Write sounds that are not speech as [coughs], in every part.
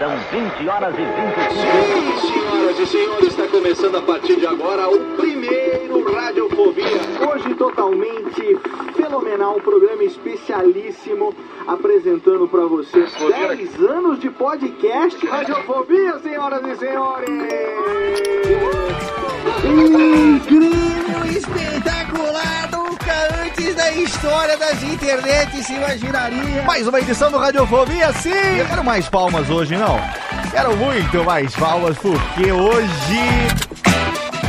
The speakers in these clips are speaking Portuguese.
São 20 horas e 25 Sim, senhoras e senhores, está começando a partir de agora o primeiro Radiofobia. Hoje totalmente fenomenal, um programa especialíssimo apresentando para vocês 10 anos de podcast Radiofobia, senhoras e senhores. Incrível, espetacular, nunca antes da história das internets se imaginaria. Mais uma edição do Radiofobia, sim! Eu quero mais palmas hoje, não? Quero muito mais palmas, porque hoje.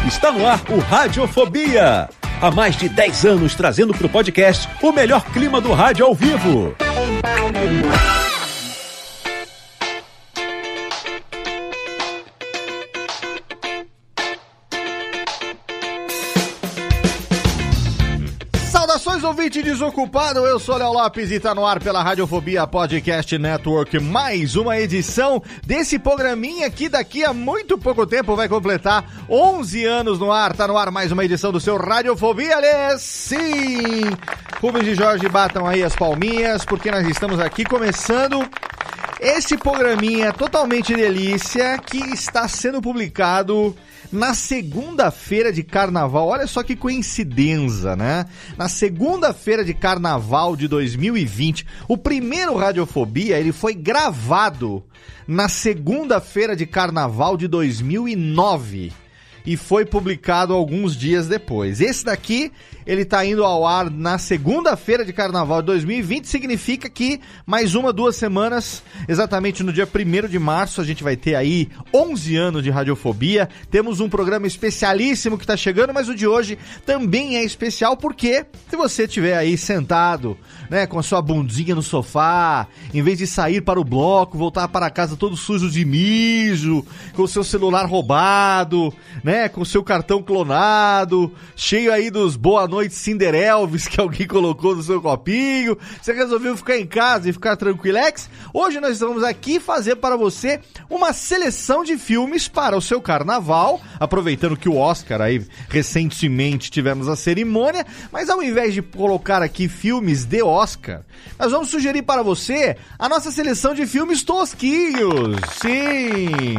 Está no ar o Radiofobia. Há mais de 10 anos trazendo para o podcast o melhor clima do rádio ao vivo. Ouvinte desocupado. Eu sou Léo Lopes e tá no ar pela Radiofobia Podcast Network. Mais uma edição desse programinha que daqui a muito pouco tempo vai completar 11 anos no ar. Tá no ar mais uma edição do seu Radiofobia, Lê. Sim! Rubens e Jorge batam aí as palminhas, porque nós estamos aqui começando esse programinha totalmente delícia que está sendo publicado na segunda-feira de carnaval. Olha só que coincidência, né? Na segunda-feira de carnaval de 2020, o primeiro Radiofobia, ele foi gravado na segunda-feira de carnaval de 2009 e foi publicado alguns dias depois. Esse daqui, ele tá indo ao ar na segunda-feira de carnaval de 2020, significa que mais uma, duas semanas, exatamente no dia 1 de março, a gente vai ter aí 11 anos de radiofobia. Temos um programa especialíssimo que tá chegando, mas o de hoje também é especial porque se você estiver aí sentado, né, com a sua bundinha no sofá, em vez de sair para o bloco, voltar para casa todo sujo de mijo, com o seu celular roubado, né, com o seu cartão clonado, cheio aí dos boa noite Cinderelves que alguém colocou no seu copinho. Você resolveu ficar em casa e ficar tranquilex? Hoje nós vamos aqui fazer para você uma seleção de filmes para o seu carnaval, aproveitando que o Oscar aí recentemente tivemos a cerimônia, mas ao invés de colocar aqui filmes de Oscar, nós vamos sugerir para você a nossa seleção de filmes tosquinhos. Sim!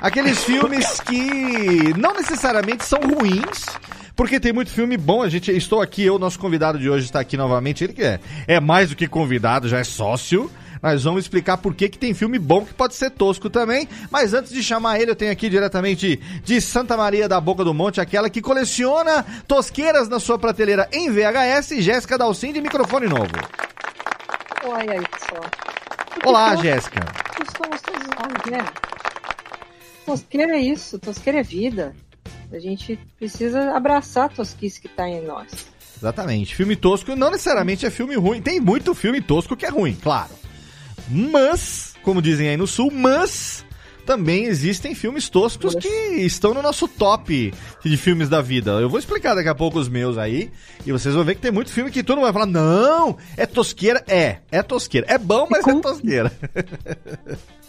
Aqueles filmes que não necessariamente são ruins, porque tem muito filme bom. A gente estou aqui, eu, nosso convidado de hoje está aqui novamente. Ele que é, é mais do que convidado, já é sócio. Nós vamos explicar por que, que tem filme bom que pode ser tosco também. Mas antes de chamar ele, eu tenho aqui diretamente de Santa Maria da Boca do Monte, aquela que coleciona tosqueiras na sua prateleira em VHS, Jéssica Dalcin de microfone novo. Olha pessoal. Olá, Jéssica. Somos todos iguais, né? Tosqueira é isso, tosqueira é vida. A gente precisa abraçar a tosquice que tá em nós. Exatamente. Filme tosco não necessariamente é filme ruim. Tem muito filme tosco que é ruim, claro. Mas, como dizem aí no sul, mas também existem filmes toscos que estão no nosso top de filmes da vida. Eu vou explicar daqui a pouco os meus aí, e vocês vão ver que tem muito filme que todo mundo vai falar: não, é tosqueira. É, é tosqueira. É bom, mas é tosqueira. [laughs]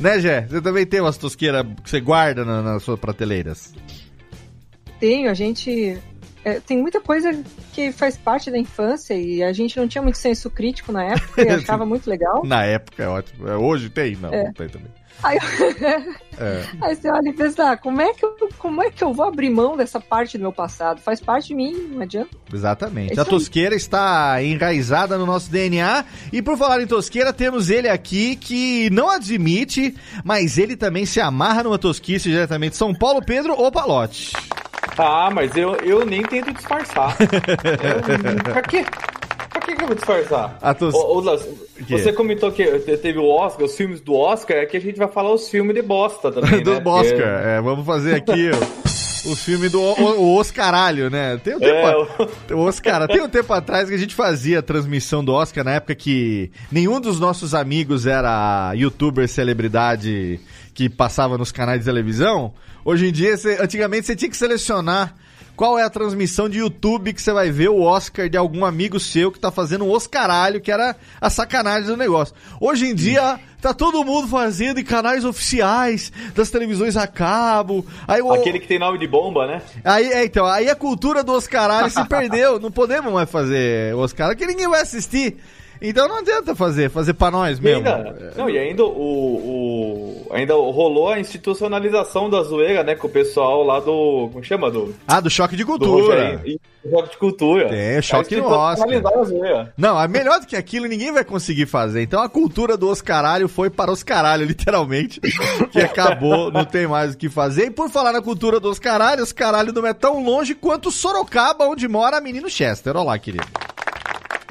né, Gé? Você também tem umas tosqueiras que você guarda na, nas suas prateleiras? Tenho, a gente. é, tem muita coisa que faz parte da infância e a gente não tinha muito senso crítico na época e [laughs] achava muito legal. Na época é ótimo. Hoje tem? Não, É. não tem também. Aí, É. [laughs] aí você olha e pensa, ah, como é, que eu, como é que eu vou abrir mão dessa parte do meu passado? Faz parte de mim, não adianta. Exatamente. É a aí. tosqueira está enraizada no nosso DNA. E por falar em tosqueira, temos ele aqui que não admite, mas ele também se amarra numa tosquice diretamente São Paulo, Pedro ou Palote. Ah, mas eu, eu nem tento disfarçar. eu, [laughs] pra quê? Que, que eu vou disfarçar? Ô, ô, quê? você comentou que te- teve o Oscar, os filmes do Oscar, é que a gente vai falar os filmes de bosta também, [laughs] Do né? Oscar. Porque- É, vamos fazer aqui. O filme do o, o Oscaralho, né? Tem um tempo, É, a- o Oscar, tem um tempo atrás que a gente fazia a transmissão do Oscar na época que nenhum dos nossos amigos era youtuber celebridade que passava nos canais de televisão. Hoje em dia, você- antigamente você tinha que selecionar qual é a transmissão de YouTube que você vai ver o Oscar de algum amigo seu que tá fazendo o Oscaralho, que era a sacanagem do negócio. Hoje em dia, tá todo mundo fazendo em canais oficiais das televisões a cabo. Aí o, Aquele que tem nome de bomba, né? Aí, é, então, aí a cultura do Oscaralho se perdeu. Não podemos mais fazer Oscar, que ninguém vai assistir. Então não adianta fazer, fazer pra nós E mesmo. ainda, não, e ainda o, o- ainda rolou a institucionalização da zoeira, né? Com o pessoal lá do. Como chama? Do, Ah, do choque de do cultura. E- Choque de cultura. É, choque Aí no Oscar. institucionalizaram a zoeira. Não, é melhor do que aquilo, ninguém vai conseguir fazer. Então a cultura do Oscaralho foi para os caralho, [laughs] literalmente. Que acabou, não tem mais o que fazer. E por falar na cultura do Oscaralho, os caralho não é tão longe quanto Sorocaba, onde mora a menino Chester. Olá, querido.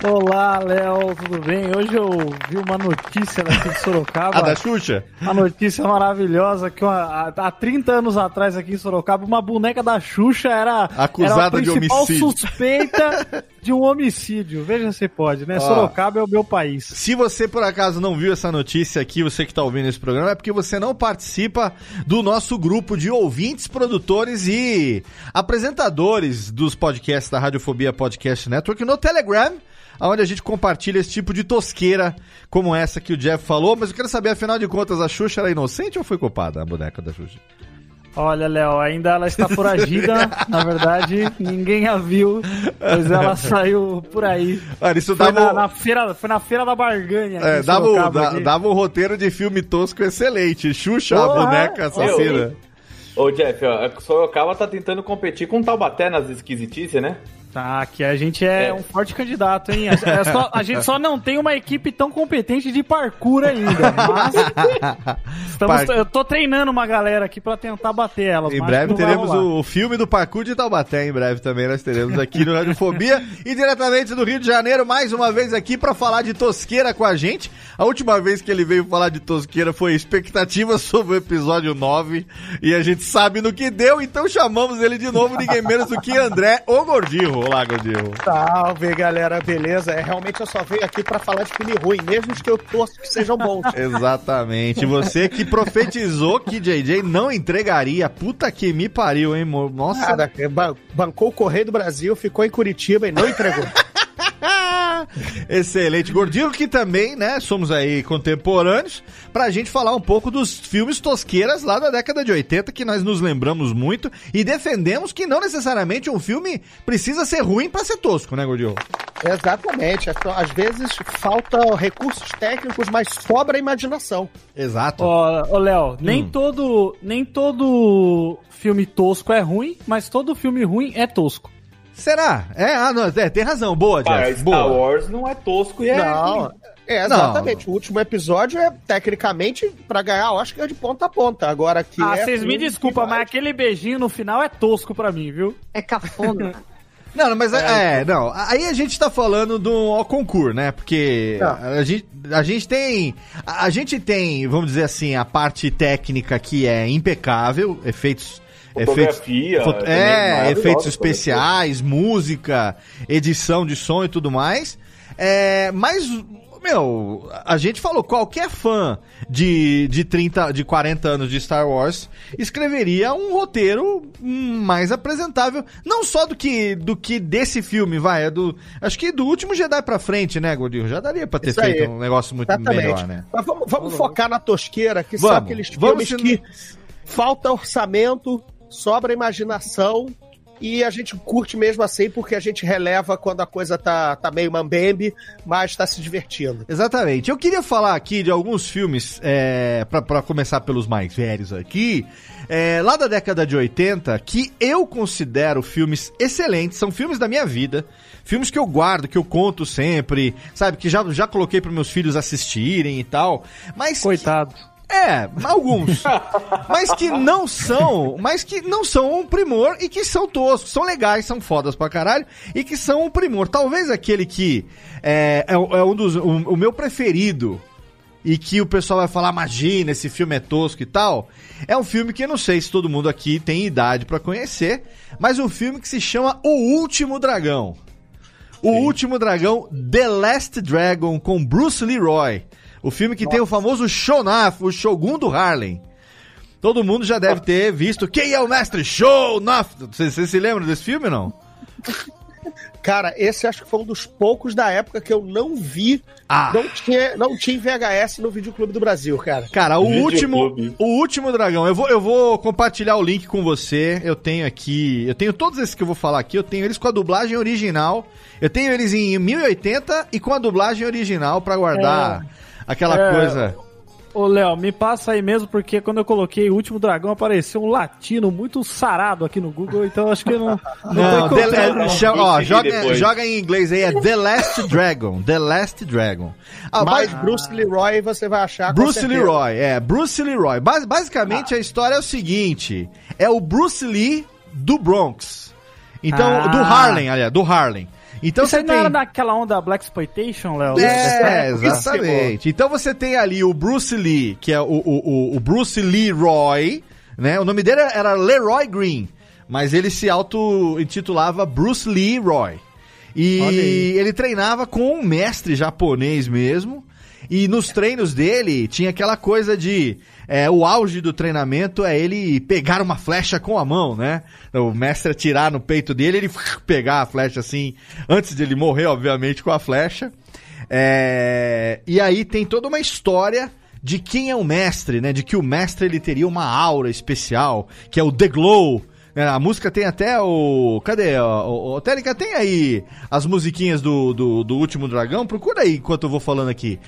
Olá, Léo, tudo bem? Hoje eu vi uma notícia daqui de Sorocaba. A [laughs] da Xuxa? Uma notícia maravilhosa que uma- há, há 30 anos atrás aqui em Sorocaba, uma boneca da Xuxa era, Acusada era a de principal homicídio. suspeita [laughs] de um homicídio. Veja se pode, né? Ó. Sorocaba é o meu país. Se você por acaso não viu essa notícia aqui, você que tá ouvindo esse programa, é porque você não participa do nosso grupo de ouvintes, produtores e apresentadores dos podcasts da Radiofobia Podcast Network no Telegram, onde a gente compartilha esse tipo de tosqueira como essa que o Jeff falou. Mas eu quero saber, afinal de contas, a Xuxa era inocente ou foi culpada, a boneca da Xuxa? Olha, Léo, ainda ela está foragida. [laughs] Na verdade, ninguém a viu, pois ela [laughs] saiu por aí. Olha, isso Foi dava, na, na feira, foi na feira da barganha. é, dava, um- da- dava um roteiro de filme tosco excelente. Xuxa, a boneca assassina. Ô, Jeff, ó, a Sorocaba tá tentando competir com o Taubaté nas esquisitices, né? Tá, que a gente é, É. um forte candidato, hein? É só- a gente só não tem uma equipe tão competente de parkour ainda. Mas [laughs] estamos- eu tô treinando uma galera aqui pra tentar bater elas. Em breve teremos o, o filme do parkour de Taubaté. Em breve também nós teremos aqui no Radiofobia. e diretamente do Rio de Janeiro, mais uma vez aqui pra falar de tosqueira com a gente. A última vez que ele veio falar de tosqueira foi expectativa sobre o episódio 9. E a gente sabe no que deu, então chamamos ele de novo, ninguém menos do que André, o Gordirro. Olá, Gordirro. Salve, galera, beleza? É, realmente eu só venho aqui pra falar de filme ruim, mesmo que eu torço que sejam bons. [laughs] Exatamente. Você que profetizou que JJ não entregaria. Puta que me pariu, hein, mo- Nossa. Nada, ban- bancou o Correio do Brasil, ficou em Curitiba e não entregou. [laughs] [laughs] Excelente. Gordinho, que também, né, somos aí contemporâneos, pra gente falar um pouco dos filmes tosqueiras lá da década de 80, que nós nos lembramos muito e defendemos que não necessariamente um filme precisa ser ruim pra ser tosco, né, Gordinho? Exatamente. é Às vezes falta recursos técnicos, mas sobra imaginação. Exato. Ó, ô, Léo, nem Hum. todo nem todo filme tosco é ruim, mas todo filme ruim é tosco. Será? É, ah, não, é, tem razão. Boa, Cara, Jeff. Star Boa. Wars não é tosco e é. Não, é exatamente. O último episódio é tecnicamente pra ganhar Oscar de ponta a ponta. Agora que ah, é vocês me filme desculpam, que mas aquele beijinho no final é tosco pra mim, viu? É cafona. [laughs] Não, não, mas é, é, não. Aí a gente tá falando do concurso, né? Porque Tá. a, a gente, a gente tem. A, a gente tem, vamos dizer assim, a parte técnica que é impecável, efeitos. Fotografia, efeitos, é, maravilhosa, efeitos especiais, música, edição de som e tudo mais. É, mas, meu, a gente falou, qualquer fã de, de 30, de 40 anos de Star Wars escreveria um roteiro mais apresentável, não só do que do que desse filme, vai, é do, acho que do último Jedi pra frente, né, Gordinho? Já daria pra ter Isso aí. feito um negócio muito Exatamente. melhor, né? Mas vamos, vamos focar na tosqueira, que são Vamos. aqueles Vamos filmes se- que falta orçamento, sobra imaginação e a gente curte mesmo assim porque a gente releva quando a coisa tá, tá meio mambembe, mas tá se divertindo. Exatamente. Eu queria falar aqui de alguns filmes, é, pra, pra começar pelos mais velhos aqui, é, lá da década de 80, que eu considero filmes excelentes, são filmes da minha vida, filmes que eu guardo, que eu conto sempre, sabe, que já, já coloquei para meus filhos assistirem e tal, mas... que- Coitado. É, alguns. mas que não são, mas que não são um primor e que são toscos, são legais, são fodas pra caralho e que são um primor. Talvez aquele que é, é, é um dos. O, o meu preferido e que o pessoal vai falar, imagina, esse filme é tosco e tal. É um filme que eu não sei se todo mundo aqui tem idade pra conhecer, mas um filme que se chama O Último Dragão. O Último Dragão, The Last Dragon, com Bruce Leroy. O filme que tem o famoso Shonaf, o Shogun do Harlem. Todo mundo já deve ter visto quem é o mestre Shonaf. Você você se lembra desse filme, não? [laughs] Cara, esse acho que foi um dos poucos da época que eu não vi. Ah. Não tinha, não tinha VHS no Videoclube do Brasil, cara. Cara, o Videoclube. último, o último dragão. Eu vou, eu vou compartilhar o link com você. Eu tenho aqui, eu tenho todos esses que eu vou falar aqui. Eu tenho eles com a dublagem original. Eu tenho eles em 1080 e com a dublagem original pra guardar aquela É. coisa. Ô, Léo, me passa aí mesmo, porque quando eu coloquei o último dragão, apareceu um latino muito sarado aqui no Google, então acho que não. Não, [laughs] Não, The- não. ó, joga, joga em inglês aí, é The Last Dragon. The Last Dragon. Ah, Mas ba- Bruce Leroy você vai achar Bruce certeza. Leroy, é, Bruce Leroy. Bas- basicamente a história é o seguinte: é o Bruce Lee do Bronx. Então, Ah. do Harlem, aliás, do Harlem. Então Isso você aí não tem. era daquela onda Black Exploitation, Léo? É, Isso, exatamente. Então você tem ali o Bruce Lee, que é o, o, o- Bruce Leroy, né? O nome dele era Leroy Green, mas ele se auto-intitulava Bruce Leroy. E Olha aí. ele treinava com um mestre japonês mesmo. E nos treinos dele tinha aquela coisa de. É, o auge do treinamento é ele pegar uma flecha com a mão, né? O mestre atirar no peito dele, ele [laughs] pegar a flecha assim, antes de ele morrer, obviamente, com a flecha. É, e aí tem toda uma história de quem é o mestre, né? De que o mestre ele teria uma aura especial, que é o The Glow. né? A música tem até o. Cadê? O, o, Técnica, tem aí as musiquinhas do, do, do Último Dragão? Procura aí enquanto eu vou falando aqui.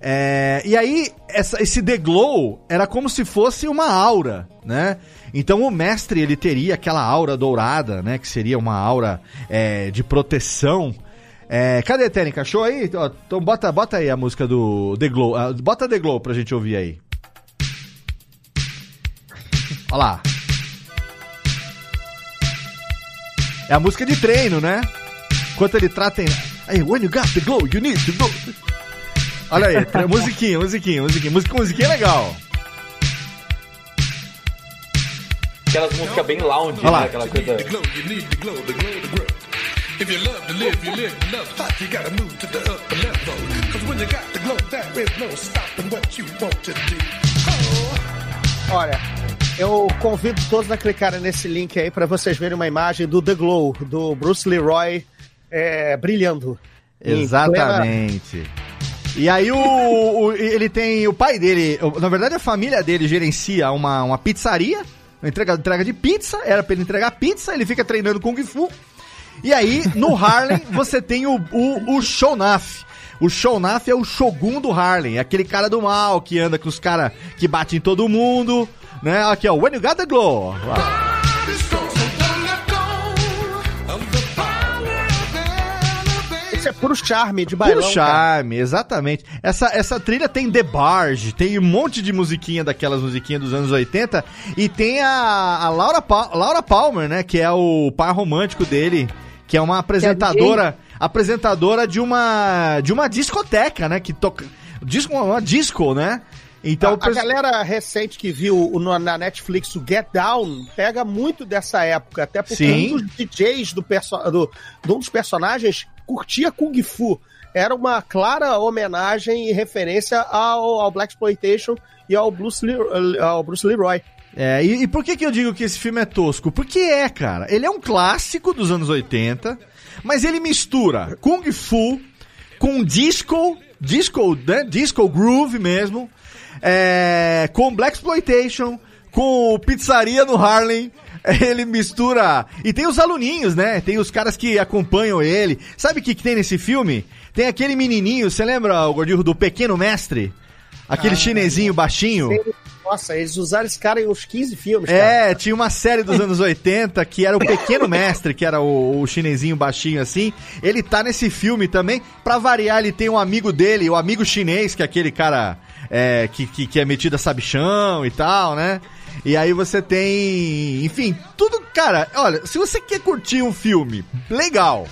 É, e aí, essa- esse The Glow era como se fosse uma aura, né? Então o mestre ele teria aquela aura dourada, né? Que seria uma aura é, de proteção. É, cadê a técnica? Show aí? Então bota, bota aí a música do The Glow. ah, Bota The Glow pra gente ouvir aí. Olha lá. É a música de treino, né? Enquanto ele trata em... Aí, when you got the glow, you need to go. Olha aí, musiquinha, musiquinha, musiquinha. Música, musiquinha é legal. Aquelas músicas bem lounge, Olha lá. né? Aquela coisa. glow, you need the glow, the glow, the grow. If you love to live, you live enough hot, you gotta move to the upper level. Cause when you got the glow, there is no stopping what you want to do. Olha, eu convido todos a clicarem nesse link aí pra vocês verem uma imagem do The Glow, do Bruce Leroy é, brilhando. Em Exatamente. E aí o, o- ele tem o pai dele, na verdade a família dele gerencia uma, uma pizzaria, uma entrega, entrega de pizza, era pra ele entregar pizza, ele fica treinando Kung Fu. E aí, no Harlem, [laughs] você tem o, o, o Shonaf. O Shonaf é o Shogun do Harlem, é aquele cara do mal que anda com os caras que batem em todo mundo, né? Aqui, ó, When You Got The Glow. Ó. Isso é puro charme de bailão, Puro cara. charme, exatamente. Essa, essa trilha tem The Barge, tem um monte de musiquinha daquelas musiquinhas dos anos 80 e tem a, a Laura, Pa- Laura Palmer, né, que é o par romântico dele, que é uma apresentadora, apresentadora de uma de uma discoteca, né, que toca disco, uma disco, né? Então, a, a galera recente que viu no- na Netflix o Get Down pega muito dessa época, até porque Sim. um dos DJs do, perso do, de um dos personagens curtia Kung Fu. Era uma clara homenagem e referência ao, ao Black Exploitation e ao Bruce, Le- ao Bruce Leroy. É, e, e por que, que eu digo que esse filme é tosco? Porque é, cara. Ele é um clássico dos anos 80, mas ele mistura Kung Fu com disco, disco, né? Disco groove mesmo, é, com Black Exploitation, com pizzaria no Harlem. [laughs] Ele mistura. E tem os aluninhos, né? Tem os caras que acompanham ele. Sabe o que, que tem nesse filme? Tem aquele menininho, você lembra, o gordinho do Pequeno Mestre? Aquele chinesinho baixinho. Nossa, eles usaram esse cara em uns 15 filmes, cara. É, tinha uma série dos anos 80 que era o Pequeno Mestre, que era o, o chinesinho baixinho assim. Ele tá nesse filme também. Pra variar, ele tem um amigo dele, o amigo chinês, que é aquele cara é, que, que, que é metido a sabichão e tal, né? E aí você tem. Enfim, tudo. Cara, olha, se você quer curtir um filme legal,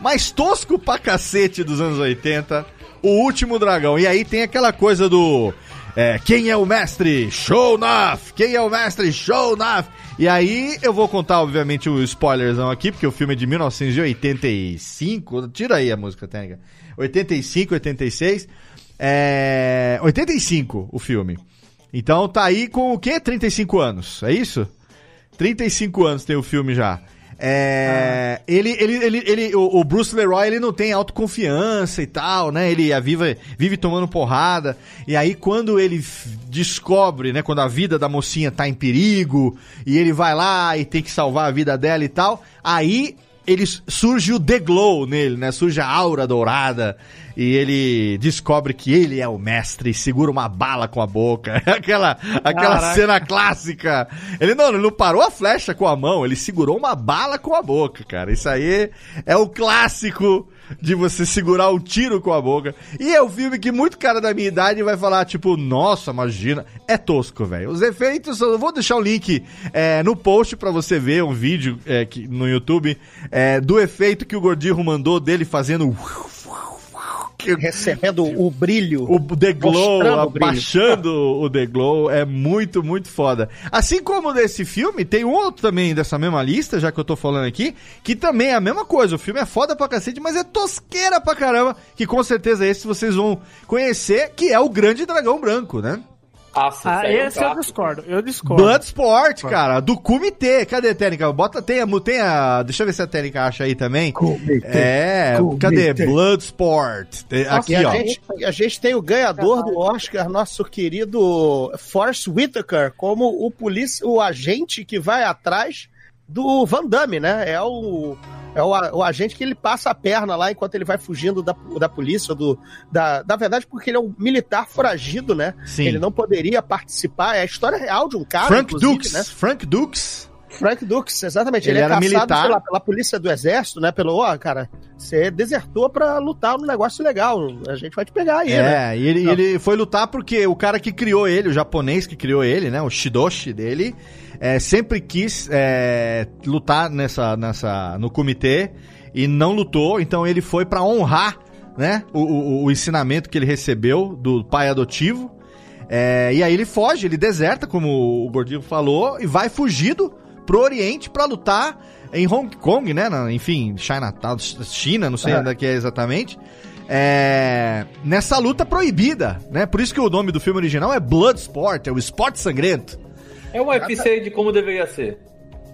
mas tosco pra cacete dos anos 80. o último dragão. E aí tem aquela coisa do. é, quem é o mestre? Show Nuff! Quem é o mestre? Show Nuff! E aí eu vou contar, obviamente, o spoilerzão aqui, porque o filme é de 1985. Tira aí a música técnica. 85, 86. É. 85 o filme. Então tá aí com o quê? 35 anos, é isso? 35 anos tem o filme já. É, ele, ele, ele, ele, o, o Bruce Leroy, ele não tem autoconfiança e tal, né? Ele a vive, vive tomando porrada. E aí, quando ele descobre, né? Quando a vida da mocinha tá em perigo, e ele vai lá e tem que salvar a vida dela e tal, aí ele surge o The Glow nele, né? Surge a aura dourada e ele descobre que ele é o mestre e segura uma bala com a boca. [laughs] aquela aquela Caraca. cena clássica. Ele não, ele não parou a flecha com a mão, ele segurou uma bala com a boca, cara. Isso aí é o clássico de você segurar um tiro com a boca. E é um filme que muito cara da minha idade vai falar, tipo, nossa, imagina. É tosco, velho. Os efeitos, eu vou deixar o link é, no post pra você ver um vídeo é, que, no YouTube é, do efeito que o Gordirro mandou dele fazendo. Recebendo o brilho. O The Glow, Mostrando o abaixando o The Glow, é muito, muito foda. Assim como desse filme, tem um outro também dessa mesma lista, já que eu tô falando aqui, que também é a mesma coisa. O filme é foda pra cacete, mas é tosqueira pra caramba, que com certeza esse vocês vão conhecer, que é o Grande Dragão Branco, né? Nossa, Ah, aí é um esse eu discordo. Eu discordo. Bloodsport, cara, do Comitê. Cadê a técnica? Bota, tem a, tem a. Deixa eu ver se a técnica acha aí também. É, cadê? Bloodsport. Aqui, a ó. gente, a gente tem o ganhador do Oscar, nosso querido Forrest Whitaker, como o polícia, o agente que vai atrás do Van Damme, né? É o é o, o agente que ele passa a perna lá enquanto ele vai fugindo da, da polícia, do, da, da verdade, porque ele é um militar foragido, né? Sim. Ele não poderia participar. É a história real de um cara, Frank Dukes. né? Frank Dukes. Frank Dukes, exatamente. Ele Ele, é era militar. lá, pela polícia do exército, né? Pelo, ó, cara, você desertou pra lutar num negócio legal. A gente vai te pegar aí, né? É, e ele, ele foi lutar porque o cara que criou ele, o japonês que criou ele, né? O Shidoshi dele, é, sempre quis é, lutar nessa, nessa, no comitê e não lutou, então ele foi pra honrar, né? O, o, o ensinamento que ele recebeu do pai adotivo. É, e aí ele foge, ele deserta, como o Gordinho falou, e vai fugido pro Oriente pra lutar em Hong Kong, né? na- enfim, Chinatown, China, não sei É. onde é que é exatamente. É, nessa luta proibida, né? Por isso que o nome do filme original é Bloodsport, é o esporte sangrento. É um UFC de como deveria ser.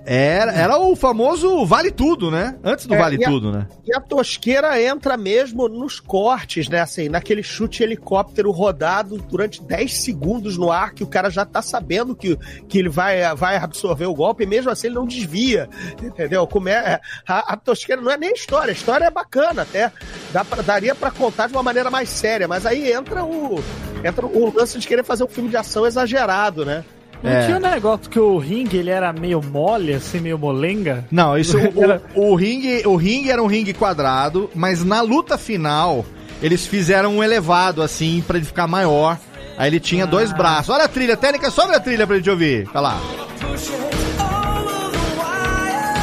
Era, era o famoso Vale Tudo, né? Antes do É, Vale a- Tudo, né? E a tosqueira entra mesmo nos cortes, né? Assim, naquele chute helicóptero rodado durante 10 segundos no ar, que o cara já tá sabendo que, que ele vai, vai absorver o golpe, e mesmo assim ele não desvia. Entendeu? Como é, a, a tosqueira não é nem história, a história é bacana até. Dá pra, daria pra contar de uma maneira mais séria, mas aí entra o, entra o lance de querer fazer um filme de ação exagerado, né? Não É. tinha um negócio que o ringue ele era meio mole, assim, meio molenga? Não, isso [laughs] o, o, o ringue, o ringue era um ringue quadrado, mas na luta final eles fizeram um elevado assim pra ele ficar maior. Aí ele tinha dois braços. Olha a trilha técnica, sobe a trilha pra gente ouvir. Olha lá.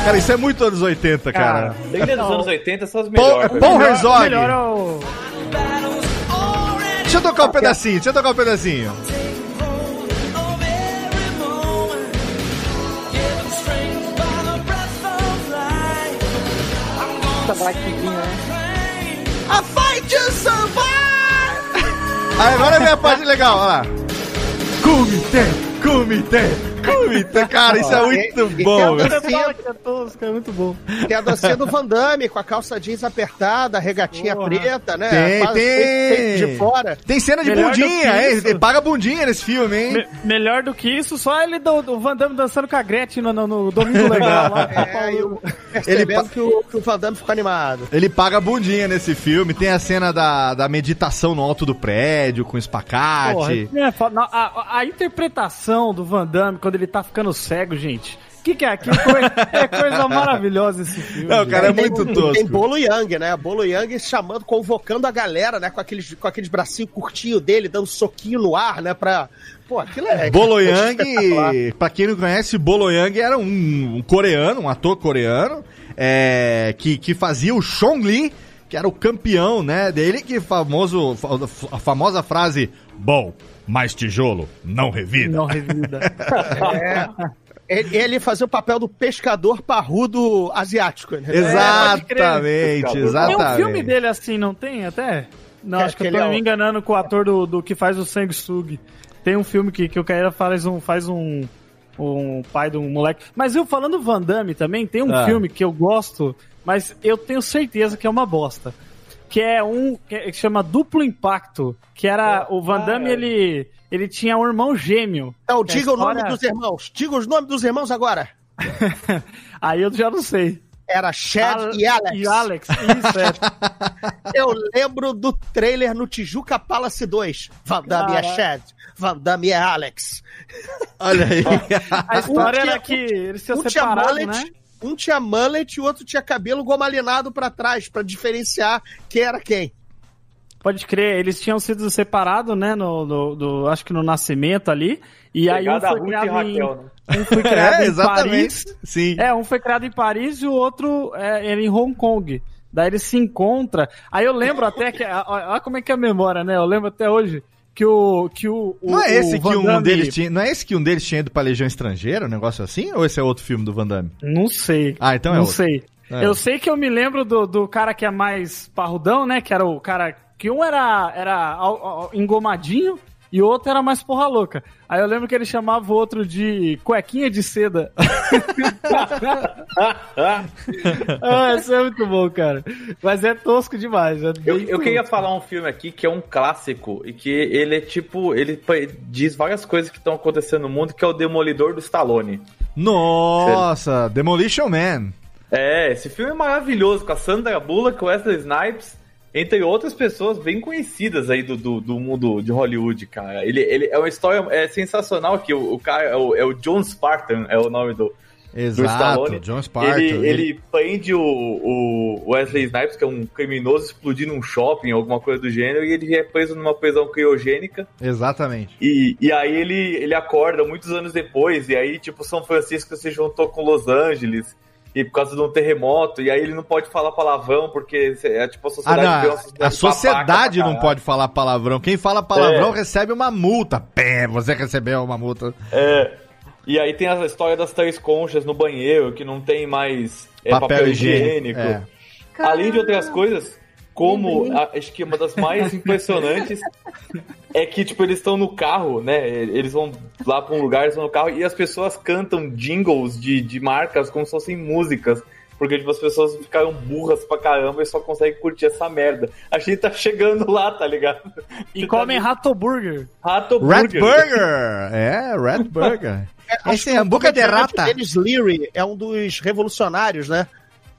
Cara, isso é muito anos 80, cara. Desde os anos 80 são as melhores. Paul Melhor- Herzog. Melhor é o... Deixa eu tocar um pedacinho, deixa eu tocar um pedacinho. Essa blackzinha, né? A fight to survive! Aí agora vem a parte legal, olha lá. Comitê, comitê, comitê. Cara, isso é muito E- bom, tem a velho. é muito bom. Tem a dancinha do Van Damme com a calça jeans apertada, a regatinha Porra. preta, né? Tem, Quase tem. de fora. Tem cena de Melhor bundinha, hein? Ele paga bundinha nesse filme, hein? Me- melhor do que isso, só ele do, do Van Damme dançando com a Gretchen no, no, no Domingo [laughs] Legal. lá. É, e o- percebendo que, o, que o Van Damme ficou animado. Ele paga bundinha nesse filme. Tem a cena da, da meditação no alto do prédio, com espacate. Porra, é a, a- a interpretação do Van Damme quando ele tá ficando cego, gente. O que, que é aquilo? É coisa maravilhosa esse filme. Não, gente. cara, é muito tem, tosco. Tem Bolo Yang, né? Bolo Yang chamando, convocando a galera, né? Com aqueles, com aqueles bracinhos curtinhos dele, dando soquinho no ar, né? Pra. Pô, aquilo é. Bolo [laughs] é. Yang, pra quem não conhece, Bolo Yang era um, um coreano, um ator coreano, é, que, que fazia o Chong Li, que era o campeão, né? Dele que famoso, a famosa frase: Bom, mais tijolo, não revida. Não revida. É. Ele, ele fazia o papel do pescador parrudo asiático. Né? Exatamente, Tem exatamente. um filme dele assim, não tem até? Não, É acho que eu tô é o- me enganando com o ator do, do que faz o Sanguessugi. Tem um filme que, que o cara faz um, faz um, um pai de um moleque. Mas eu falando Van Damme também, tem um Ah. filme que eu gosto, mas eu tenho certeza que é uma bosta. Que é um que é- chama Duplo Impacto. Que era. O Van Damme, ele, ele tinha um irmão gêmeo. Então, diga o nome história- dos irmãos. Diga os nomes dos irmãos agora. [laughs] Aí eu já não sei. Era Chad Al- e Alex. E Alex, isso, é. [laughs] Eu lembro do trailer no Tijuca Palace 2. Van Damme é Caraca. Chad, Van Damme é Alex. Olha aí. [laughs] A história Um tinha- era que eles tinham Um mullet, né? Um tinha mullet e o outro tinha cabelo gomalinado pra trás, pra diferenciar quem era quem. Pode crer, eles tinham sido separados, né? No, no- do- acho que no nascimento ali. E aí um foi criado em, Raquel, né? [laughs] um foi criado [laughs] É, em. Paris. Sim. É, um foi criado em Paris e o outro é, era em Hong Kong. Daí eles se encontram. Aí eu lembro até que. Olha como é que é a memória, né? Eu lembro até hoje que o. Que o, o Não é esse o que Van um Damme- deles tinha. Não é esse que um deles tinha ido pra Legião Estrangeira, um negócio assim? Ou esse é outro filme do Van Damme? Não sei. Ah, então é Não outro. sei. É. Eu sei que eu me lembro do, do cara que é mais parrudão, né? Que era o cara. Que um era, era engomadinho e o outro era mais porra louca. Aí eu lembro que ele chamava o outro de cuequinha de seda. [laughs] ah, isso é muito bom, cara. Mas é tosco demais. é Eu, eu queria falar um filme aqui que é um clássico e que ele é tipo, ele diz várias coisas que estão acontecendo no mundo, que é o Demolidor do Stallone. Nossa, Demolition Man. É, esse filme é maravilhoso, com a Sandra Bullock, Wesley Snipes, entre outras pessoas bem conhecidas aí do, do, do mundo de Hollywood, cara. Ele, ele é uma história é sensacional que o, o cara é o, é o John Spartan, é o nome do, do Exato, Stallone. John Spartan. Ele, ele prende o, o Wesley Snipes, que é um criminoso explodindo um shopping, alguma coisa do gênero, e ele é preso numa prisão criogênica. Exatamente. E, e aí ele, ele acorda muitos anos depois, e aí, tipo, São Francisco se juntou com Los Angeles, e por causa de um terremoto, e aí ele não pode falar palavrão, porque é tipo a Ah, sociedade uma não. sociedade A sociedade não pode falar palavrão. Quem fala palavrão É. recebe uma multa. Pé, você recebeu uma multa. É. E aí tem a história das três conchas no banheiro, que não tem mais é, papel, higiênico. É. Além de outras coisas, como a- acho que uma das mais impressionantes [laughs] é que, tipo, eles estão no carro, né? Eles vão lá pra um lugar, eles estão no carro, e as pessoas cantam jingles de, de marcas como se fossem músicas. Porque, tipo, as pessoas ficaram burras pra caramba e só conseguem curtir essa merda. A gente tá chegando lá, tá ligado? E comem Rato Burger. Rato Rat Burger. Burger. É, Rat Burger. Acho Esse é o hambúrguer de rata. Dennis Leary é um dos revolucionários, né?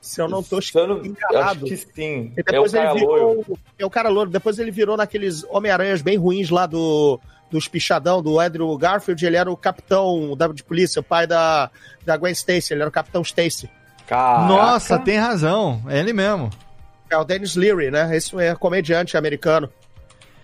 Se eu não tô eu não- Acho enganado. que sim. E É o depois cara ele loiro. virou. É o cara louro. Depois ele virou naqueles Homem-Aranhas bem ruins lá do. Dos pichadão do Andrew Garfield, ele era o capitão da, de polícia, o pai da, da Gwen Stacy, ele era o capitão Stacy. Caraca. Nossa, tem razão. É ele mesmo. É o Dennis Leary, né? Esse é comediante americano.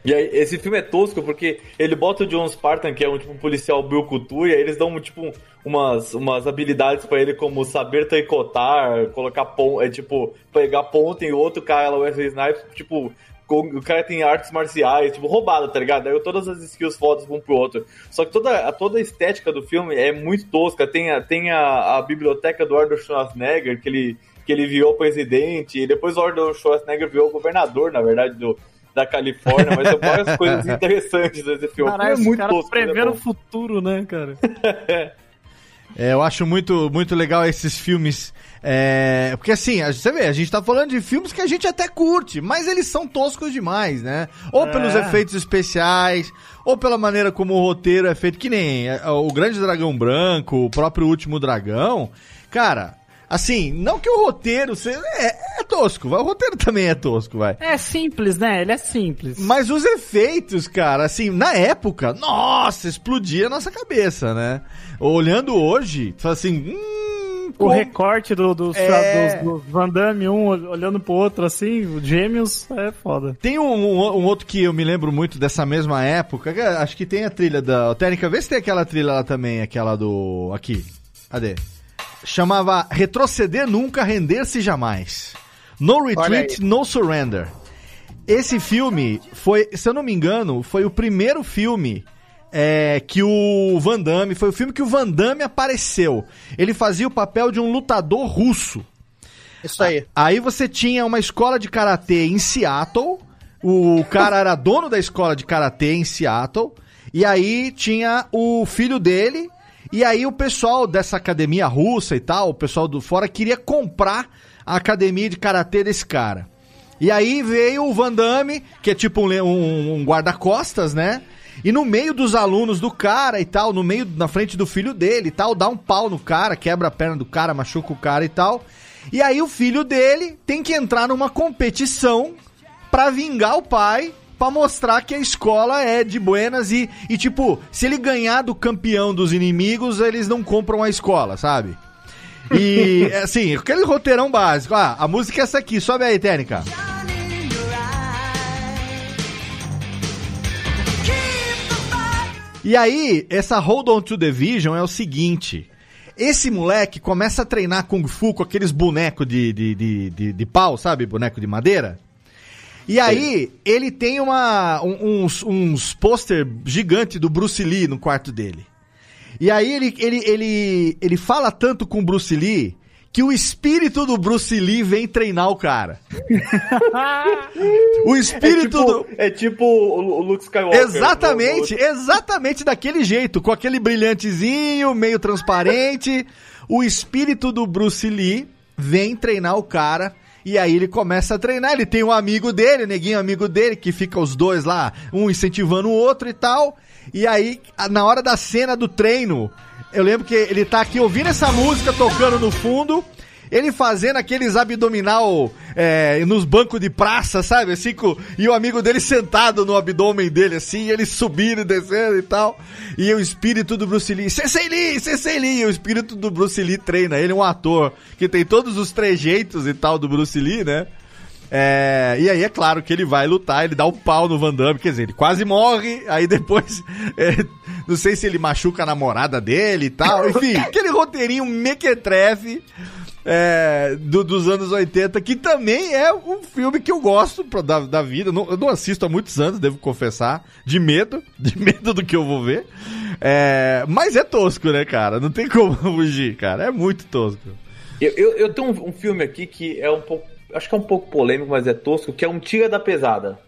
E aí, esse filme é tosco porque ele bota o John Spartan, que é um tipo um policial Bilkutu, e aí eles dão tipo umas, umas habilidades pra ele, como saber tricotar, colocar ponto, é tipo, pegar ponto em outro cara o Wesley Snipes, tipo, o cara tem artes marciais, tipo, roubado, tá ligado? Aí todas as skills fodas vão pro outro. Só que toda, toda a estética do filme é muito tosca. Tem a, tem a, a biblioteca do Arnold Schwarzenegger, que ele, que ele virou presidente, e depois o Arnold Schwarzenegger virou governador, na verdade, do, da Califórnia, mas tem várias [laughs] coisas interessantes desse filme. Caralho, é muito cara tosco. mas é prevendo o futuro, né, cara? [laughs] É, eu acho muito, muito legal esses filmes. é, porque assim, a- você vê, a gente tá falando de filmes que a gente até curte, mas eles são toscos demais, né? Ou pelos É. efeitos especiais, ou pela maneira como o roteiro é feito, que nem é, o Grande Dragão Branco, o próprio Último Dragão. Cara, assim, não que o roteiro seja. É, é tosco, vai, o roteiro também é tosco, vai. É simples, né? Ele é simples. Mas os efeitos, cara, assim, na época, nossa, explodia a nossa cabeça, né? Olhando hoje, fala assim, hum, O recorte do, dos, É. dos, dos Van Damme, um olhando pro outro assim, os gêmeos, é foda. Tem um, um- um outro que eu me lembro muito dessa mesma época, acho que tem a trilha da... Técnica, vê se tem aquela trilha lá também, aquela do... Aqui, cadê? Chamava Retroceder Nunca, Render-se Jamais. No Retreat, No Surrender. Esse filme foi, se eu não me engano, foi o primeiro filme é, que o Van Damme, foi o filme que o Van Damme apareceu. Ele fazia o papel de um lutador russo. Isso aí. Aí você tinha uma escola de karatê em Seattle. O cara era dono da escola de karatê em Seattle. E aí tinha o filho dele. E aí o pessoal dessa academia russa e tal, o pessoal do fora, queria comprar a academia de karatê desse cara. E aí veio o Van Damme, que é tipo um, um- um guarda-costas, né? E no meio dos alunos do cara e tal, no meio, na frente do filho dele e tal, dá um pau no cara, quebra a perna do cara, machuca o cara e tal. E aí o filho dele tem que entrar numa competição pra vingar o pai, pra mostrar que a escola é de buenas e, e tipo, se ele ganhar do campeão dos inimigos, eles não compram a escola, sabe? E, [laughs] assim, aquele roteirão básico. Ah, a música é essa aqui, sobe aí, técnica. E aí, essa Hold On To The Vision é o seguinte. Esse moleque começa a treinar Kung Fu com aqueles bonecos de, de, de, de, de pau, sabe? Boneco de madeira. E aí, ele tem uma, um- uns, uns pôster gigante do Bruce Lee no quarto dele. E aí ele, ele, ele, ele fala tanto com o Bruce Lee que o espírito do Bruce Lee vem treinar o cara. [laughs] o É espírito tipo, do... é tipo o, Luke Skywalker. Exatamente, exatamente daquele jeito, com aquele brilhantezinho, meio transparente. [laughs] o espírito do Bruce Lee vem treinar o cara. E aí ele começa a treinar. Ele tem um amigo dele, neguinho amigo dele, que fica os dois lá, um incentivando o outro e tal. E aí, na hora da cena do treino, eu lembro que ele tá aqui ouvindo essa música tocando no fundo. Ele fazendo aqueles abdominal é, nos bancos de praça, sabe? Assim, com, e o amigo dele sentado no abdômen dele, assim, ele subindo e descendo e tal. E o espírito do Bruce Lee, Sensei Lee, Sensei Lee! E o espírito do Bruce Lee treina. Ele é um ator que tem todos os trejeitos e tal do Bruce Lee, né? É, e aí é claro que ele vai lutar, ele dá um pau no Van Damme, quer dizer, ele quase morre, aí depois, [laughs] é, não sei se ele machuca a namorada dele e tal, enfim, [laughs] aquele roteirinho mequetrefe é, do- dos anos 80, que também é um filme que eu gosto pra- da, da vida, não- eu não assisto há muitos anos, devo confessar, de medo, [laughs] de medo do que eu vou ver, É, mas é tosco, né, cara, não tem como fugir, cara, é muito tosco. Eu, eu, eu tenho um, um filme aqui que é um pouco. Acho que é um pouco polêmico, mas é tosco, que é um Tira da Pesada.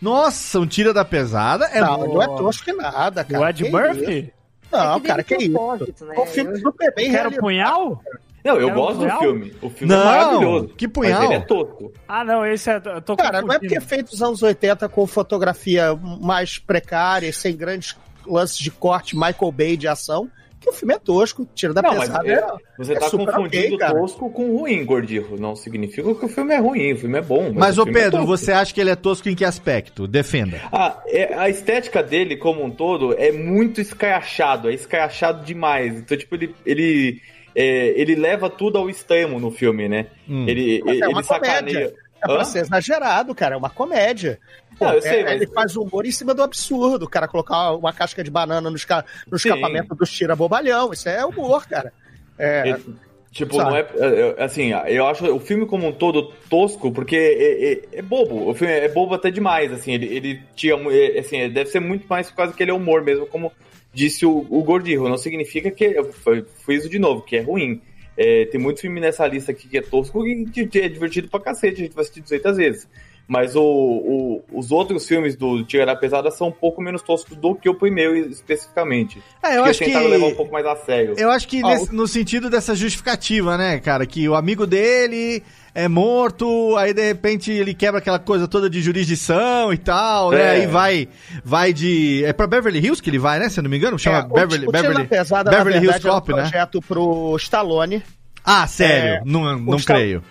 Nossa, um tira da pesada é não, não é tosco que nada, cara. O Ed Murphy? isso? Não, É que cara, que dele isso? né? É um filme Eu- super bem Quero realizado. punhal? Não, eu um gosto do punhal? filme. O filme Não, é maravilhoso. que Mas punhal. ele é tosco. Ah, não, esse é. eu Tô Cara, não é porque é feito nos anos 80 com fotografia mais precária, e sem grandes lances de corte Michael Bay de ação, que o filme é tosco, tira da Não, pesada. é- é- você é tá confundindo ok, cara. tosco com ruim, Gordinho. Não significa que o filme é ruim, o filme é bom. Mas, Mas, o ô é Pedro, tosco. você acha que ele é tosco em que aspecto? Defenda. Ah, é- a estética dele, como um todo, é muito escrachado, é escrachado demais. Então, tipo, ele, ele, é, ele leva tudo ao extremo no filme, né? Hum. Ele, Mas é ele uma sacaneia. comédia. É pra Hã? ser exagerado, cara, é uma comédia. Pô, Não, eu sei, é- mas- Ele faz humor em cima do absurdo, o cara colocar uma casca de banana no, esca... no escapamento dos tira-bobalhão, isso é humor, cara. É, Ele- tipo, Sabe? não é, é, é, Assim, eu acho o filme como um todo tosco, porque é, é- é bobo. O filme é bobo até demais, assim. Ele, ele tinha. é, assim, é, deve ser muito mais por causa que ele é humor mesmo, como disse o, o Gordinho. Não significa que. Eu fui- fui isso de novo, que é ruim. É, tem muito filme nessa lista aqui que é tosco e que é divertido pra cacete, a gente vai assistir 200 vezes. Mas o, o- os outros filmes do Tira da Pesada são um pouco menos toscos do que o primeiro especificamente. É, eu Porque acho que. tentaram levar um pouco mais a sério. Eu acho que Ó, nesse- no sentido dessa justificativa, né, cara? Que o amigo dele é morto, aí de repente ele quebra aquela coisa toda de jurisdição e tal, né? É. Aí vai, vai de. É pra Beverly Hills que ele vai, né? Se eu não me engano, chama é, o Beverly, o Beverly, da Pesada, Beverly na Hills verdade, Cop, é um né? projeto pro Stallone. Ah, sério? É, não não creio.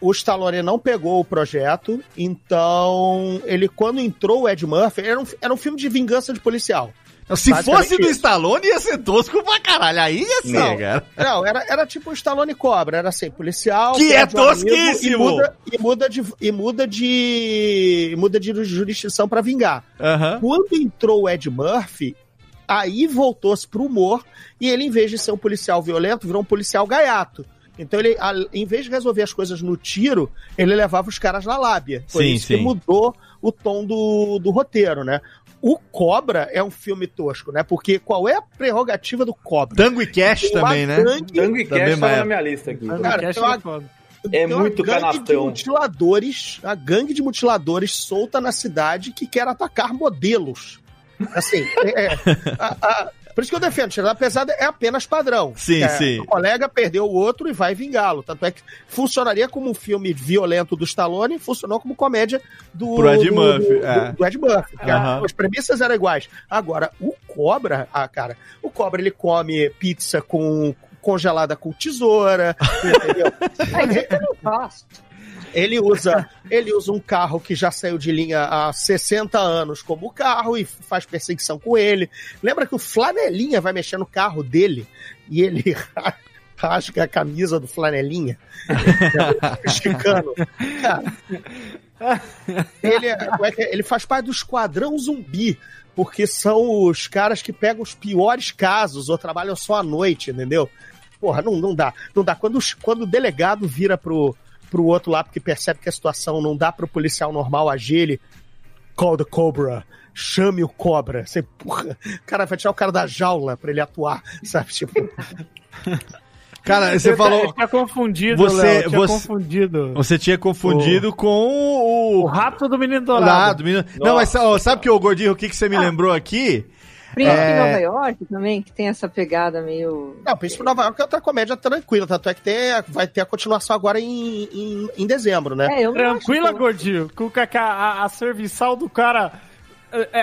O Stallone não pegou o projeto, então ele, quando entrou o Ed Murphy, era um, era um filme de vingança de policial. Se fosse do isso. Stallone, ia ser tosco pra caralho. Aí ia ser, Não. cara. Não, era, era tipo o Stallone Cobra, era assim, policial. Que é um tosquíssimo! E muda, e muda de. E muda de. Muda de jurisdição pra vingar. Aham. Quando entrou o Ed Murphy, aí voltou-se pro humor, e ele, em vez de ser um policial violento, virou um policial gaiato. Então ele, a- em vez de resolver as coisas no tiro, ele levava os caras na lábia. Foi Sim, isso que sim. mudou o tom do, do roteiro, né? O Cobra é um filme tosco, né? Porque qual é a prerrogativa do Cobra? Tango e Cash também, né? gangue- Tango e Cash tava na minha lista aqui. Cara, Cash tem uma- é foda. É tem muito gangue de canastão. mutiladores, a gangue de mutiladores solta na cidade que quer atacar modelos. Assim, é, é, a- a- por isso que eu defendo, Tirada Pesada é apenas padrão. Sim, É, sim. O colega perdeu o outro e vai vingá-lo. Tanto é que funcionaria como um filme violento do Stallone, funcionou como comédia do, Pro Ed do- Murphy, do, é. do Ed Murphy. Aham. As premissas eram iguais. Agora, o Cobra, ah, cara, o Cobra ele come pizza com congelada com tesoura, [laughs] entendeu? Eu gosto. Ele usa, ele usa um carro que já saiu de linha há 60 anos como carro e faz perseguição com ele. Lembra que o Flanelinha vai mexer no carro dele e ele [laughs] rasga a camisa do Flanelinha? Esticando. Cara, ele, é- é é? ele faz parte do Esquadrão Zumbi. Porque são os caras que pegam os piores casos ou trabalham só à noite, entendeu? Porra, não, não dá. Não dá. Quando, quando o delegado vira pro, pro outro lá, porque percebe que a situação não dá pro policial normal agir, ele. Call the Cobra. Chame o cobra. Você, porra, o cara vai tirar o cara da jaula pra ele atuar, [laughs] sabe? Tipo, Cara, você Eu falou. tinha confundido, Você- Léo, tinha você- confundido. Você tinha confundido com o. O rapto do menino Dourado, dourado. menino. Não, mas ó, sabe que o Gordinho, o que, que você me lembrou aqui? Príncipe É. Nova York também, que tem essa pegada meio. Não, Príncipe Nova York é outra comédia tranquila, tanto é que tem, vai ter a continuação agora em, em, em dezembro, né? É, eu não Tranquila, acho que- gordinho. Com a, a, a serviçal do cara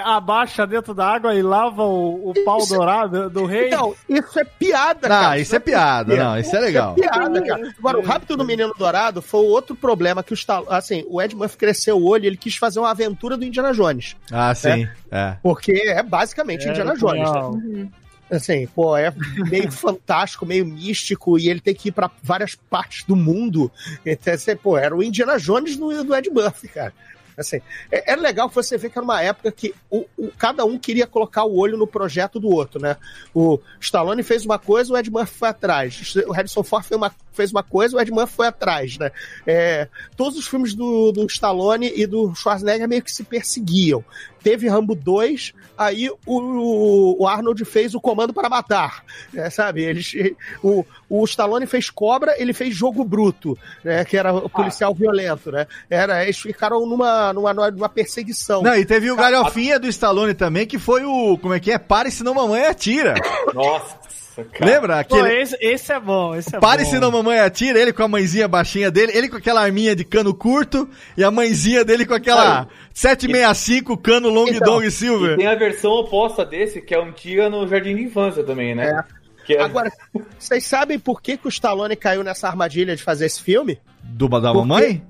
abaixa dentro da água e lava o, o pau Isso- dourado do rei. Então, isso é piada, Não, cara. isso é piada, não, isso é legal. piada, cara. Agora, o Rápido do Menino Dourado foi o outro problema que o Stallone, assim, o Ed Murphy cresceu o olho e ele quis fazer uma aventura do Indiana Jones. Ah, sim. É. Porque é basicamente É, Indiana Jones, né? não. Uhum. Assim, pô, é meio [laughs] fantástico, meio místico, e ele tem que ir pra várias partes do mundo. Então, assim, pô, era o Indiana Jones do, do Ed Murphy, cara. Assim, é, é legal você vê que era uma época que o, o- cada um queria colocar o olho no projeto do outro, né? O Stallone fez uma coisa, o Ed foi atrás. O Harrison Ford fez uma, fez uma coisa, o Ed foi atrás, né? É, todos os filmes do, do Stallone e do Schwarzenegger meio que se perseguiam. Teve Rambo 2, aí o, o Arnold fez o Comando para Matar, né, sabe? Eles, o, o Stallone fez Cobra, ele fez Jogo Bruto, né? Que era o policial violento, né? Era, eles ficaram numa, numa, numa perseguição. Não, e teve o galhofinha do Stallone também, que foi o. Como é que é? Pare senão mamãe atira. Nossa, cara. Lembra? Pô, Aquele. esse, esse é bom, esse é Pare bom. senão mamãe atira, ele com a mãezinha baixinha dele, ele com aquela arminha de cano curto e a mãezinha dele com aquela 765 cano long Então, dong E silver. tem a versão oposta desse, que é antiga no Jardim de Infância também, né? Que é... Agora, vocês sabem por que, que o Stallone caiu nessa armadilha de fazer esse filme? Do da Por mamãe?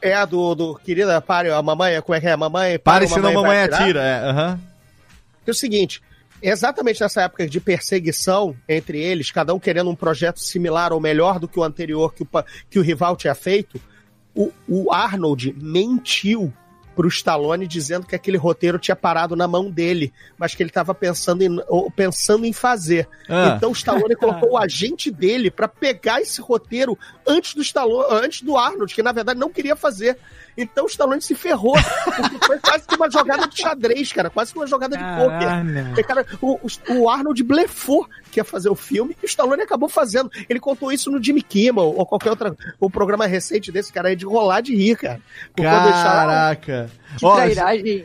É a do, do querida, pare, a mamãe, como é que é? Mamãe, Pare para, senão vai mamãe atira, é. aham. É o seguinte, exatamente nessa época de perseguição entre eles, cada um querendo um projeto similar ou melhor do que o anterior que o, que o rival tinha feito, o, o Arnold mentiu pro Stallone dizendo que aquele roteiro tinha parado na mão dele, mas que ele estava pensando em, pensando em fazer. Ah. Então o Stallone [laughs] colocou o agente dele para pegar esse roteiro antes do Stallone, antes do Arnold, que na verdade não queria fazer. Então o Stallone se ferrou, porque foi quase que uma jogada de xadrez, cara, quase que uma jogada de. Porque, cara, o, o- Arnold blefou que ia fazer o filme e o Stallone acabou fazendo. Ele contou isso no Jimmy Kimmel ou qualquer outro o programa recente desse cara aí de rolar de rir, cara. Por Caraca. Que Ó.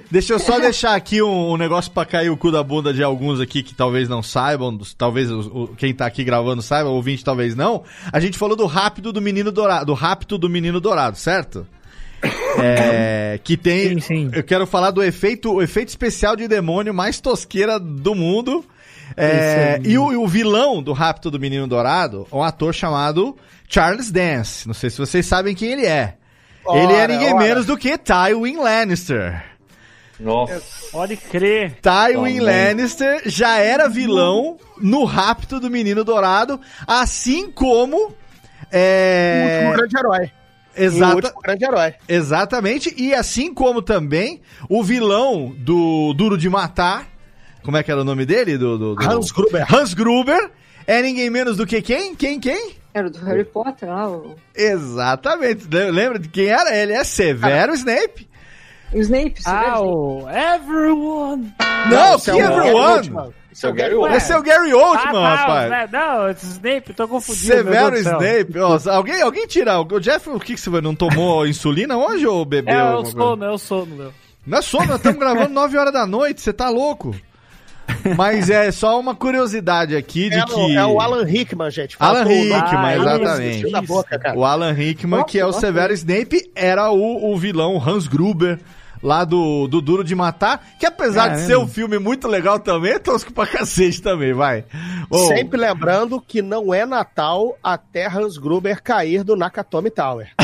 Deixa eu só deixar aqui um, um negócio pra cair o cu da bunda de alguns aqui que talvez não saibam, talvez o- quem tá aqui gravando saiba, ouvinte talvez não. A gente falou do rápido do menino dourado, do rapto do menino dourado, certo? É, que tem. Sim, sim. Eu quero falar do efeito, o efeito especial de demônio mais tosqueira do mundo. É, aí. e, o, e o vilão do Rapto do Menino Dourado é um ator chamado Charles Dance. Não sei se vocês sabem quem ele é. ele é Ora, ninguém ora. menos do que Tywin Lannister. Nossa. Pode crer. Tywin Também. Lannister já era vilão no Rapto do Menino Dourado, assim como. O É, último grande herói. O exata, último grande herói. exatamente, e assim como também o vilão do Duro de Matar. Como é que era o nome dele? Do, do- do- Hans Gruber. Hans Gruber é ninguém menos do que quem? Quem? Quem? Era do Harry Potter lá, o, Exatamente. Le- Lembra de quem era? Ele é Severo Snape. o Snape. você Ah, lembra? o Everyone! Não, esse que é o everyone. Esse é o Gary Oldman. Esse é o Gary Oldman, ah, tá, rapaz. né? Não, esse Snape, tô confundindo. meu Severo. Snape. Ó, alguém, alguém tira. O Jeff, o que, que você? Não tomou [laughs] insulina hoje ou bebeu? É, eu alguma coisa? sou, né? Eu sou, não. Não é sono, nós estamos gravando [laughs] 9 horas da noite, você tá louco? Mas é só uma curiosidade aqui de É, que. o, é o Alan Rickman, gente. Alan o. Rickman, Ah, exatamente. Boca. O Alan Rickman, Nossa, que é o nossa. Severo Snape, era o, o vilão Hans Gruber. Lá do, do Duro de Matar, que apesar de Caramba. ser um filme muito legal também, é tosco pra cacete também, vai. Ô, Sempre lembrando que não é Natal até Hans Gruber cair do Nakatomi Tower. [laughs]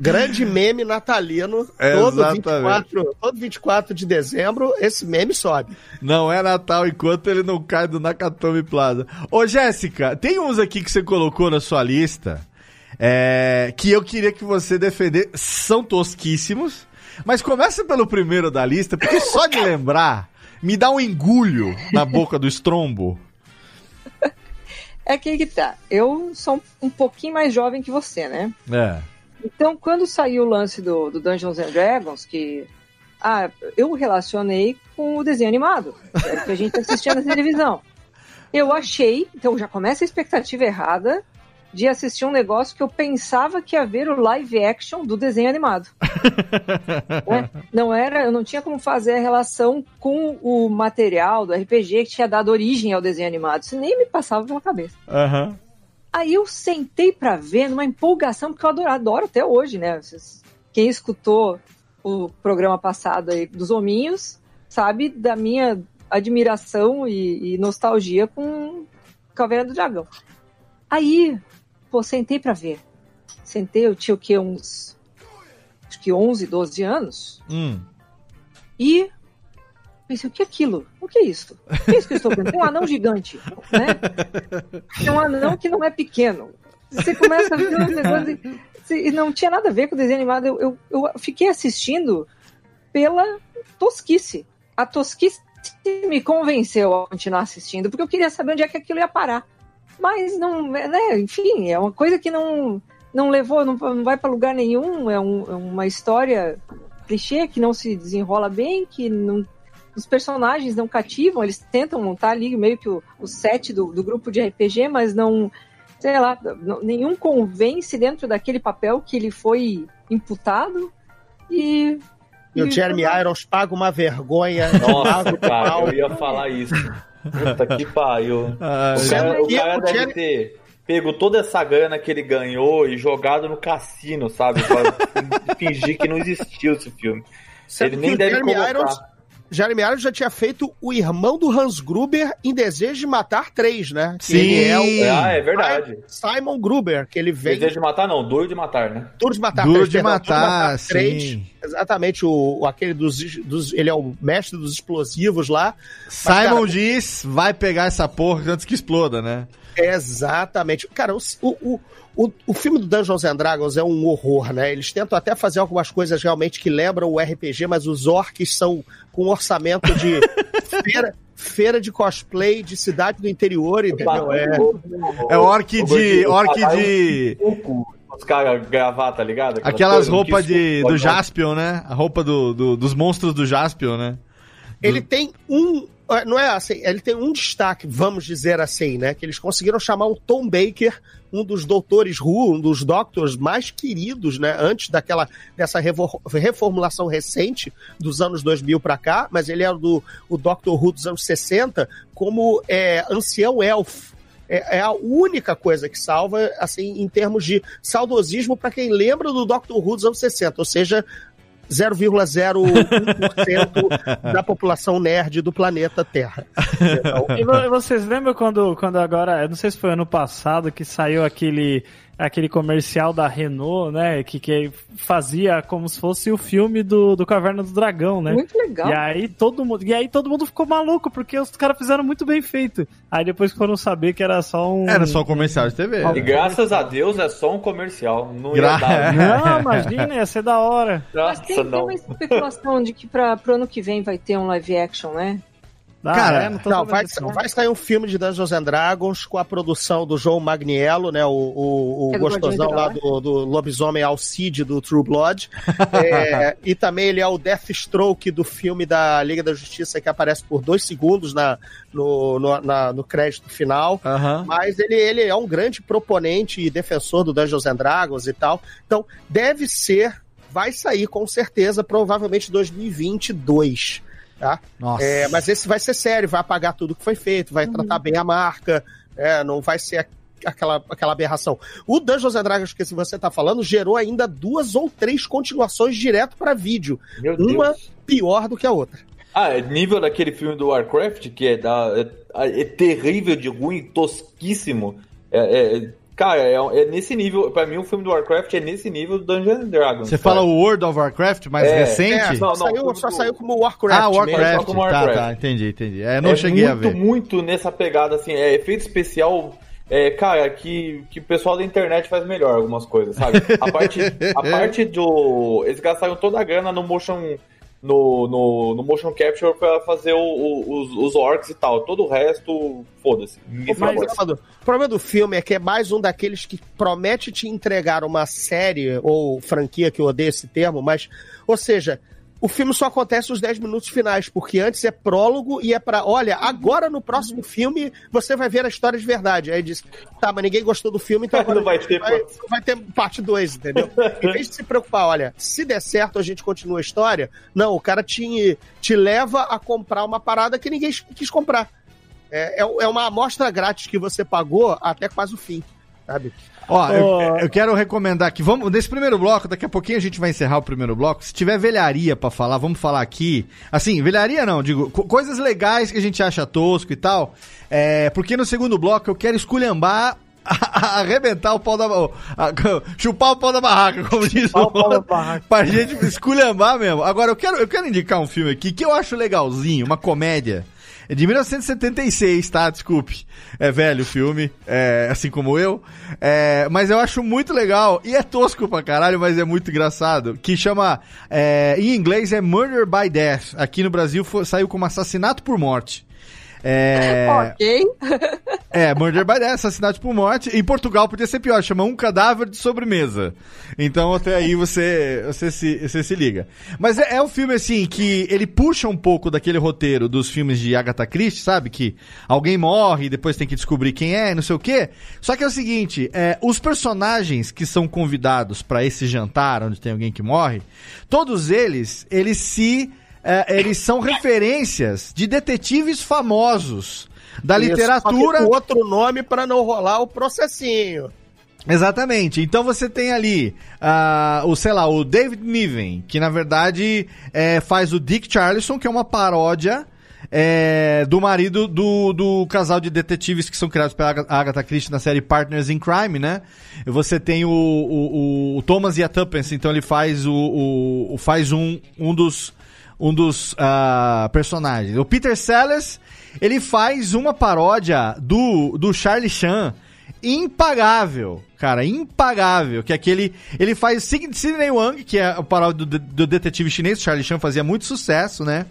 Grande meme natalino. Todo Exatamente. 24, todo 24 de dezembro, esse meme sobe. Não é Natal enquanto ele não cai do Nakatomi Plaza. Ô, Jéssica, tem uns aqui que você colocou na sua lista é, que eu queria que você defender. São tosquíssimos, mas começa pelo primeiro da lista, porque só de lembrar me dá um engulho na boca do estrombo. É que tá. Eu sou um pouquinho mais jovem que você, né? É. Então, quando saiu o lance do, do Dungeons and Dragons, que ah, eu relacionei com o desenho animado, que a gente assistia na televisão. Eu achei, então já começa a expectativa errada de assistir um negócio que eu pensava que ia ver o live action do desenho animado. [laughs] Né? Não era, eu não tinha como fazer a relação com o material do RPG que tinha dado origem ao desenho animado. Isso nem me passava pela cabeça. Aham. Aí eu sentei pra ver numa empolgação, porque eu adoro, adoro até hoje, né? Quem escutou o programa passado aí dos Hominhos sabe da minha admiração e, e nostalgia com Caverna do Dragão. Aí, pô, sentei pra ver. Sentei, eu tinha o quê? Uns. Acho que 11, 12 anos. Hum. E pensei, o que é aquilo? O que é isso? O que é isso que eu estou vendo? Tem um anão gigante, né? Tem um anão que não é pequeno. Você começa a ver um negócio e, e não tinha nada a ver com o desenho animado. Eu, eu, eu fiquei assistindo pela tosquice. A tosquice me convenceu a continuar assistindo, porque eu queria saber onde é que aquilo ia parar. Mas não, né? Enfim, é uma coisa que não, não levou, não, não vai para lugar nenhum. É, um- é uma história clichê que não se desenrola bem, que não, os personagens não cativam, eles tentam montar ali meio que o, o set do, do grupo de RPG, mas não, sei lá, não- nenhum convence dentro daquele papel que ele foi imputado. E. E o Jeremy Irons paga uma vergonha. Nossa, cara, eu ia falar isso. Puta que pariu. Ah, O cara, o cara deve ter pego toda essa grana que ele ganhou e jogado no cassino, sabe? Pra [laughs] fingir que não existiu esse filme. Sendo ele nem deve Jeremy colocar. Irons, Jeremy Irons já tinha feito o irmão do Hans Gruber em Desejo de Matar 3, né? Que Sim. Ele é o Ah, é verdade. Simon Gruber, que ele vem Desejo de matar, não, duro de matar, né? Duro de Matar Duro 3, de Matar, Duro 3. sim. Exatamente, o, o- aquele dos, dos. Ele é o mestre dos explosivos lá. Simon cara, diz, vai pegar essa porra antes que exploda, né? Exatamente. Cara, o, o, o, o filme do Dungeons and Dragons é um horror, né? Eles tentam até fazer algumas coisas realmente que lembram o RPG, mas os orcs são com orçamento de [laughs] feira, feira de cosplay de cidade do interior, entendeu? É, É orc de. orc de. Os caras gravata, tá ligado? Aquela Aquelas um roupas de, do Jaspion, né? A roupa do, do- dos monstros do Jaspion, né? ele tem um. Não é assim, ele tem um destaque, vamos dizer assim, né? Que eles conseguiram chamar o Tom Baker, um dos doutores Who, um dos doctors mais queridos, né? Antes daquela dessa reformulação recente dos anos 2000 para cá, mas ele era do o Doctor Who dos anos 60, como é, ancião elfo. É, é a única coisa que salva, assim, em termos de saudosismo para quem lembra do Doctor Who dos anos 60, ou seja, 0,01% da população nerd do planeta Terra. Então, E vo- vocês lembram quando, quando agora, não sei se foi ano passado, que saiu aquele, aquele comercial da Renault, né? Que, que fazia como se fosse o filme do, do Caverna do Dragão, né? Muito legal. E aí todo mundo, e aí todo mundo ficou maluco, porque os caras fizeram muito bem feito. Aí depois foram saber que era só um. Era só um comercial de TV. E graças a Deus é só um comercial. Não ia Gra- dar. [laughs] Não, imagina, ia ser da hora. Mas tem, Nossa, tem não. uma especulação de que para pro ano que vem vai ter um live action, né? Ah, Cara, é? não tô Não, vai, não. vai sair um filme de Dungeons and Dragons com a produção do João Magniello, né? O, o, o É gostosão lá do, do lobisomem Alcide do True Blood. É, [laughs] e também ele é o Deathstroke do filme da Liga da Justiça que aparece por dois segundos na, no, no, na- no crédito final. Aham. Mas ele, ele é um grande proponente e defensor do Dungeons and Dragons e tal. Então, deve ser, vai sair com certeza, provavelmente 2022. Tá? Nossa. É, mas esse vai ser sério, vai apagar tudo que foi feito, vai tratar bem a marca, é, não vai ser a- aquela, aquela aberração. O Dungeons and Dragons que você tá falando gerou ainda duas ou três continuações direto para vídeo. Meu Uma Deus. pior do que a outra. Ah, é nível daquele filme do Warcraft, que é, da, é, é terrível de ruim, tosquíssimo. É, é- cara, é, é nesse nível. Pra mim, o filme do Warcraft é nesse nível do Dungeons and Dragons. Você cara. fala o World of Warcraft mais É, recente? É, Não, não, saiu, tudo só do- saiu como Warcraft. ah, mesmo. Warcraft. só como Tá, Warcraft. tá, entendi, entendi. É, não é cheguei muito, a ver. muito nessa pegada, assim, é efeito especial. É, cara, que, que o pessoal da internet faz melhor algumas coisas, sabe? A parte, [laughs] a parte do. Eles gastaram toda a grana no motion. No, no, no motion capture pra fazer o- o- os, os orcs e tal. Todo o resto, foda-se. Ninguém o problema do filme é que é mais um daqueles que promete te entregar uma série ou franquia, que eu odeio esse termo, mas, ou seja, o filme só acontece nos 10 minutos finais, porque antes é prólogo e é pra, olha, agora no próximo filme você vai ver a história de verdade. Aí diz, tá, mas ninguém gostou do filme, então agora [laughs] Não vai ter, vai, vai ter parte 2, entendeu? em vez de se preocupar, olha, se der certo a gente continua a história, não, o cara te, te leva a comprar uma parada que ninguém quis comprar. É, é, é uma amostra grátis que você pagou até quase o fim, sabe? Ó, eu, eu quero recomendar que vamos nesse primeiro bloco, daqui a pouquinho a gente vai encerrar o primeiro bloco. Se tiver velharia pra falar, vamos falar aqui. Assim, velharia não, digo, co- coisas legais que a gente acha tosco e tal. É, porque no segundo bloco eu quero esculhambar [laughs] arrebentar o pau da [laughs] chupar o pau da barraca, como diz Chupar o pau da barraca. pra gente esculhambar mesmo. Agora eu quero eu quero indicar um filme aqui que eu acho legalzinho, uma comédia. É de 1976, tá? Desculpe. É velho o filme, é, assim como eu. É, mas eu acho muito legal. E é tosco pra caralho, mas é muito engraçado. Que chama. é, em inglês é Murder by Death. Aqui no Brasil foi- saiu como Assassinato por Morte. É, Ok. é, Murder by Death, assassinato por morte. Em Portugal podia ser pior, chama Um Cadáver de Sobremesa. Então até aí você, você, se, você se liga. Mas é, é um filme assim que ele puxa um pouco daquele roteiro dos filmes de Agatha Christie, sabe? Que alguém morre e depois tem que descobrir quem é, não sei o quê. Só que é o seguinte, é, os personagens que são convidados pra esse jantar onde tem alguém que morre, todos eles, eles se... é, eles são referências de detetives famosos da Isso, literatura. outro nome pra não rolar o processinho. Exatamente. Então você tem ali ah, o, sei lá, o David Niven, que na verdade é, faz o Dick Charlison, que é uma paródia é, do marido do, do casal de detetives que são criados pela Aga- Agatha Christie na série Partners in Crime, né? Você tem o, o, o Thomas e a Tuppence, então ele faz o, o- o- faz um, um dos um dos ah, personagens. O Peter Sellers, ele faz uma paródia do, do Charlie Chan impagável, cara, impagável, que é aquele, ele faz Sid- Sidney Wang, que é o paródia do, do detetive chinês, Charlie Chan fazia muito sucesso, né?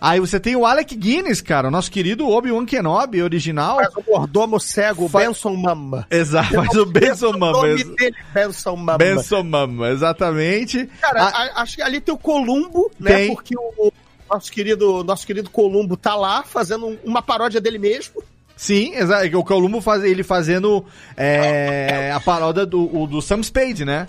Aí você tem o Alec Guinness, cara, o nosso querido Obi-Wan Kenobi original. Faz o mordomo cego, Fa- Benson Mamba. Exato, faz o Benson O Mamba. nome dele é Benson Mamba. Benson Mamba, exatamente. Cara, a- acho que ali tem o Columbo, né? Tem. Porque o, o nosso querido, nosso querido Columbo tá lá fazendo um- uma paródia dele mesmo. Sim, exato. O Columbo faz ele fazendo é, a paródia do, o- do Sam Spade, né?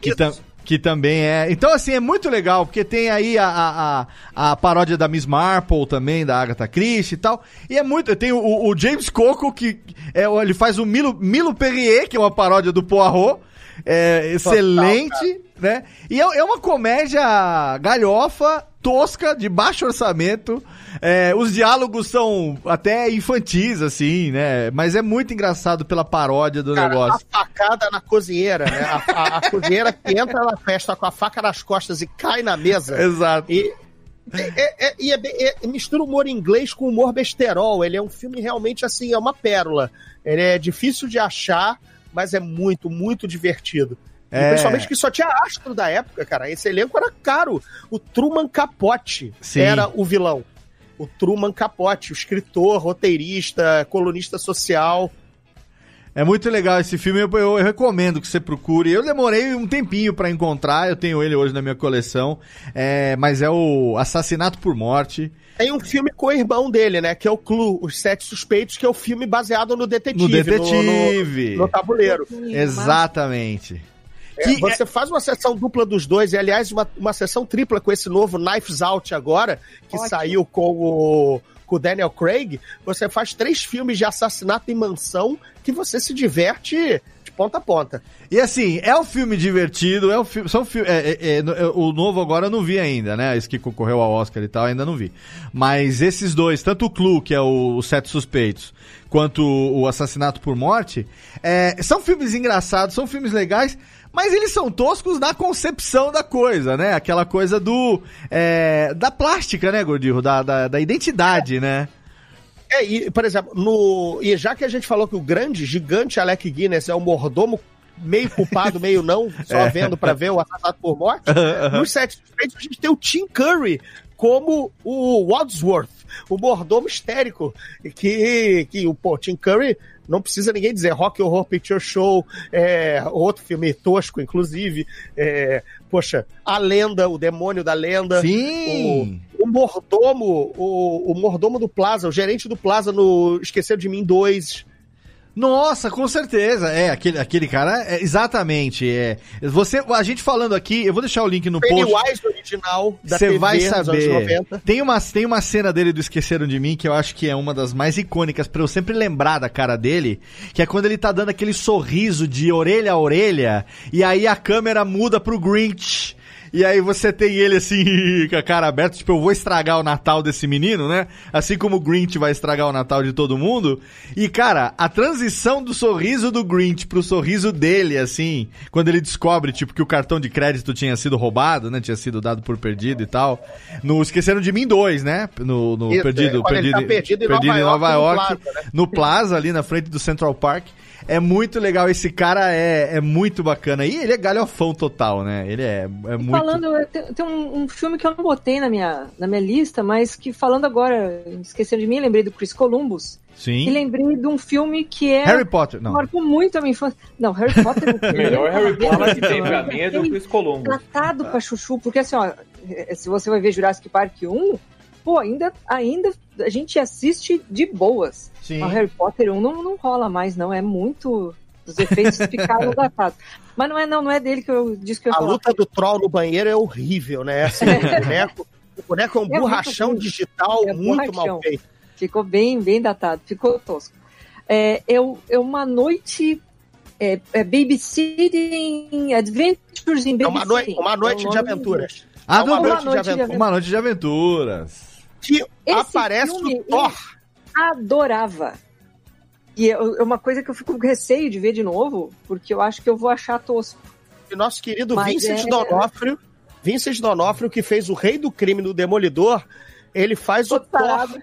Que, tam- que também é. Então, assim, é muito legal, porque tem aí a, a, a, a paródia da Miss Marple também, da Agatha Christie e tal. E é muito. Tem o, o James Coco, que é, ele faz o Milo, Milo Perrier, que é uma paródia do Poirot. É excelente, né? E é, é uma comédia galhofa, tosca, de baixo orçamento. É, os diálogos são até infantis, assim, né? Mas é muito engraçado pela paródia do Cara, negócio. a facada na cozinheira, né? A, a- a cozinheira que entra na festa com a faca nas costas e cai na mesa. Exato. E, é, é- é bem- é- mistura humor inglês com humor besterol. Ele é um filme realmente assim, é uma pérola. Ele é difícil de achar, mas é muito, muito divertido. E É. principalmente que só tinha astro da época, cara. Esse elenco era caro. O Truman Capote Sim. era o vilão. o Truman Capote, o escritor, roteirista, colunista social. É muito legal esse filme, eu, eu recomendo que você procure. Eu demorei um tempinho pra encontrar, eu tenho ele hoje na minha coleção, é, mas é o Assassinato por Morte. Tem um filme com o irmão dele, né? Que é o Clue, Os Sete Suspeitos, que é o filme baseado no detetive. No detetive. No, no tabuleiro. Exatamente. É, Que você faz uma sessão dupla dos dois, e aliás, uma, uma sessão tripla com esse novo Knives Out agora, que Ótimo. saiu com o, com o Daniel Craig. Você faz três filmes de assassinato em mansão que você se diverte de ponta a ponta. E assim, é um filme divertido, é um filme. São fi- é- é- é- é- o novo agora eu não vi ainda, né? Esse que concorreu ao Oscar e tal, ainda não vi. Mas esses dois, tanto o Clue, que é o, Os Sete Suspeitos, quanto o Assassinato por Morte, é, são filmes engraçados, são filmes legais, mas eles são toscos na concepção da coisa, né? Aquela coisa do. é, da plástica, né, Gordirro? Da, da, da identidade, né? É, e, por exemplo, no. E já que a gente falou que o grande, gigante Alec Guinness é o mordomo meio culpado, meio não, [laughs] só É. vendo pra ver o assassinato por morte, [laughs] nos Sete Suspeitos a gente tem o Tim Curry como o Wadsworth, o mordomo histérico, que, que o pô, Tim Curry não precisa ninguém dizer, Rock Horror Picture Show, é, outro filme tosco, inclusive, é, poxa, A Lenda, o Demônio da Lenda, Sim! o mordomo, o, o mordomo do Plaza, o gerente do Plaza no Esqueceu de Mim 2. Nossa, com certeza. É, aquele, aquele cara, é, exatamente. É. Você, a gente falando aqui, eu vou deixar o link no post. Pennywise original da Você vai saber. 90. Tem uma, tem uma cena dele do Esqueceram de Mim que eu acho que é uma das mais icônicas pra eu sempre lembrar da cara dele, que é quando ele tá dando aquele sorriso de orelha a orelha e aí a câmera muda pro Grinch. E aí você tem ele assim, [laughs] com a cara aberta, tipo, eu vou estragar o Natal desse menino, né? Assim como o Grinch vai estragar o Natal de todo mundo. E, cara, a transição do sorriso do Grinch pro sorriso dele, assim, quando ele descobre, tipo, que o cartão de crédito tinha sido roubado, né? Tinha sido dado por perdido e tal. No Esqueceram de Mim 2, né? No, no Isso, Perdido, é, ele perdido, tá perdido em perdido Nova em Nova York, York, no Plaza, né? no Plaza, ali na frente do Central Park. É muito legal, esse cara é, é muito bacana. E ele é galhofão total, né? Ele é, é muito... Falando, tem, um, um filme que eu não botei na minha, na minha lista, mas que falando agora, esquecendo de mim, lembrei do Chris Columbus. E Sim. lembrei de um filme que é. Harry Potter, não. Marcou muito a minha infância. Não, Harry Potter. O melhor Harry Potter que tem pra mim é do Chris Columbus. Tratado pra chuchu, porque assim, ó, se você vai ver Jurassic Park 1, pô, ainda, ainda a gente assiste de boas. Sim. O Harry Potter 1 não, não rola mais, não. É muito. Os efeitos ficaram datados. [laughs] Mas não é, não, não é dele que eu disse que eu A falar. luta do troll no banheiro é horrível, né? Assim, o [laughs] boneco, o boneco é um É muito borrachão digital É muito borrachão. mal feito. Ficou bem, bem datado, ficou tosco. É, é, é uma noite. É, é Babysitting Adventures in É uma, noi Babysitting. uma noite É de aventuras. Ah, É uma noite de Noite de aventuras. Uma noite de aventuras. Que Esse aparece o Thor. adorava. E é uma coisa que eu fico com receio de ver de novo, porque eu acho que eu vou achar tosco. E nosso querido Mas Vincent é- Donofrio, Vincent Donofrio, que fez o Rei do Crime no Demolidor, ele faz o Tô tarado.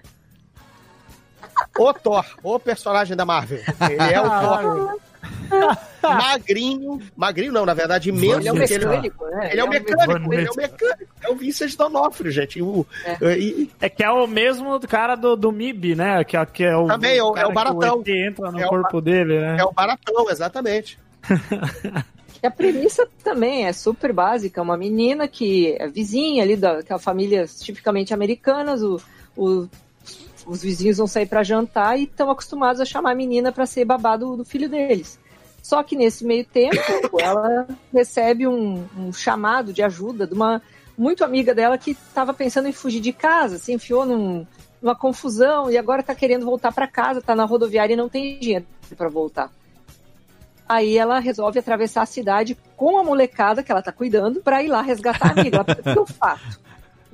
Thor. O Thor, o personagem da Marvel. Ele é o [laughs] Thor. Magrinho, magrinho não, na verdade, imenso. Ele é um porque ele, mecânico, né? ele é um mecânico, mecânico. ele é um mecânico. É o Vincent Donofrio, gente. O, É. e- É que é o mesmo do cara do, do MIB, né? Que, é- que é o, Também, é o- é o baratão. Que o entra no É o corpo dele, né? é o baratão, exatamente. [laughs] E a premissa também é super básica. Uma menina que é vizinha ali daquela famílias tipicamente americanas, o, o- os vizinhos vão sair para jantar e estão acostumados a chamar a menina para ser babado do filho deles. Só que nesse meio tempo, [coughs] ela recebe um, um chamado de ajuda de uma muito amiga dela que estava pensando em fugir de casa, se enfiou num- numa confusão e agora está querendo voltar para casa, está na rodoviária e não tem dinheiro para voltar. Aí ela resolve atravessar a cidade com a molecada que ela tá cuidando para ir lá resgatar a amiga. Ela, O que eu faço?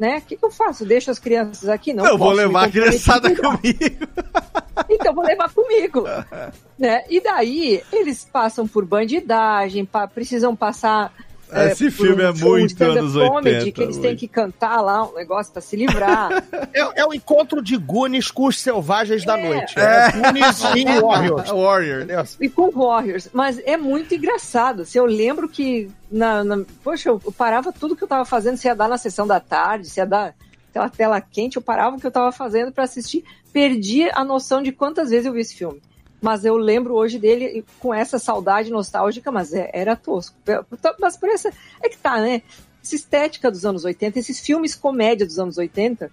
Né? O que, que eu faço? Deixo as crianças aqui? Não eu vou levar a criançada comigo. Então vou levar comigo. né? E daí eles passam por bandidagem, pa- precisam passar. Esse por filme é show muito stand-up anos comedy, 80, Que eles têm que cantar lá um negócio para se livrar. [laughs] É, é o encontro de Goonies com os selvagens da É. noite. É, Goonies e [laughs] Warriors. [laughs] Warrior. Entendeu? e com Warriors. Mas é muito engraçado. Se eu lembro que, na, na- poxa, eu parava tudo que eu tava fazendo, se ia dar na sessão da tarde, se ia dar aquela tela quente, eu parava o que eu tava fazendo para assistir, perdi a noção de quantas vezes eu vi esse filme. Mas eu lembro hoje dele com essa saudade nostálgica, mas é- era tosco. Mas por essa. É que tá, né? Essa estética dos anos 80, esses filmes comédia dos anos 80,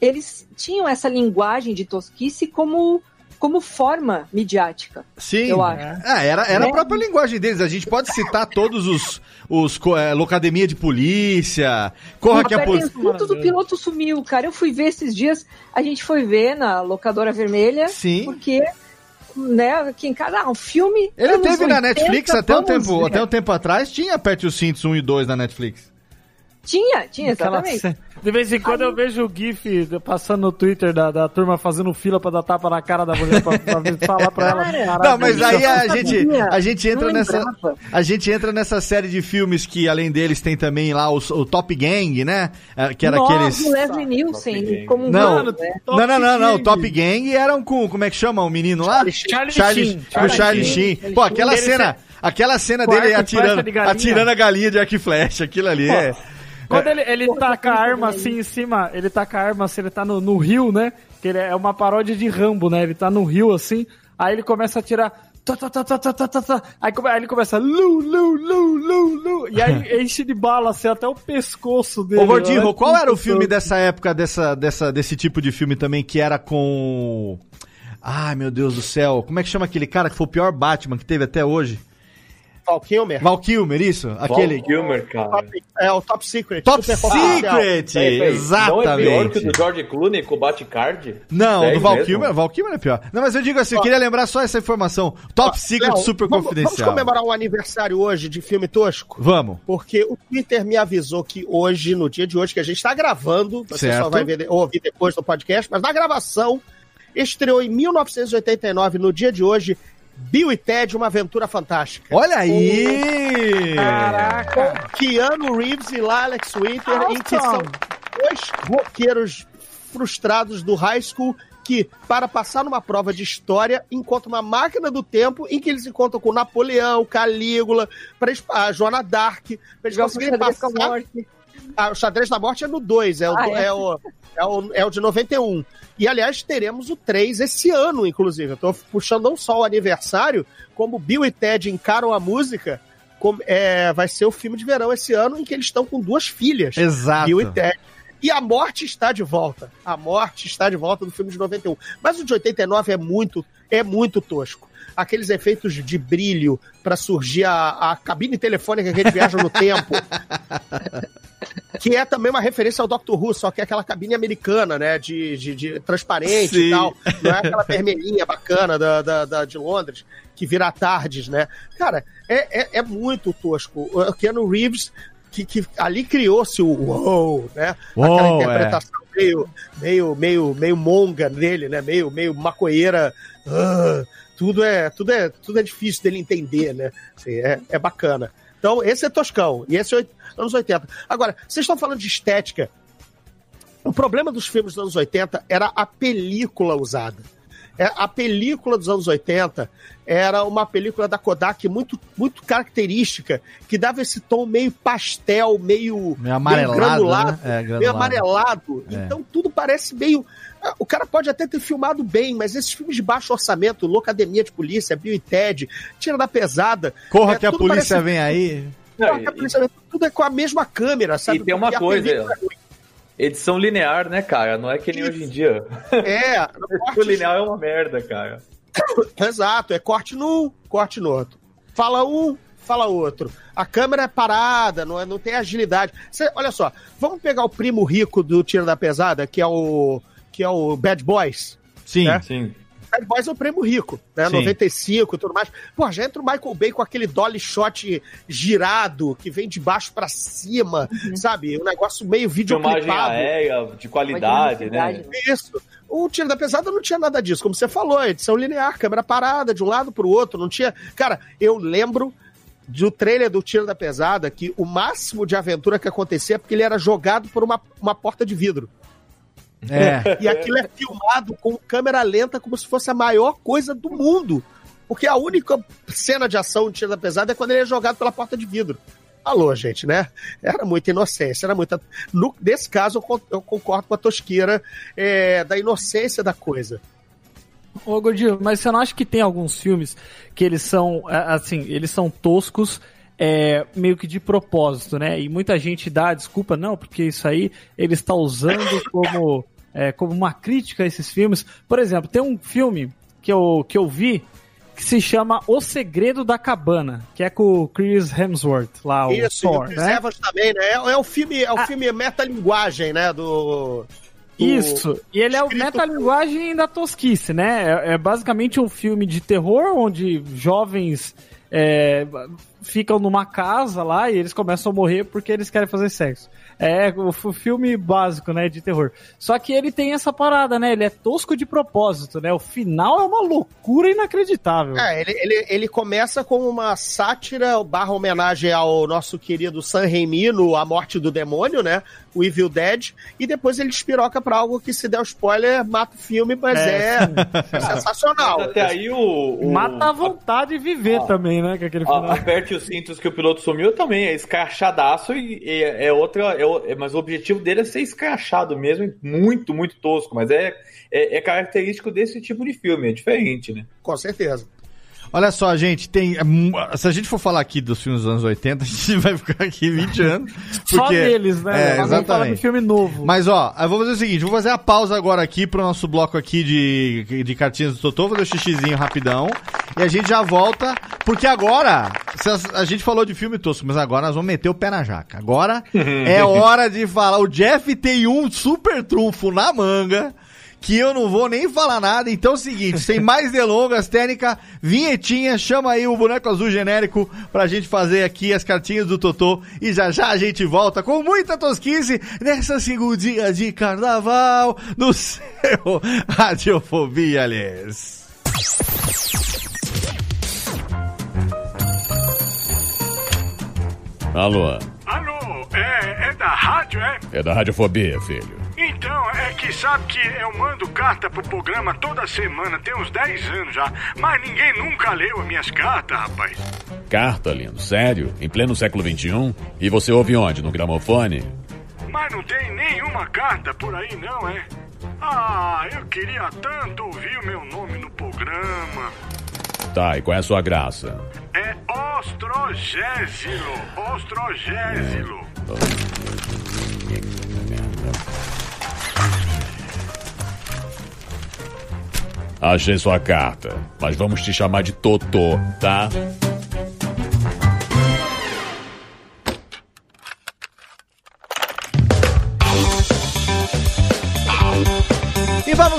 eles tinham essa linguagem de tosquice como, como forma midiática. Sim. Eu acho. Ah, era, era a Né? própria linguagem deles. A gente pode citar todos os. os co- é, Locademia de Polícia, Corra que a Polícia. tem foto do piloto sumiu, cara. Eu fui ver esses dias, a gente foi ver na locadora vermelha, Sim. porque, né, aqui em casa, ah, um filme. Ele teve na 80, Netflix até um, tempo, ver. até um tempo atrás, tinha Aperte os Cintos 1 e 2 na Netflix. Tinha, tinha, exatamente. De vez em quando eu vejo o GIF passando no Twitter da, da turma fazendo fila pra dar tapa na cara da mulher pra, pra falar pra ela. Cara, "Caralho, Não, mas aí a gente, a gente entra nessa. A gente entra nessa série de filmes que, além deles, tem também lá os- o, Top Gang, né? É, Que era Nossa, aqueles. o Leslie Nielsen como um Não, vilão, né? não, não, não, não. O Top Gang eram com. Como é que chama o menino lá? Charlie Charlie, Sheen. o Charlie Charlie Sheen. Sheen. Pô, aquela cena. Aquela cena dele atirando, de atirando a galinha de arco e flecha. Aquilo ali é. Quando ele, ele tá com a arma assim em cima, ele tá com a arma assim, ele tá no, no rio, né? Que ele é uma paródia de Rambo, né? Ele tá no rio assim, aí ele começa a atirar. Tá, tá, tá, tá, tá, tá, tá, tá. Aí, aí ele começa. Lu, lu, lu, lu, lu. E aí [laughs] enche de bala assim até o pescoço dele. Ô, Gordinho, Olha qual era o filme dessa época, dessa, dessa, desse tipo de filme também, que era com. Ai, meu Deus do céu. Como é que chama aquele cara que foi o pior Batman que teve até hoje? Val Kilmer. Val Kilmer, isso? Aquele. Val Kilmer, cara. Top- é o Top Secret. Top. Secret! Peraí, peraí. Não é pior que o Exatamente. do George Clooney com o Batcard? Não, Sério do Val mesmo? Kilmer, Val Kilmer é pior. Não, mas eu digo assim, eu queria lembrar só essa informação. Top Secret Léo, Super vamos- Confidencial. Vamos comemorar um aniversário hoje de filme tosco? Vamos. Porque o Twitter me avisou que hoje, no dia de hoje, que a gente está gravando, você Certo. só vai ver, ouvir depois do podcast, mas na gravação, estreou em 1989, no dia de hoje, Bill e Ted, Uma Aventura Fantástica. Olha aí! Caraca! Keanu Reeves e Alex Winter, em que são dois roqueiros frustrados do high school que, para passar numa prova de história, encontram uma máquina do tempo em que eles encontram com Napoleão, Calígula, pra a Joana Dark, para eles conseguirem passar morte. Ah, o xadrez da morte é no 2, é, o Ah, do- é? é o, é, o, é o de 91. E, aliás, teremos o 3 esse ano, inclusive. Eu tô puxando não só o aniversário, como Bill e Ted encaram a música. como- é, vai ser o filme de verão esse ano em que eles estão com duas filhas. Exato. Bill e Ted. E a morte está de volta. A morte está de volta do filme de 91. Mas o de 89 é muito, é muito tosco. Aqueles efeitos de brilho para surgir a, a cabine telefônica que a gente viaja no tempo. [laughs] Que é também uma referência ao Doctor Who, só que é aquela cabine americana, né? De, de, de transparente Sim. e tal. Não é aquela vermelhinha bacana da, da, da- de Londres, que vira tardes, né? Cara, é, é, é muito tosco. O Keanu Reeves, que, que ali criou-se o wow, né? Uou, aquela é. interpretação meio, meio, meio, meio monga dele, né? Meio, meio maconheira. ah, tudo é, tudo é, tudo é difícil dele entender, né? Assim, é, é bacana. Então, esse é Toscão. E esse é anos 80. Agora, vocês estão falando de estética. O problema dos filmes dos anos 80 era a película usada. É, a película dos anos 80 era uma película da Kodak muito, muito característica, que dava esse tom meio pastel, meio, Meio amarelado, granulado, né? É, granulado. meio amarelado. É. Então tudo parece meio. ah, O cara pode até ter filmado bem, mas esses filmes de baixo orçamento, Locademia de Polícia, Bill e Ted, Tira da Pesada. Corra é, que a polícia parece- vem aí. Não, Corra que a polícia vem, tudo é com a mesma câmera, sabe? E tem uma a coisa, película é. Edição linear, né, cara? Não é que nem Isso. hoje em dia. É, [laughs] Edição corte linear é uma merda, cara. [coughs] Exato, é corte num, corte no outro. Fala um, fala outro. A câmera é parada, não, é, não tem agilidade. Cê- olha só, vamos pegar o primo rico do Tiro da Pesada, que é o que é o Bad Boys. Sim. É? Sim. Bad Boys é o primo rico, né? Sim. 95 e tudo mais. Pô, já entra o Michael Bay com aquele dolly shot girado, que vem de baixo pra cima, sabe? Um negócio meio Filmagem videoclipado. aérea, de qualidade, né? Isso. O Tiro da Pesada não tinha nada disso, como você falou, edição linear, câmera parada de um lado pro outro, não tinha. Cara, eu lembro do trailer do Tiro da Pesada que o máximo de aventura que acontecia é porque ele era jogado por uma, uma porta de vidro. É. [laughs] E aquilo é filmado com câmera lenta como se fosse a maior coisa do mundo. Porque a única cena de ação do Tiro da Pesada é quando ele é jogado pela porta de vidro. Alô, gente, né? Era muita inocência, era muita. No, nesse caso, eu, con- eu concordo com a tosqueira é, da inocência da coisa. Ô, Gordinho, mas você não acha que tem alguns filmes que eles são, assim, eles são toscos é, meio que de propósito, né? E muita gente dá desculpa, não, porque isso aí ele está usando [laughs] como, é, como uma crítica a esses filmes. Por exemplo, tem um filme que eu, que eu vi que se chama O Segredo da Cabana, que é com o Chris Hemsworth, lá, o Isso, e o Thor, Chris né? Evans também, né? É, é o filme, é o filme metalinguagem, né? Do. do- Isso, e ele é o metalinguagem da tosquice, né? É, é basicamente um filme de terror onde jovens é, ficam numa casa lá e eles começam a morrer porque eles querem fazer sexo. É o filme básico, né, de terror. Só que ele tem essa parada, né? Ele é tosco de propósito, né? O final é uma loucura inacreditável. É, ele, ele, ele começa como uma sátira barra homenagem ao nosso querido San Raimi no A Morte do Demônio, né? O Evil Dead, e depois ele espiroca pra algo que se der o spoiler, mata o filme, mas é, [laughs] sensacional. Mas até aí o. o- Mata a vontade de viver também, né? Com aquele final. aperte os cintos que o piloto sumiu também, é escrachadaço e, e é outra. é é- mas o objetivo dele é ser escrachado mesmo, muito, muito tosco. Mas é, é, é característico desse tipo de filme, é diferente, né? Com certeza. Olha só, gente, tem. é Se a gente for falar aqui dos filmes dos anos 80, [laughs] a gente vai ficar aqui 20 anos. Só porque- deles, né? É, exatamente. filme novo. Mas ó, eu vou fazer o seguinte, vou fazer a pausa agora aqui pro nosso bloco aqui de, de cartinhas do Totô, vou fazer o xixizinho rapidão. E a gente já volta, porque agora, as- a gente falou de filme tosco, mas agora nós vamos meter o pé na jaca. Agora [laughs] é hora de falar. O Jeff tem um super trunfo na manga. Que eu não vou nem falar nada, então é o seguinte, sem mais delongas, técnica, vinhetinha, chama aí o boneco azul genérico pra gente fazer aqui as cartinhas do Totô e já já a gente volta com muita tosquice nessa segundinha de carnaval no seu [laughs] Radiofobia, aliás. Alô, Alô, é, é da rádio, é? é da Radiofobia, filho. Então, é que sabe que eu mando carta pro programa toda semana, tem uns 10 anos já, mas ninguém nunca leu as minhas cartas, rapaz. Carta, lindo, sério? Em pleno século XXI? E você ouve onde? No gramofone? Mas não tem nenhuma carta por aí, não, é? Ah, eu queria tanto ouvir o meu nome no programa. Tá, e qual é a sua graça? É Ostrogésilo, Ostrogésilo. Achei sua carta, mas vamos te chamar de Totô, tá?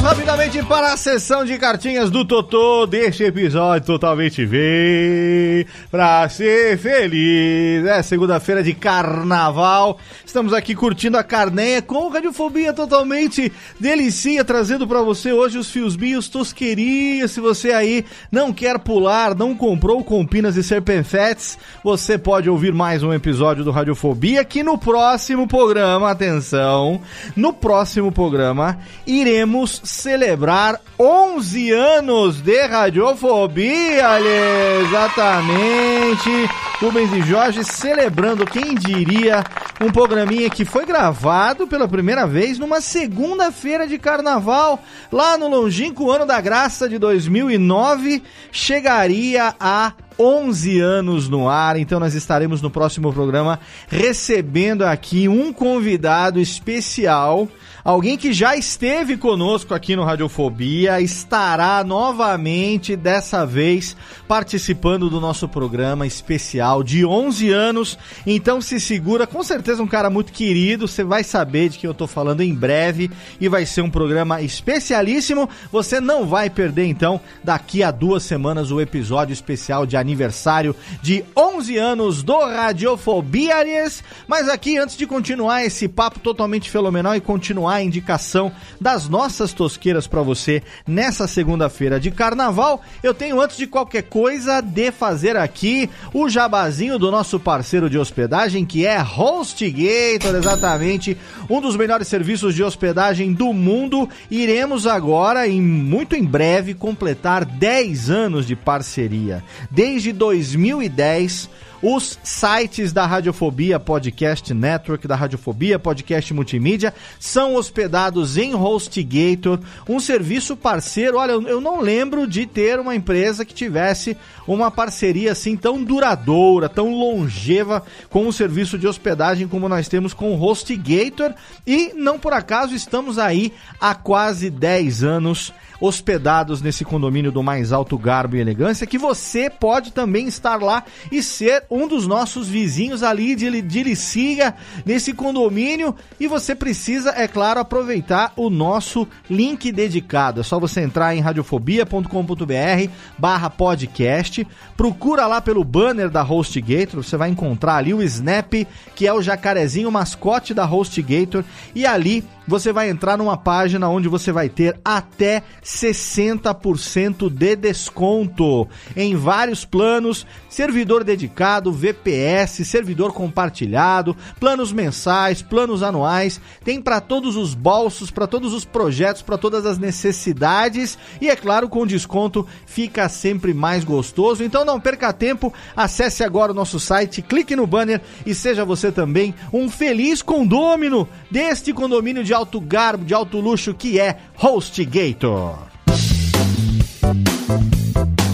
Rapidamente para a sessão de cartinhas do Totô deste episódio totalmente vem pra ser feliz. É segunda-feira de carnaval. Estamos aqui curtindo a carneia com radiofobia totalmente delicia, trazendo para você hoje os fiosbinhos tosquerias. Se você aí não quer pular, não comprou compinas e serpenfetes, você pode ouvir mais um episódio do Radiofobia que no próximo programa, atenção, no próximo programa iremos celebrar 11 anos de Radiofobia, ali, exatamente. Rubens e Jorge celebrando, quem diria, um programinha que foi gravado pela primeira vez numa segunda-feira de carnaval, lá no longínquo ano da graça de 2009, chegaria a 11 anos no ar, então nós estaremos no próximo programa recebendo aqui um convidado especial, alguém que já esteve conosco aqui no Radiofobia, estará novamente dessa vez participando do nosso programa especial de 11 anos. Então se segura, com certeza um cara muito querido, você vai saber de que eu tô falando em breve e vai ser um programa especialíssimo. Você não vai perder então daqui a duas semanas o episódio especial de aniversário de 11 anos do Radiofobia. aliás. Mas aqui, antes de continuar esse papo totalmente fenomenal e continuar a indicação das nossas tosqueiras para você nessa segunda-feira de carnaval, eu tenho, antes de qualquer coisa, de fazer aqui o jabazinho do nosso parceiro de hospedagem, que é HostGator, exatamente, um dos melhores serviços de hospedagem do mundo. Iremos agora, em muito em breve, completar 10 anos de parceria. Desde 2010, Os sites da Radiofobia Podcast Network, da Radiofobia Podcast Multimídia, são hospedados em HostGator, um serviço parceiro. Olha, eu não lembro de ter uma empresa que tivesse uma parceria assim tão duradoura, tão longeva com o serviço de hospedagem como nós temos com o HostGator. E não por acaso estamos aí há quase 10 anos hospedados nesse condomínio do mais alto garbo e elegância, que você pode também estar lá e ser um dos nossos vizinhos ali de, de Liciga, nesse condomínio. E você precisa, é claro, aproveitar o nosso link dedicado. É só você entrar em radiofobia.com.br barra podcast, procura lá pelo banner da HostGator, você vai encontrar ali o Snap, que é o jacarezinho mascote da HostGator, e ali você vai entrar numa página onde você vai ter até 60% de desconto em vários planos, servidor dedicado, VPS, servidor compartilhado, planos mensais, planos anuais, tem para todos os bolsos, para todos os projetos, para todas as necessidades. E é claro, com desconto fica sempre mais gostoso. Então não perca tempo, acesse agora o nosso site, clique no banner e seja você também um feliz condômino deste condomínio de alto garbo, de alto luxo que é HostGator.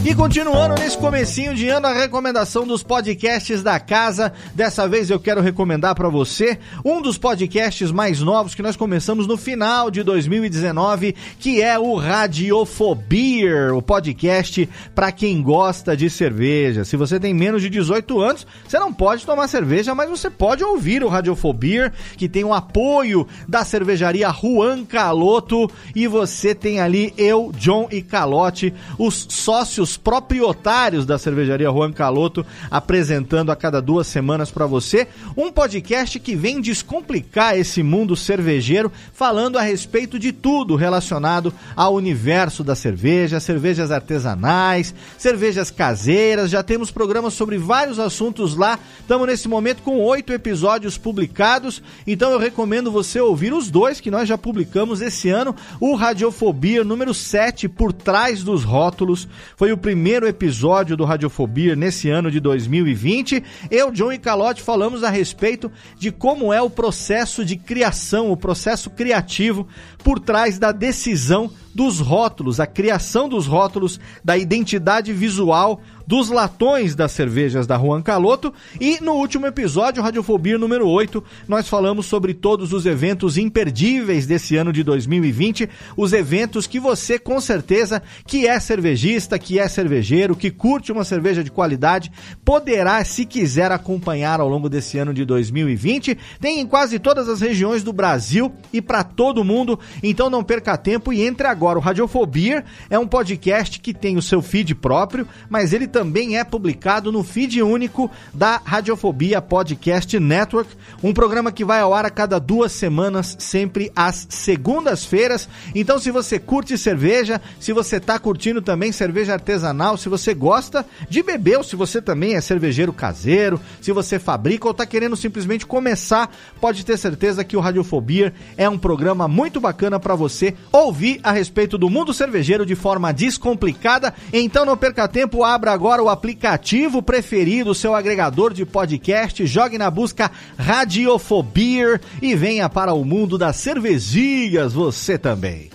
E continuando nesse comecinho de ano, a recomendação dos podcasts da casa. Dessa vez eu quero recomendar para você um dos podcasts mais novos que nós começamos no final de 2019, que é o Radiofobia, o podcast para quem gosta de cerveja. Se você tem menos de 18 anos, você não pode tomar cerveja, mas você pode ouvir o Radiofobia, que tem o apoio da cervejaria Juan Caloto e você tem ali eu, John e Calote, os sócios os proprietários da cervejaria Juan Caloto, apresentando a cada duas semanas para você um podcast que vem descomplicar esse mundo cervejeiro, falando a respeito de tudo relacionado ao universo da cerveja, cervejas artesanais, cervejas caseiras. Já temos programas sobre vários assuntos lá. Estamos nesse momento com oito episódios publicados, então eu recomendo você ouvir os dois que nós já publicamos esse ano: o Radiofobia número 7, Por Trás dos Rótulos. Foi o primeiro episódio do Radiofobia nesse ano de 2020. Eu, John e Calote falamos a respeito de como é o processo de criação, o processo criativo por trás da decisão dos rótulos, a criação dos rótulos, da identidade visual dos latões das cervejas da Juan Caloto. E no último episódio, Radiofobia número 8, nós falamos sobre todos os eventos imperdíveis desse ano de 2020, os eventos que você, com certeza, que é cervejista, que é cervejeiro, que curte uma cerveja de qualidade, poderá, se quiser, acompanhar ao longo desse ano de 2020. Tem em quase todas as regiões do Brasil e para todo mundo, então não perca tempo e entre agora. O Radiofobia é um podcast que tem o seu feed próprio, mas ele também é publicado no feed único da Radiofobia Podcast Network, um programa que vai ao ar a cada duas semanas, sempre às segundas-feiras. Então, se você curte cerveja, se você está curtindo também cerveja artesanal, se você gosta de beber, ou se você também é cervejeiro caseiro, se você fabrica ou está querendo simplesmente começar, pode ter certeza que o Radiofobia é um programa muito bacana para você ouvir a respeito do mundo cervejeiro de forma descomplicada. Então, não perca tempo, abra agora o aplicativo preferido, seu agregador de podcast, jogue na busca Radiofobia e venha para o mundo das cervejinhas você também.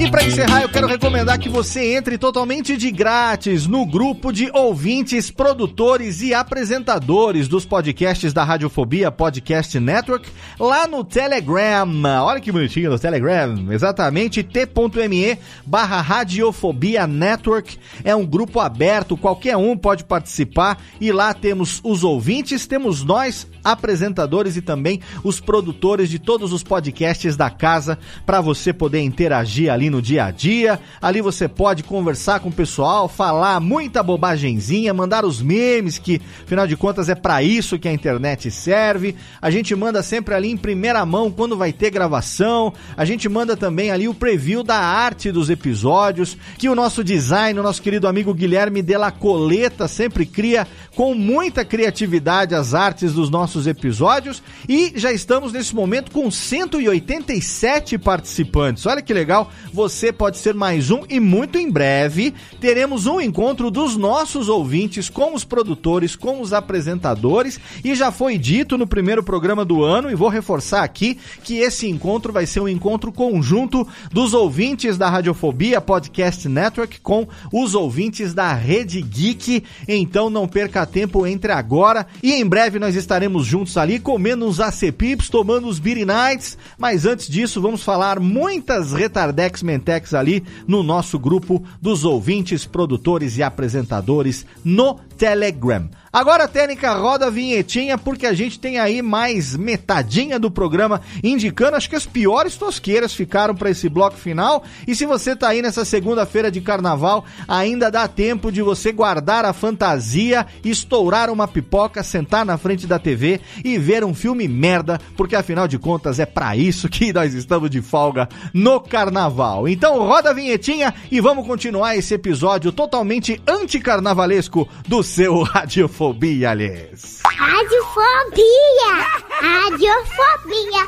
E para encerrar, eu quero recomendar que você entre totalmente de grátis no grupo de ouvintes, produtores e apresentadores dos podcasts da Radiofobia Podcast Network lá no Telegram. Olha que bonitinho no Telegram. Exatamente, t.me barra Radiofobia Network. É um grupo aberto, qualquer um pode participar e lá temos os ouvintes, temos nós, apresentadores e também os produtores de todos os podcasts da casa para você poder interagir ali no dia a dia. Ali você pode conversar com o pessoal, falar muita bobagenzinha, mandar os memes que, afinal de contas, é para isso que a internet serve. A gente manda sempre ali em primeira mão quando vai ter gravação. A gente manda também ali o preview da arte dos episódios, que o nosso design, o nosso querido amigo Guilherme Della Coleta sempre cria com muita criatividade as artes dos nossos episódios. E já estamos nesse momento com 187 participantes participantes. Olha que legal, você pode ser mais um e muito em breve teremos um encontro dos nossos ouvintes com os produtores, com os apresentadores e já foi dito no primeiro programa do ano e vou reforçar aqui que esse encontro vai ser um encontro conjunto dos ouvintes da Radiofobia Podcast Network com os ouvintes da Rede Geek. Então não perca tempo entre agora e em breve nós estaremos juntos ali comendo uns ACPips, tomando os Beer Nights. Mas antes disso, vamos falar muitas retardex mentex ali no nosso grupo dos ouvintes, produtores e apresentadores no Telegram. Agora, Técnica, roda a vinhetinha, porque a gente tem aí mais metadinha do programa indicando, acho que as piores tosqueiras ficaram para esse bloco final. E se você tá aí nessa segunda-feira de carnaval, ainda dá tempo de você guardar a fantasia, estourar uma pipoca, sentar na frente da TV e ver um filme merda, porque afinal de contas é para isso que nós estamos de folga no carnaval. Então, roda a vinhetinha e vamos continuar esse episódio totalmente anticarnavalesco do seu Radiofobia, aliás. Radiofobia! Radiofobia!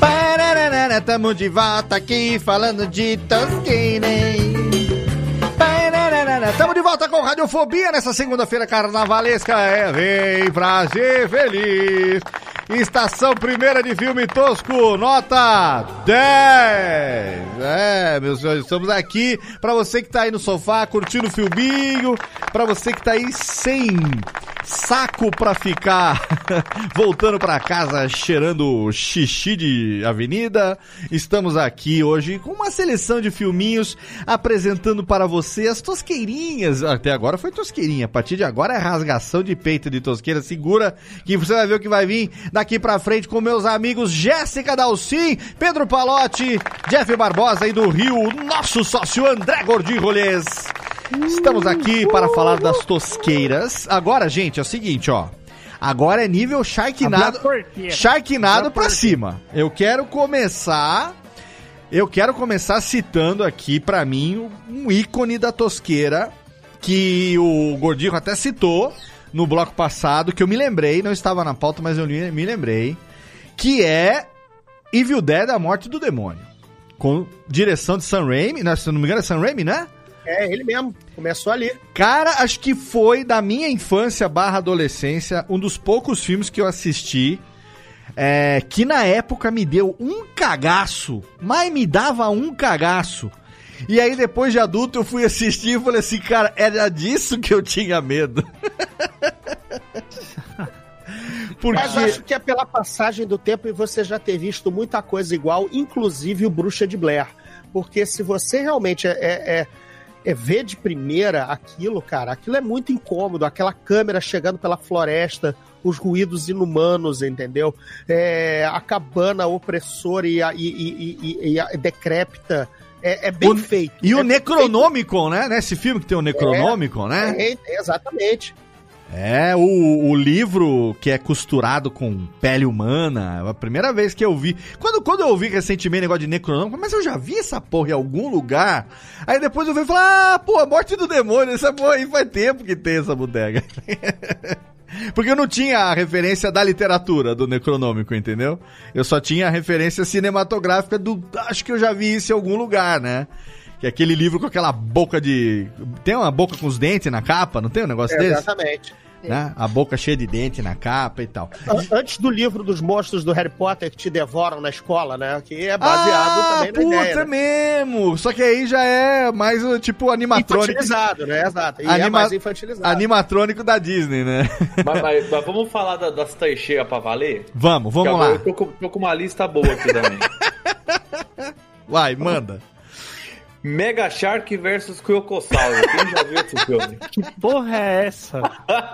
Pararara, Tamo de volta aqui falando de Tosqueira. Pararara, Tamo de volta com Radiofobia nessa segunda-feira carnavalesca. É, vem pra ser feliz. Estação primeira de filme tosco, nota 10. É, meus senhores, estamos aqui pra você que tá aí no sofá curtindo o filminho, pra você que tá aí sem saco pra ficar [laughs] voltando pra casa cheirando xixi de avenida. Estamos aqui hoje com uma seleção de filminhos apresentando para você as tosqueirinhas. Até agora foi tosqueirinha, a partir de agora é rasgação de peito de tosqueira. Segura que você vai ver o que vai vir daqui pra frente com meus amigos Jéssica Dalcin, Pedro Palotti, Jeff Barbosa e do Rio, nosso sócio André Gordinho Rolês. Estamos aqui para falar das tosqueiras. Agora, gente, é o seguinte, ó. Agora é nível Sharknado, Sharknado pra cima. Eu quero começar... Eu quero começar citando aqui, pra mim, um ícone da tosqueira que o Gordinho até citou no bloco passado, que eu me lembrei, não estava na pauta, mas eu me lembrei, que é Evil Dead, A Morte do Demônio. Com direção de Sam Raimi, né, se não me engano é Sam Raimi, né? É, ele mesmo. Começou ali. Cara, acho que foi da minha infância barra adolescência um dos poucos filmes que eu assisti é, que na época me deu um cagaço, mas me dava um cagaço. E aí depois de adulto eu fui assistir e falei assim, cara, era disso que eu tinha medo. [laughs] Porque... Mas acho que é pela passagem do tempo e você já ter visto muita coisa igual, inclusive o Bruxa de Blair. Porque se você realmente é, é, é, é ver de primeira aquilo, cara, aquilo é muito incômodo. Aquela câmera chegando pela floresta, os ruídos inumanos, entendeu? É, a cabana opressora e a, e, e, e, e a decrépita. É, é bem O- feito. E o É bem Necronomicon, né? Nesse filme que tem o Necronomicon, né? feito. É, exatamente. É, o, o livro que é costurado com pele humana, é a primeira vez que eu vi. Quando, quando eu ouvi recentemente negócio de Necronômico, mas eu já vi essa porra em algum lugar. Aí depois eu fui falar, ah, pô, a morte do demônio, essa porra aí faz tempo que tem essa bodega. [laughs] Porque eu não tinha a referência da literatura do Necronômico, entendeu? Eu só tinha a referência cinematográfica do. Acho que eu já vi isso em algum lugar, né? Que é aquele livro com aquela boca de. Tem uma boca com os dentes na capa, não tem um negócio É, desse? exatamente. Né? A boca cheia de dente na capa e tal. An- Antes do livro dos monstros do Harry Potter que te devoram na escola, né? Que é baseado ah, também na puta ideia. né? mesmo! Só que aí já é mais uh, tipo animatrônico. Infantilizado, né? Exato. E é Anima- mais infantilizado. Animatrônico da Disney, né? Mas, mas- mas vamos falar da- das cheias pra valer? Vamos, vamos Que lá. Eu tô, com- tô com uma lista boa aqui também. [laughs] Vai, manda. Mega Shark versus Kyokossauro. Quem já viu esse filme? [laughs] Que porra é essa?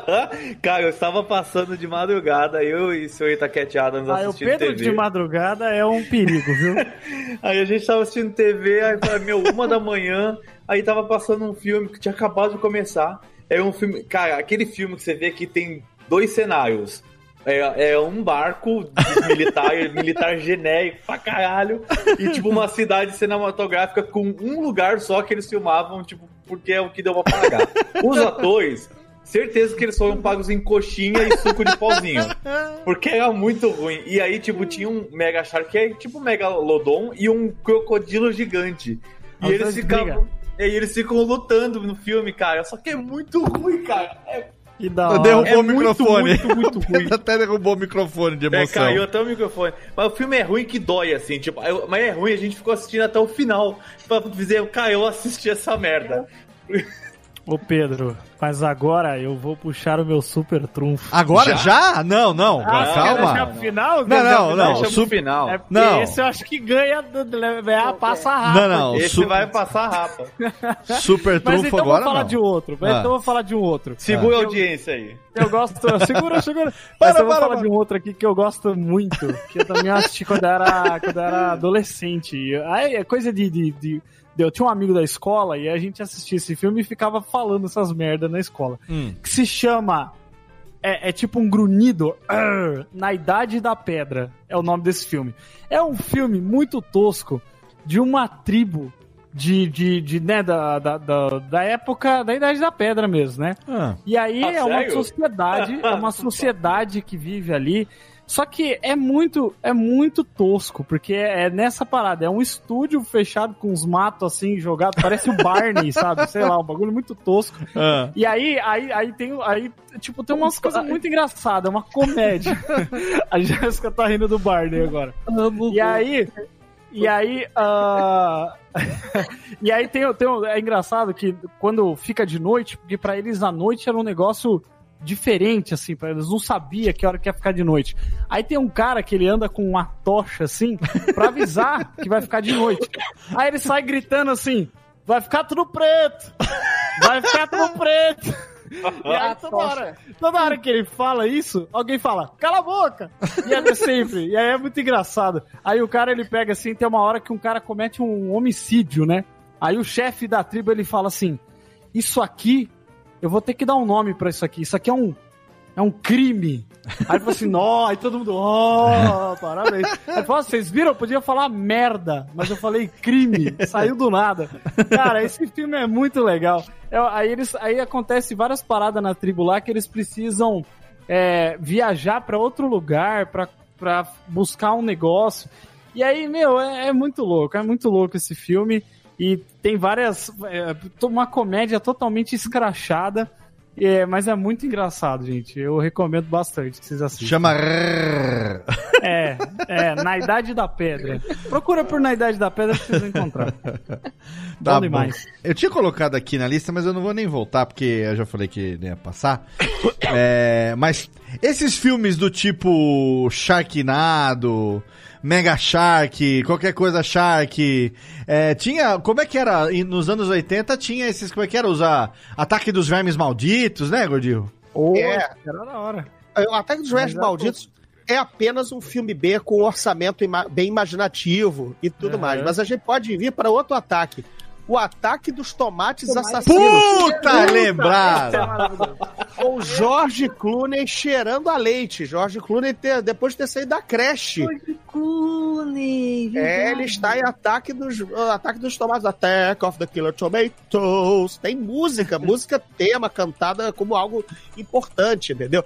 [laughs] Cara, eu estava passando de madrugada, eu e o senhor Itaquete Adams Ah, o assistindo Pedro TV. de madrugada é um perigo, viu? [laughs] Aí a gente tava assistindo TV, aí foi, meu, uma da manhã, aí tava passando um filme que tinha acabado de começar. É um filme, cara, aquele filme que você vê que tem dois cenários. É, é um barco militar, [laughs] militar genérico pra caralho, e tipo uma cidade cinematográfica com um lugar só que eles filmavam, tipo, porque é o que deu pra pagar. Os atores, certeza que eles foram pagos em coxinha e suco de pauzinho. Porque era muito ruim. E aí, tipo, tinha um Mega Shark que é tipo um Megalodon e um crocodilo gigante. E eles ficavam. E eles ficam lutando no filme, cara. Só que é muito ruim, cara. É, Que da hora. Derrubou é o muito, microfone. muito, muito [laughs] ruim. Até derrubou o microfone de É, emoção. caiu até o microfone. Mas o filme é ruim que dói, assim, tipo, eu- mas é ruim, a gente ficou assistindo até o final. Pra dizer, cara, eu assisti essa merda. Ô Pedro, mas agora eu vou puxar o meu super trunfo. Agora já? Não, não. Ah, calma. final? Não, não, pro não. final? Deixa su- pro final. É porque Não. esse eu acho que ganha, ganha passa rápido. Não, não. Esse su- vai passar rapa. Super Mas trunfo então agora vou falar não. de outro. Ah. Então vou falar de um outro. Segura a Eu- audiência aí. Eu gosto. [laughs] Segura, segura. Para, Mas eu vou para, falar para. de um outro aqui que eu gosto muito. Que eu também assisti quando era, quando era adolescente. Aí é coisa de, de- de- Eu tinha um amigo da escola e a gente assistia esse filme e ficava falando essas merdas na escola. Hum. Que se chama. É, é tipo um grunhido. Arr, na Idade da Pedra. É o nome desse filme. É um filme muito tosco de uma tribo. De, de, de né, da, da, da, da época da Idade da Pedra mesmo, né? Ah. E aí Ah, é uma sério? sociedade, é uma [laughs] sociedade que vive ali. Só que é muito, é muito tosco, porque é, é nessa parada, é um estúdio fechado com os matos assim jogados, parece o Barney, [laughs] sabe? Sei lá, um bagulho muito tosco. Ah. E aí, aí, aí tem, aí, tipo, tem umas coisas muito engraçadas, é uma comédia. [laughs] A Jéssica tá rindo do Barney agora. E aí, e aí, ah, [laughs] e aí tem, tem, é engraçado que quando fica de noite, porque pra eles a noite era um negócio diferente, assim, pra eles não sabia que hora que ia ficar de noite. Aí tem um cara que ele anda com uma tocha, assim, pra avisar [laughs] que vai ficar de noite. Aí ele sai gritando assim, vai ficar tudo preto! Vai ficar tudo preto! E aí toda hora, toda hora que ele fala isso, alguém fala, cala a boca! E é sempre. E aí é muito engraçado. Aí o cara ele pega assim, tem uma hora que um cara comete um homicídio, né? Aí o chefe da tribo ele fala assim: Isso aqui, eu vou ter que dar um nome pra isso aqui. Isso aqui é um. É um crime. Aí falou assim, [laughs] nó, aí todo mundo, ó, parabéns. Aí falou, "Ó, vocês viram? Eu podia falar merda, mas eu falei crime, saiu do nada. Cara, esse filme é muito legal. É, aí, eles, aí acontece várias paradas na tribo lá que eles precisam é, viajar pra outro lugar pra buscar um negócio. E aí, meu, é, é muito louco, é muito louco esse filme. E tem várias. É, uma comédia totalmente escrachada. É, mas é muito engraçado, gente. Eu recomendo bastante que vocês assistam. Chama. É, é, Na Idade da Pedra. Procura por Na Idade da Pedra que vocês vão encontrar. [laughs] Tá Bom bom. demais. Eu tinha colocado aqui na lista, mas eu não vou nem voltar, porque eu já falei que ia passar. [coughs] É, mas esses filmes do tipo Sharknado, Mega Shark, qualquer coisa Shark, é, tinha. Como é que era? Nos anos 80 tinha esses. Como é que era? Usar Ataque dos Vermes Malditos, né, Gordinho? Oh, É. Era da hora. O Ataque dos Vermes Malditos é apenas um filme B com um orçamento ima- bem imaginativo e tudo Uhum. mais. Mas a gente pode vir para outro ataque. O ataque dos tomates Tomates. assassinos. Puta, lembrado! Com Jorge Clooney cheirando a leite. Jorge Clooney, ter- depois de ter saído da creche. Clooney. É, ele está em ataque dos, uh, ataque dos tomates. Attack of the Killer Tomatoes. Tem música, música tema cantada como algo importante, entendeu?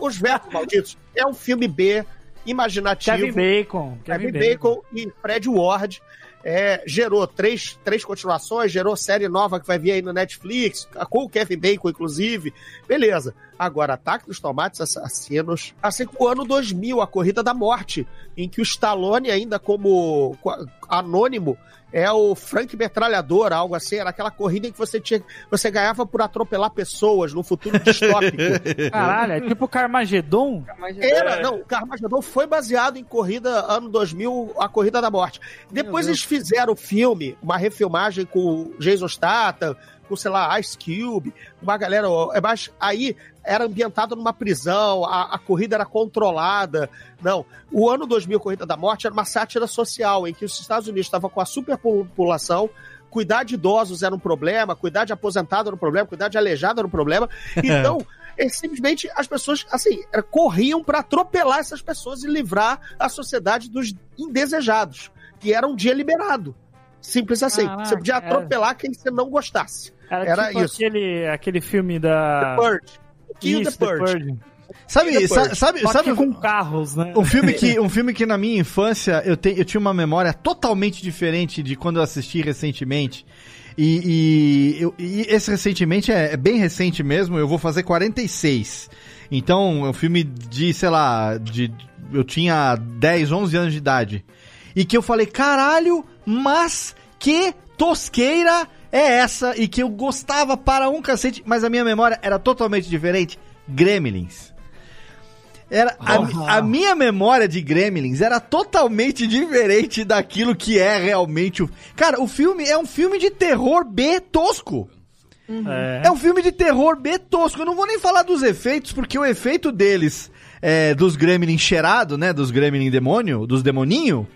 Os Versos Malditos é um filme B, imaginativo. Kevin Bacon. Kevin Bacon e Fred Ward. É, gerou três, três continuações, gerou série nova que vai vir aí no Netflix, com o Kevin Bacon, inclusive. Beleza. Agora, Ataque dos Tomates Assassinos. Assim como o ano 2000, a Corrida da Morte, em que o Stallone, ainda como co- anônimo, é o Frank Metralhador, algo assim. Era aquela corrida em que você, tinha, você ganhava por atropelar pessoas no futuro distópico. [laughs] Caralho, é tipo Carmageddon? Era, não, o Carmageddon foi baseado em corrida ano 2000, a Corrida da Morte. Depois eles fizeram o filme, uma refilmagem com o Jason Statham, com, sei lá, Ice Cube, uma galera, é, mas aí era ambientado numa prisão, a, a corrida era controlada. Não, o ano 2000, Corrida da Morte, era uma sátira social, em que os Estados Unidos estavam com a superpopulação, cuidar de idosos era um problema, cuidar de aposentado era um problema, cuidar de aleijado era um problema. [laughs] Então, é, simplesmente as pessoas, assim, corriam para atropelar essas pessoas e livrar a sociedade dos indesejados, que era um dia liberado. Simples assim. Caraca, você podia era. atropelar quem você não gostasse. Era, Era tipo isso. Aquele, aquele filme da. The Purge. Kill Isso, the Purge. Sabe, the Purge. sabe, Só sabe que com carros, né? um filme que [laughs] um filme que na minha infância eu, te, eu tinha uma memória totalmente diferente de quando eu assisti recentemente. E, e, eu- e esse recentemente é, é bem recente mesmo, eu vou fazer 46. Então, é um filme de, sei lá, de eu tinha 10, 11 anos de idade. E que eu falei, caralho, mas que tosqueira é essa? E que eu gostava para um cacete, mas a minha memória era totalmente diferente. Gremlins. Era, a, a minha memória de Gremlins era totalmente diferente daquilo que é realmente o. Cara, o filme é um filme de terror B tosco. É. É um filme de terror B tosco. Eu não vou nem falar dos efeitos, porque o efeito deles, é, dos Gremlin cheirado, né? Dos Gremlin demônio, dos demoninho.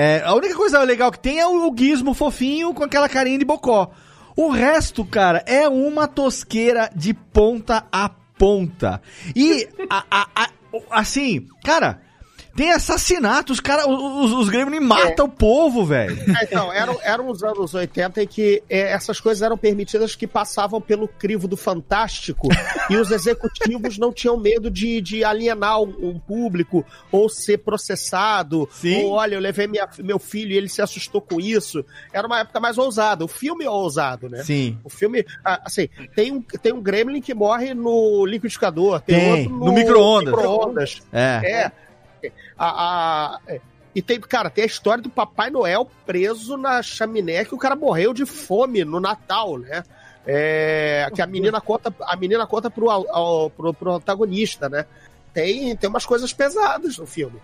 É, a única coisa legal que tem é o, gizmo fofinho com aquela carinha de bocó. O resto, cara, é uma tosqueira de ponta a ponta. E, a- a- a- assim, cara, tem assassinatos, cara, os, os Gremlin matam o povo, velho. [laughs] É, então, eram, eram os anos 80 em que é, essas coisas eram permitidas que passavam pelo crivo do fantástico e os executivos não tinham medo de, de alienar um, um público ou ser processado. Sim. Ou, olha, eu levei minha- meu filho e ele se assustou com isso. Era uma época mais ousada. O filme é ousado, né? Sim. O filme, assim, tem um, tem um gremlin que morre no liquidificador, tem, Tem, outro no micro-ondas. micro-ondas. É. É. A, a- é. e tem, cara, tem a história do Papai Noel preso na chaminé que o cara morreu de fome no Natal, né? É, que a menina conta, a menina conta pro, ao, pro, pro antagonista, né? Tem, tem umas coisas pesadas no filme.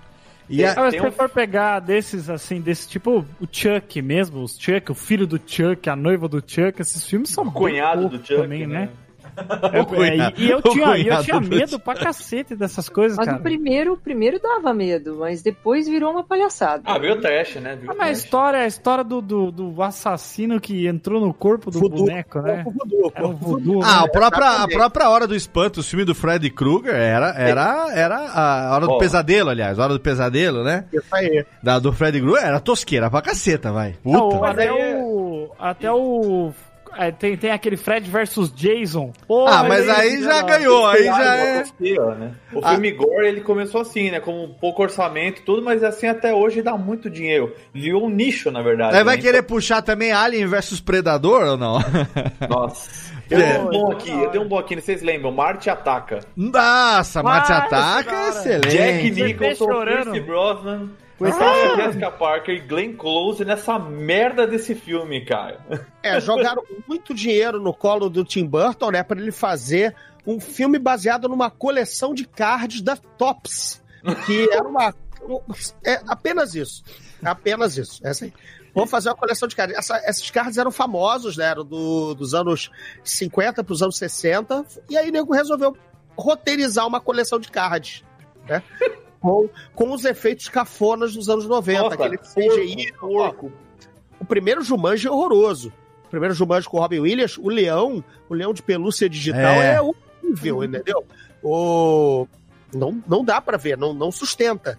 E a- tem se um- você for pegar desses, assim, desse tipo, o Chuck mesmo, os Chuck, o filho do Chuck, a noiva do Chuck, esses filmes são O cunhado do Chuck, também, né? né? É, cunhado- [laughs] é, e eu tinha, eu tinha do medo pra cacete dessas coisas, Mas cara. o primeiro, o primeiro dava medo, mas depois virou uma palhaçada. Ah, viu o trash, né? Viu Ah, mas a história, a história do, do, do assassino que entrou no corpo do Voodoo. boneco, né? Corpo voodoo, Era um voodoo, Ah, né? a própria, a própria Hora do Espanto, o filme do Freddy Krueger, era, era, era a Hora do. Pesadelo, aliás, a Hora do Pesadelo, né? Isso aí. Da, do Freddy Krueger, era tosqueira pra caceta, vai. Não, Puta. até Mas aí é- o. Até o. é, tem, tem aquele Fred versus Jason. Pô, Ah, mas ele- aí já ganhou, aí já é... né? O Ah. filme Gore, ele começou assim, né? Com pouco orçamento e tudo, mas assim até hoje dá muito dinheiro. Virou um nicho, na verdade. Aí vai né? querer puxar também Alien versus Predador ou não? [laughs] Nossa. Eu É. dei um bom aqui, eu dei um bom aqui, vocês lembram? Marte Ataca. Nossa, Marte Ataca é hora. Jack excelente. Nicholson, chorando. Pierce Brosnan, Esse- Sarah Jessica Parker e Glenn Close nessa merda desse filme, cara. É, jogaram muito dinheiro no colo do Tim Burton, né, para ele fazer um filme baseado numa coleção de cards da Tops, que era uma é apenas isso, apenas isso, essa aí. Vou fazer uma coleção de cards. Essa- esses cards eram famosos, né? Eram do- dos anos 50 para os anos 60. E aí, o nego resolveu roteirizar uma coleção de cards, né? Com, com os efeitos cafonas dos anos 90. Nossa, aquele CGI. porco. o primeiro Jumanji é horroroso. O primeiro Jumanji com o Robin Williams, o leão, o leão de pelúcia digital É. é, horrível, entendeu? O... Não, não dá pra ver, não, não sustenta.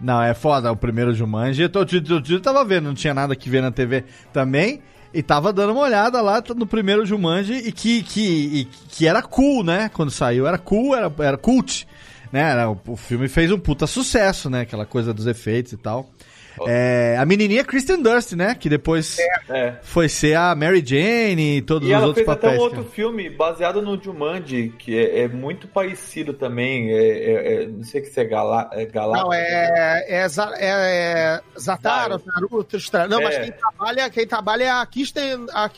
Não, é foda, o primeiro Jumanji. Eu, tô- eu, eu, eu tava vendo, não tinha nada que ver na TV também. E tava dando uma olhada lá no primeiro Jumanji e que, que, e que era cool, né? Quando saiu, era cool, era, era cult. Né? Era- o filme fez um puta sucesso, né? Aquela coisa dos efeitos e tal. É, a menininha Kristen Dunst, né? Que depois É. foi ser a Mary Jane e todos E os ela outros fez até papéis. um outro filme baseado no Jumanji, que é, é muito parecido também. É, é- é- não sei que se é Galá. É Galá Não, é, é, é, é Zatara, Naruto, Stra- Não, mas É. quem trabalha, quem trabalha é a Kristen, a,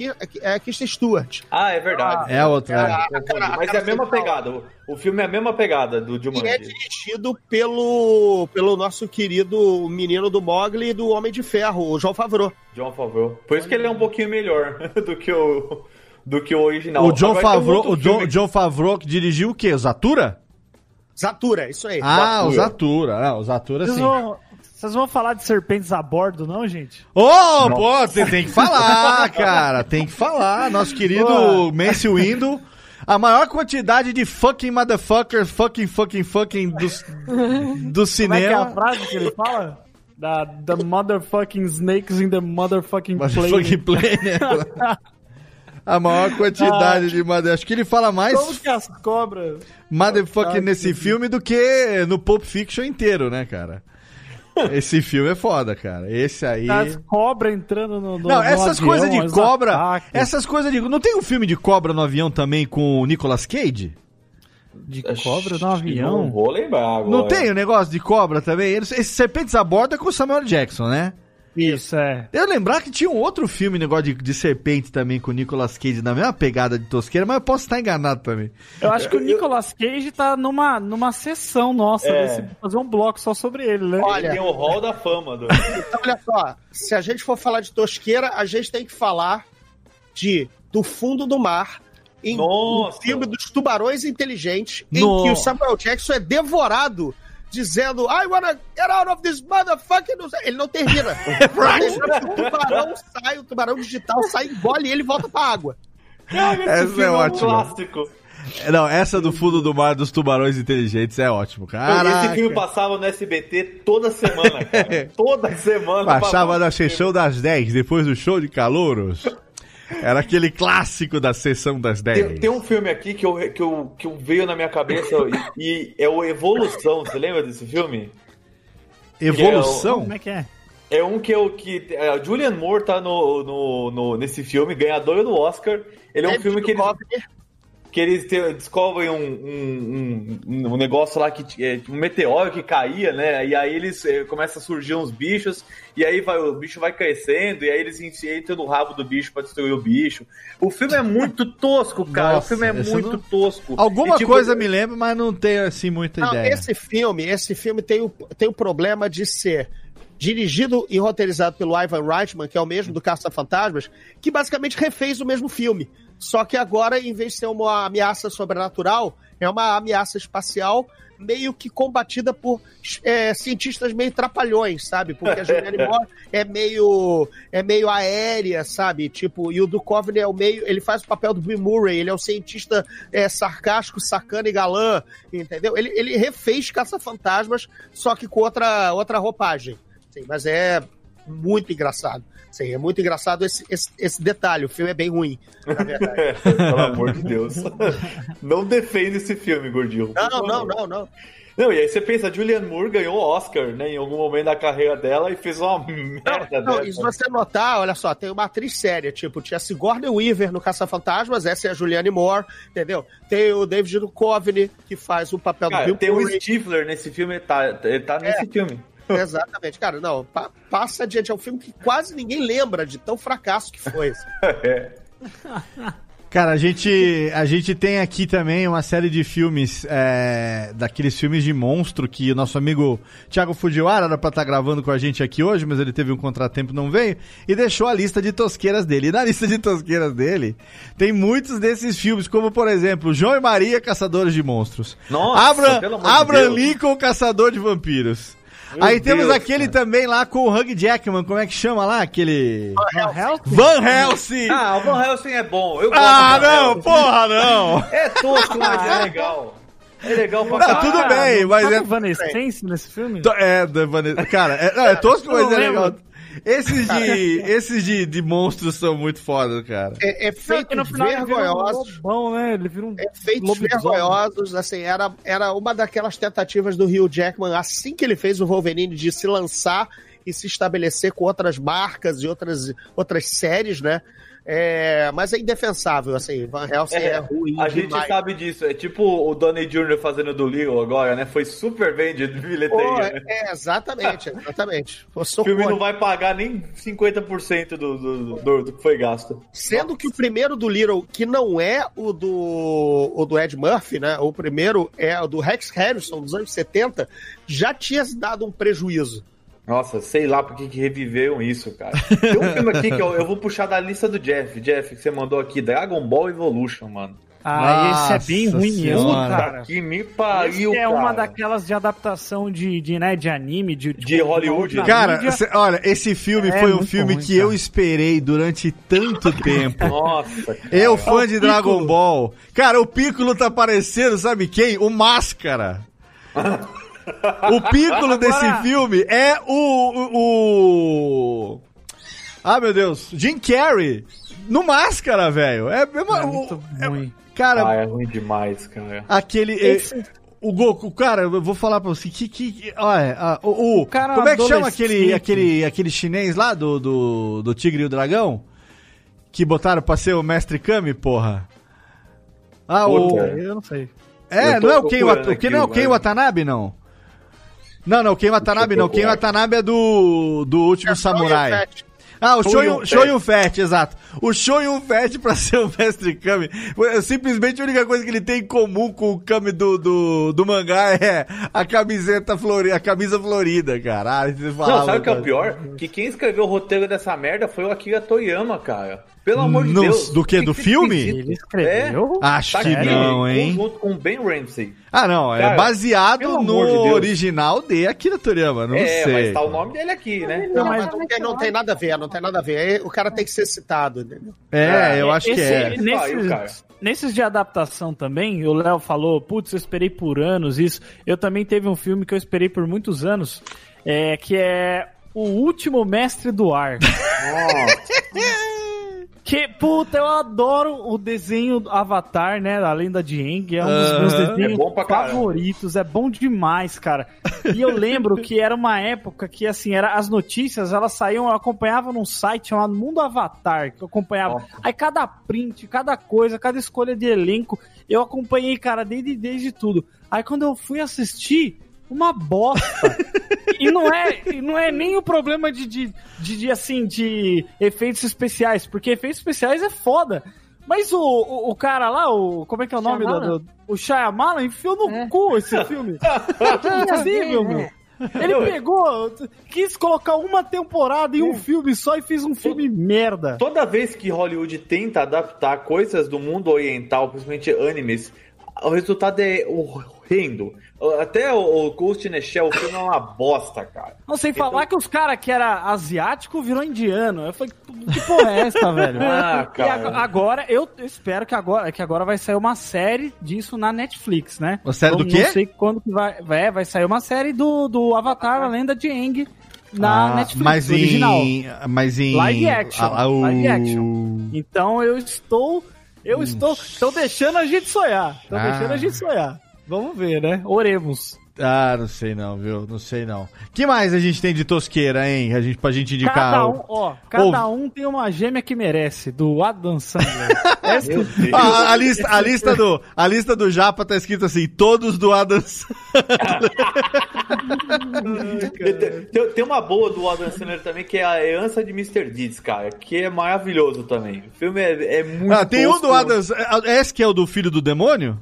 é Kristen Stewart. Ah, é verdade. É a outra. é. Ah, Mas é a mesma pegada. O, filme é a mesma pegada do E é Jumanji. dirigido pelo, pelo nosso querido menino do Mogli e do Homem de Ferro, o João Favreau. John Favreau. Por isso que ele é um pouquinho melhor [laughs] do que o, do que o original. O John Favreau, o John, Favreau que dirigiu o quê? O Zatura? Zatura, isso aí. Ah, o Zatura. Ah, o Zatura Vocês sim. vão, vocês vão falar de serpentes a bordo, não, gente? Ô, pô, tem, tem que falar, [laughs] cara. Tem que falar. Nosso querido Boa. Mace Windu. A maior quantidade de fucking motherfuckers, fucking, fucking, fucking do, do Como é que é a cinema. frase que ele fala? Da The Motherfucking Snakes in the Motherfucking Mas Plane. play, né? [laughs] A maior quantidade de mother... Acho que ele fala mais Como que as cobras... motherfucking Ah, nesse que- filme do que no Pulp Fiction inteiro, né, cara? Esse filme é foda, cara. Esse aí... As cobras entrando no, no Não, essas coisas de cobra. ataques. Essas coisas de. Não tem um filme de cobra no avião também com o Nicolas Cage? De cobra no Não avião? vou lembrar agora. Não tem o negócio de cobra também? Eles- Esse Serpentes a Bordo é com o Samuel Jackson, né? Isso, é. Eu lembrar que tinha um outro filme, negócio de, de serpente também, com o Nicolas Cage, na mesma pegada de tosqueira, mas eu posso estar enganado também. Eu acho que o Nicolas Cage tá numa, numa sessão nossa, É. desse- fazer um bloco só sobre ele, né? Olha, Tem o Hall da Fama. Do... [laughs] Então, olha só, se a gente for falar de tosqueira, a gente tem que falar de Do Fundo do Mar, em no Nossa. filme dos Tubarões Inteligentes, em que o Samuel Jackson é devorado dizendo I wanna get out of this motherfucking... Ele não termina. [laughs] o tubarão sai, o tubarão digital sai, engole e ele volta pra água. Cara, Essa é um ótima. clássico. Não, essa do fundo do mar dos tubarões inteligentes é ótimo, cara. Esse filme passava no SBT toda semana, cara. [laughs] toda semana. Baixava na sessão das 10, depois do show de calouros. Era aquele clássico da sessão das 10. Tem, tem um filme aqui que, eu, que, eu, que eu veio na minha cabeça e, e é o Evolução. Você lembra desse filme? Evolução? Como é que é? É um que eu que é, a Julian Moore tá no, no, no- nesse filme, ganhador do Oscar. Ele é um David filme que Duchovny, que eles te- descobrem um, um, um, um negócio lá que é um meteoro que caía, né? E aí eles eh, começam a surgir uns bichos e aí vai, o bicho vai crescendo e aí eles en- entram no rabo do bicho pra destruir o bicho. O filme é muito [laughs] tosco, cara. Nossa, o filme é muito não- tosco. Alguma E, tipo, coisa me lembra, mas não tenho assim muita Não, ideia. esse filme, esse filme tem o, tem o problema de ser dirigido e roteirizado pelo Ivan Reitman, que é o mesmo do Caça-Fantasmas, que basicamente refez o mesmo filme. Só que agora, em vez de ser uma ameaça sobrenatural, é uma ameaça espacial meio que combatida por é, cientistas meio trapalhões, sabe? Porque a Julianne [laughs] Moore é meio, é meio aérea, sabe? Tipo, e o Duchovny é o meio... Ele faz o papel do Bill Murray, ele é o cientista é, sarcástico, sacana e galã, entendeu? Ele, ele refez Caça-Fantasmas, só que com outra, outra roupagem. Sim, mas é muito engraçado. É muito engraçado esse, esse, esse detalhe. O filme é bem ruim, na verdade. [laughs] Pelo amor de Deus. [laughs] Não defenda esse filme, gordinho. Não, não, não, não. Não, e aí você pensa, a Julianne Moore ganhou o Oscar, né, em algum momento da carreira dela e fez uma merda Não, dessa. e se você notar, olha só, tem uma atriz séria, tipo, tinha Sigourney Weaver no Caça-Fantasmas, essa é a Julianne Moore, entendeu? Tem o David Duchovny, que faz o papel do Cara, Bill tem o Murray. Stifler nesse filme, tá, ele tá nesse filme. Exatamente, cara, não, pa- passa adiante, é um filme que quase ninguém lembra de tão fracasso que foi. [laughs] É. Cara, a gente, a gente tem aqui também uma série de filmes, é, daqueles filmes de monstro que o nosso amigo Thiago Fujiwara era pra estar gravando com a gente aqui hoje, mas ele teve um contratempo e não veio, e deixou a lista de tosqueiras dele. E na lista de tosqueiras dele, tem muitos desses filmes, como por exemplo, João e Maria, Caçadores de Monstros. Nossa, Abraham, pelo amor de Abraham Deus. Lincoln, Caçador de Vampiros. Meu Aí temos Deus, aquele cara. também lá com o Hugh Jackman, como é que chama lá? Aquele... Van Helsing? Van Helsing! Ah, o Van Helsing é bom. Eu gosto Ah, do não, Helsing. porra, não! [laughs] É tosco, mas é legal. É legal pra Não, caralho. tudo bem, mas Sabe é. Evanescence nesse filme? É, da Vanessa. Cara, é, não, é tosco, mas é lembro. Esses de, esses de, de monstros são muito foda, cara. É, é feito no final ele vira um vergonhosos. lobão, né? Ele vira um Efeitos lobisomem. vergonhosos, assim, era, era uma daquelas tentativas do Hugh Jackman, assim que ele fez o Wolverine, de se lançar e se estabelecer com outras marcas e outras, outras séries, né? É, mas é indefensável, assim, Van Helsing é, É, ruim a gente demais. sabe disso. É tipo o Donnie Jr. fazendo do Little agora, né? Foi super bem de bilheteria. Né? é, é, exatamente, exatamente. O filme não vai pagar nem 50% do, do, do, do que foi gasto. Sendo que o primeiro do Little, que não é o do, o do Ed Murphy, né? O primeiro é o do Rex Harrison, dos anos 70, já tinha dado um prejuízo. Nossa, sei lá por que reviveram isso, cara. Tem um filme aqui que eu, eu vou puxar da lista do Jeff. Jeff, que você mandou aqui, Dragon Ball Evolution, mano. Ah, esse é bem Nossa ruim mesmo, cara. Que me Esse pariu, é uma cara. daquelas de adaptação de, de, né, de anime, de, De Hollywood, outra né? Cara, cê- olha, esse filme É foi um filme ruim, que eu cara. esperei durante tanto [laughs] tempo. Nossa, cara. Eu, fã de Piccolo. Dragon Ball. Cara, o Piccolo tá parecendo, sabe quem? O Máscara. [laughs] O Piccolo desse filme é o, o, o- Ah, meu Deus. Jim Carrey. No Máscara, velho. É, mesmo- É o- muito é- ruim. cara, Ah, é ruim demais, cara. aquele... Esse- O Goku, cara, eu vou falar pra você que. que, olha, ah, o, o- cara como é que chama aquele, aquele, aquele chinês lá do, do, do Tigre e o Dragão? Que botaram pra ser o Mestre Kami, porra? Ah, o. Eu não sei. É, não é o Ken, o aqui, não é o Ken mas- Watanabe, não? Não, não, o Ken Watanabe não. Ken. Watanabe é do, do Último Samurai. Fett. Ah, o Shoyun Shoyun, Fett, exato. O Shoyun Fett pra [laughs] ser o Mestre Kami. Simplesmente a única coisa que ele tem em comum com o Kami do, do, do mangá é a camiseta florida, a camisa florida, cara. Ah, você Não, sabe o que é o pior? Que quem escreveu o roteiro dessa merda foi o Akira Toriyama, cara. Pelo amor de Deus. do quê? Do Que filme? Ele escreveu? Acho Tá que aqui, não, hein? Junto com o Ben Ramsey. Ah, não, é Cara, baseado pelo no de original de Akira Toriyama, não é, sei. mas tá o nome dele aqui, né? Não, mas não tem, não tem nada a ver, não tem nada a ver. O cara tem que ser citado, entendeu? É, eu acho que Esse- é. Saiu, Nesses, cara. nesses de adaptação também, o Léo falou, putz, eu esperei por anos isso. Eu também teve um filme que eu esperei por muitos anos, é, que é O Último Mestre do Ar. [laughs] Que, puta, eu adoro o desenho do Avatar, né? A lenda de Aang. É um dos meus desenhos É favoritos. É bom demais, cara. E eu lembro que era uma época que, assim, era, as notícias, elas saíam, eu acompanhava num site chamado Mundo Avatar, que eu acompanhava. Nossa. Aí cada print, cada coisa, cada escolha de elenco, eu acompanhei, cara, desde, desde tudo. Aí quando eu fui assistir, uma bosta. [laughs] e não é, não é nem o problema de, de, de, de, assim, de efeitos especiais, porque efeitos especiais é foda. Mas o, o, o cara lá, o. Como é que é o nome do, Shyamalan? do. O Shyamalan enfiou no É. cu esse filme. [laughs] É impossível, meu. Ele pegou, quis colocar uma temporada em um filme só e fez um filme merda. Toda vez que Hollywood tenta adaptar coisas do mundo oriental, principalmente animes, o resultado é horrendo. Até o, o Ghost in the Shell, o filme é uma bosta, cara. Não sei Então- falar que os caras que era asiático virou indiano. Eu falei, que porra é essa, [laughs] velho? Ah, E cara. ag- agora, eu espero que agora, que agora vai sair uma série disso na Netflix, né? Uma série do Eu quê? Não sei quando que vai. É, vai sair uma série do, do Avatar, a lenda de Aang, na Ah, Netflix, mas original. em, mas em Live action, Ah, o- live action. Então eu estou. Eu estou. Estão deixando a gente sonhar. Estão Ah. deixando a gente sonhar. Vamos ver, né? Oremos. Ah, não sei não, viu? Não sei não. que mais a gente tem de tosqueira, hein? A gente, pra gente indicar. Cada um, ó, cada um tem uma gêmea que merece, do Adam Sandler. [laughs] Essa-. Ah, a, lista, a, lista do, a lista do Japa tá escrito assim: todos do Adam Tem, [laughs] tem- tem uma boa do Adam Sandler também, que é a herança de Mr. Deeds, cara, que é maravilhoso também. O filme é, é muito Ah, tem um do Adam. Esse que é o do filho do demônio?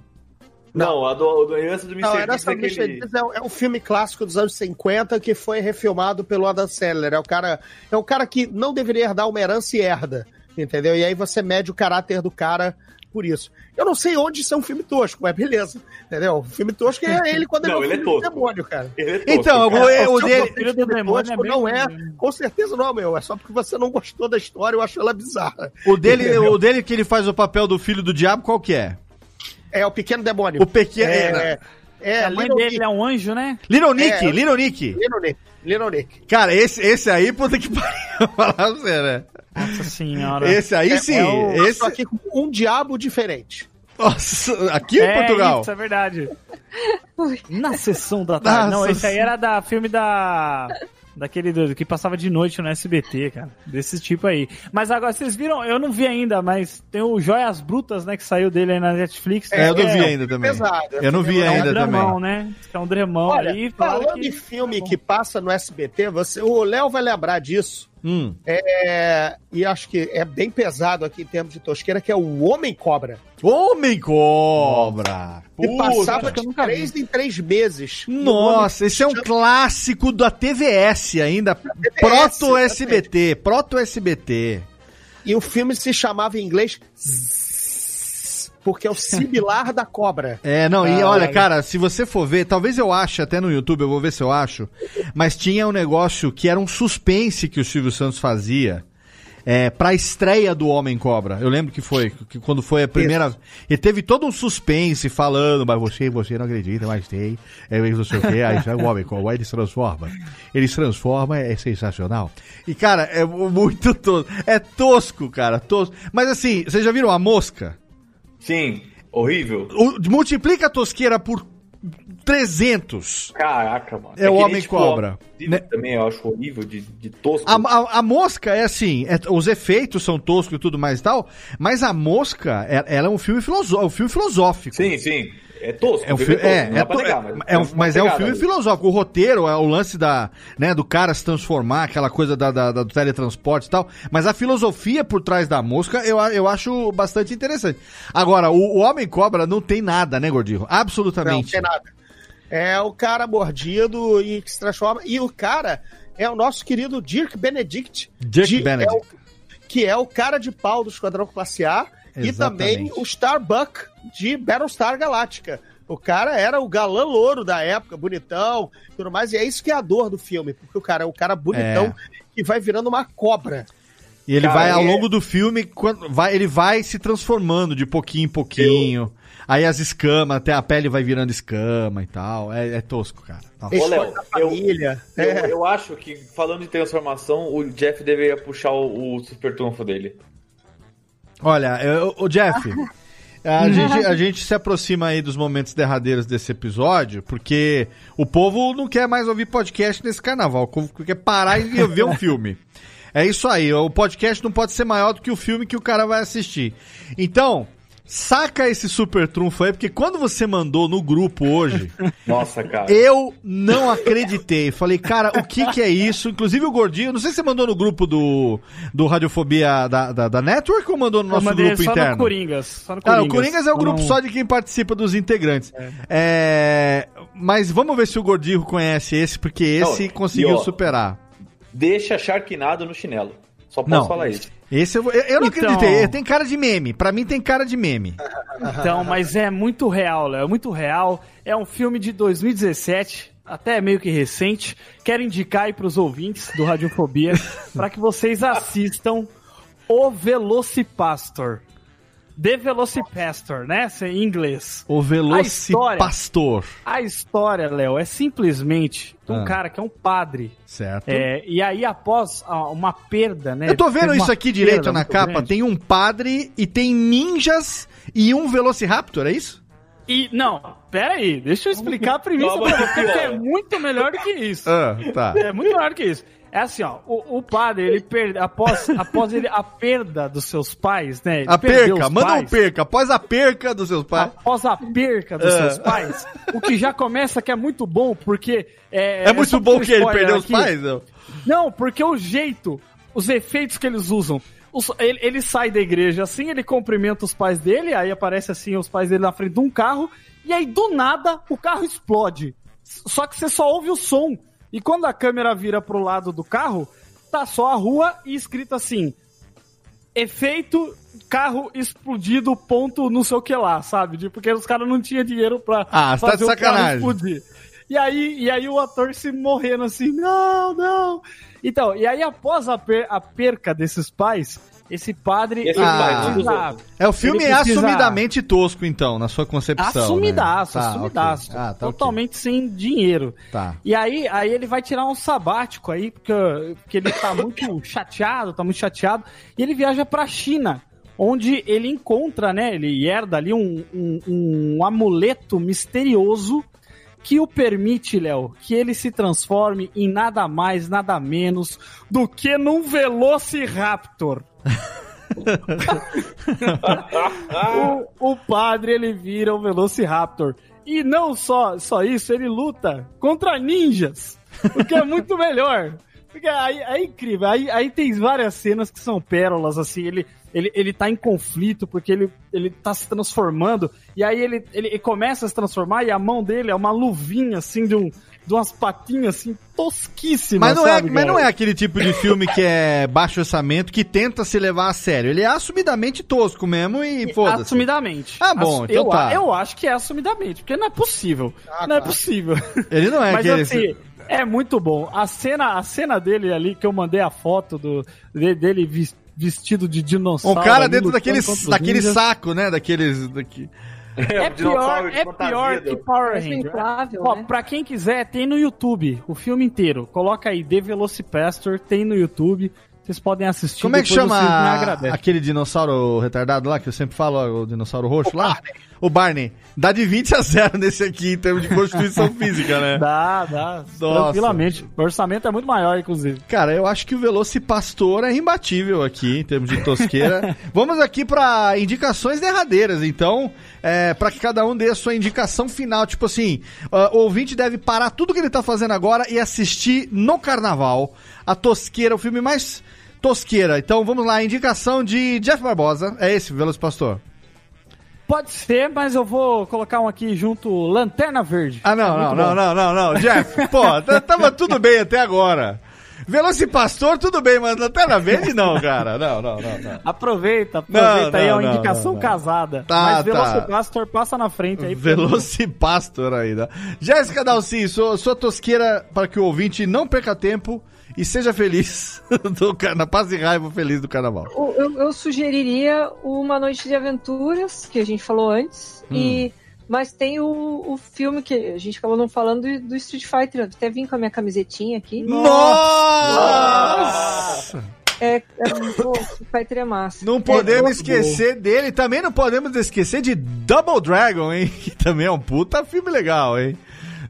Não, a do, do herança do Mr. Não, Herança é do Mr. aquele... Deeds é, um- é um filme clássico dos anos 50 que foi refilmado pelo Adam Sandler. É o cara, é o cara que não deveria herdar uma herança e herda, entendeu? E aí você mede o caráter do cara por isso. Eu não sei onde isso é um filme tosco, mas beleza, entendeu? O filme tosco é ele quando Não, ele é ele o é do tosco. demônio, cara. Ele é tosco, Então, cara. o, É, o eu dele. Filho do demônio tosco, é não é, com certeza não, meu. É só porque você não gostou da história, eu acho ela bizarra. O dele, Entendeu? [laughs] o dele que ele faz o papel do filho do diabo, qual que é? É o pequeno demônio. O pequeno. É, é, a mãe Little dele Nick. é um anjo, né? Little Nick, É. Little Nick. Little Nick. Little Nick. Cara, esse, esse aí, puta que [laughs] pariu, falar pra você, né? Nossa senhora. Esse aí É- sim, é o- esse. Só aqui com um diabo diferente. Nossa, aqui em é Portugal. Isso, é verdade. [laughs] Na sessão da tarde. não, Nossa esse aí era da filme da. Daquele do- que passava de noite no SBT, cara. Desse tipo aí. Mas agora, vocês viram? Eu não vi ainda, mas tem o Joias Brutas, né? Que saiu dele aí na Netflix. É, eu não vi é, ainda também. pesado. Eu não vi É um ainda dramão, também. né? É um dramão Olha, aí. falando que- em filme que passa no SBT, você, o Léo vai lembrar disso. Hum. É, e acho que é bem pesado aqui em termos de tosqueira, que é o Homem Cobra. Homem Cobra! Que Puta. passava de vi. três em três meses. Nossa, esse é um clássico da TVS ainda. Proto SBT, Proto SBT. E o filme se chamava em inglês Zzz, porque é o similar da cobra. [laughs] É, não, e Ah, olha, cara, se você for ver, talvez eu ache até no YouTube, eu vou ver se eu acho, mas tinha um negócio que era um suspense que o Silvio Santos fazia. é, pra estreia do Homem Cobra. Eu lembro que foi, que quando foi a primeira. E teve todo um suspense falando, mas você, você não acredita, mas tem. É não sei o que, aí o Homem Cobra, aí ele se transforma. Ele se transforma, é sensacional. E, cara, é muito tosco. É tosco, cara, tosco. Mas assim, vocês já viram a mosca? Sim, horrível. O- multiplica a tosqueira por 300. Caraca, mano. É o que nem, Homem Cobra. Né? Também eu acho horrível de, de tosco. A, a- a mosca é assim, é- os efeitos são toscos e tudo mais e tal, mas a mosca, é- ela é um filme, filosó- um filme filosófico. Sim, sim. É tosco. É um o filme, filme é, tosco, não é, é- mas é um- uma mas é um filme ali. filosófico. O roteiro é o lance da, né, do cara se transformar, aquela coisa da, da- da- do teletransporte e tal. Mas a filosofia por trás da mosca eu, eu acho bastante interessante. Agora, o, o Homem Cobra não tem nada, né, Gordinho? Não, Absolutamente. tem nada. É o cara mordido e que se transforma. E o cara é o nosso querido Dirk Benedict. Dirk de- Benedict. é o- que é o cara de pau do Esquadrão Classe A. E também Exatamente. o Starbuck de Battlestar Galactica. O cara era o galã louro da época, bonitão, tudo mais. E é isso que é a dor do filme, porque o cara é o cara bonitão que vai virando uma cobra. E ele Cara, vai, ao é- longo do filme, quando, vai, ele vai se transformando de pouquinho em pouquinho. Aí as escamas, até a pele vai virando escama e tal. É, é tosco, cara. Nossa. Ô, Léo, eu, família. eu, É. eu acho que, falando de transformação, o Jeff deveria puxar o, o super trunfo dele. Olha, eu- o Jeff, [laughs] a gente, a gente se aproxima aí dos momentos derradeiros desse episódio, porque o povo não quer mais ouvir podcast nesse carnaval, o povo quer parar e [laughs] ver um filme. É isso aí, o podcast não pode ser maior do que o filme que o cara vai assistir. Então, saca esse super trunfo aí, porque quando você mandou no grupo hoje, [laughs] Nossa, cara. eu não acreditei. Falei, cara, o que que é isso? Inclusive o Gordinho, não sei se você mandou no grupo do, do Radiofobia da, da, da Network ou mandou no Eu nosso mandei grupo só interno? no Coringas. Só no Ah, Coringas. o Coringas é o Eu grupo não- só de quem participa dos integrantes. É, Mas vamos ver se o Gordinho conhece esse, porque esse Não, conseguiu e ó, superar. Deixa Sharknado no chinelo. Só posso Não. falar isso. Esse eu, eu, eu não Então- acreditei. Tem cara de meme. Pra mim tem cara de meme. [laughs] Então, mas é muito real, Léo. É muito real. É um filme de 2017, até meio que recente. Quero indicar aí pros ouvintes do Radiofobia [laughs] para que vocês assistam O Velocipastor. The Velocipastor, né? É Em inglês. O A história- Velocipastor. A história, Léo, é simplesmente de um Ah. cara que é um padre. Certo. É, e aí, após uma perda, né? Eu tô vendo isso aqui direito na capa. grande. Tem um padre e tem ninjas e um Velociraptor, é isso? E, não, pera aí, deixa eu explicar a premissa pra você, é muito melhor do que isso. Ah, tá. É muito melhor do que isso. É assim, ó, o, o padre, ele perde, após, após ele, a perda dos seus pais, né? A perca, os manda um pais, perca. Após a perca dos seus pais. Após a perca dos É. seus pais, o que já começa que é muito bom, porque... É, É, muito bom um que ele perdeu os aqui. pais? Não. Não, porque o jeito, os efeitos que eles usam. os- ele, ele sai da igreja assim, ele cumprimenta os pais dele, aí aparece assim os pais dele na frente de um carro, e aí do nada o carro explode. Só que você só ouve o som. E quando a câmera vira pro lado do carro, tá só a rua e escrito assim: efeito carro explodido, ponto não sei o que lá, sabe? Porque os caras não tinham dinheiro pra Ah, tá de o carro explodir. E aí, e aí o ator se morrendo assim, não, não. Então, e aí após a, per- a perca desses pais, esse padre... Esse precisa- outros. É o filme precisa- assumidamente tosco, então, na sua concepção. Assumidaço, né? Tá, assumidaço. ok. Ah, tá, totalmente sem dinheiro. Tá. E aí, aí ele vai tirar um sabático aí, porque, porque ele tá muito [laughs] chateado, tá muito chateado, e ele viaja pra China, onde ele encontra, né, ele herda ali um, um, um amuleto misterioso que o permite, Léo, que ele se transforme em nada mais, nada menos do que num Velociraptor. O, o padre ele vira o Velociraptor. E não só, só isso, ele luta contra ninjas. O que é muito melhor. Porque aí é incrível. Aí, aí tem várias cenas que são pérolas, assim. Ele, ele, ele tá em conflito porque ele, ele tá se transformando. E aí ele, ele, ele começa a se transformar e a mão dele é uma luvinha, assim, de, um, de umas patinhas, assim, tosquíssimas. Mas não, é, sabe, mas não é aquele tipo de filme que é baixo orçamento que tenta se levar a sério. Ele é assumidamente tosco mesmo e foda-se. Assumidamente. Ah, bom, Assu- então eu, tá. eu acho que é assumidamente, porque não é possível. não é possível. Ele não é Mas aquele. assim, é muito bom. A cena, a cena dele ali, que eu mandei a foto do, de- dele vestido de dinossauro. Um cara dentro daquele, daquele saco, né? Daqueles. Daqui. É pior, é pior que Power Parece Ranger. inflável, Ó, né? pra quem quiser, tem no YouTube o filme inteiro. Coloca aí The Velocipastor, tem no YouTube. Vocês podem assistir. Como é que chama aquele dinossauro retardado lá que eu sempre falo, ó, o dinossauro roxo lá? O Barney. Dá de 20 a 0 nesse aqui em termos de constituição [laughs] física, né? Dá, dá. Nossa. Tranquilamente. O orçamento é muito maior, inclusive. Cara, eu acho que o Velocipastor é imbatível aqui, em termos de tosqueira. [laughs] Vamos aqui pra indicações derradeiras, então, é, para que cada um dê a sua indicação final. Tipo assim, ah, o ouvinte deve parar tudo que ele tá fazendo agora e assistir no carnaval. A Tosqueira, o filme mais tosqueira. Então vamos lá, indicação de Jeff Barbosa. É esse, Velocipastor. Pode ser, mas eu vou colocar um aqui junto, Lanterna Verde. Ah, não, É não, não, não, não, não. Jeff, [laughs] pô, tá- tava tudo bem até agora. Velocipastor, tudo bem, mas Lanterna Verde não, cara. Não, não, não, não. Aproveita, aproveita Não, aí, é não, uma não, indicação não, não. casada. Tá, mas tá. Velocipastor passa na frente aí. Velocipastor ainda. Jéssica Dalci, sua, sua tosqueira para que o ouvinte não perca tempo e seja feliz [laughs] do carna, paz e raiva feliz do carnaval. Eu, eu sugeriria Uma Noite de Aventuras, que a gente falou antes, Hum. e mas tem o, o filme que a gente acabou não falando do, do Street Fighter. Até vim com a minha camisetinha aqui. Nossa! É, é pô, Street Fighter é massa. Não É, podemos eu- esquecer dele, também não podemos esquecer de Double Dragon, hein? [laughs] Que também é um puta filme legal, hein?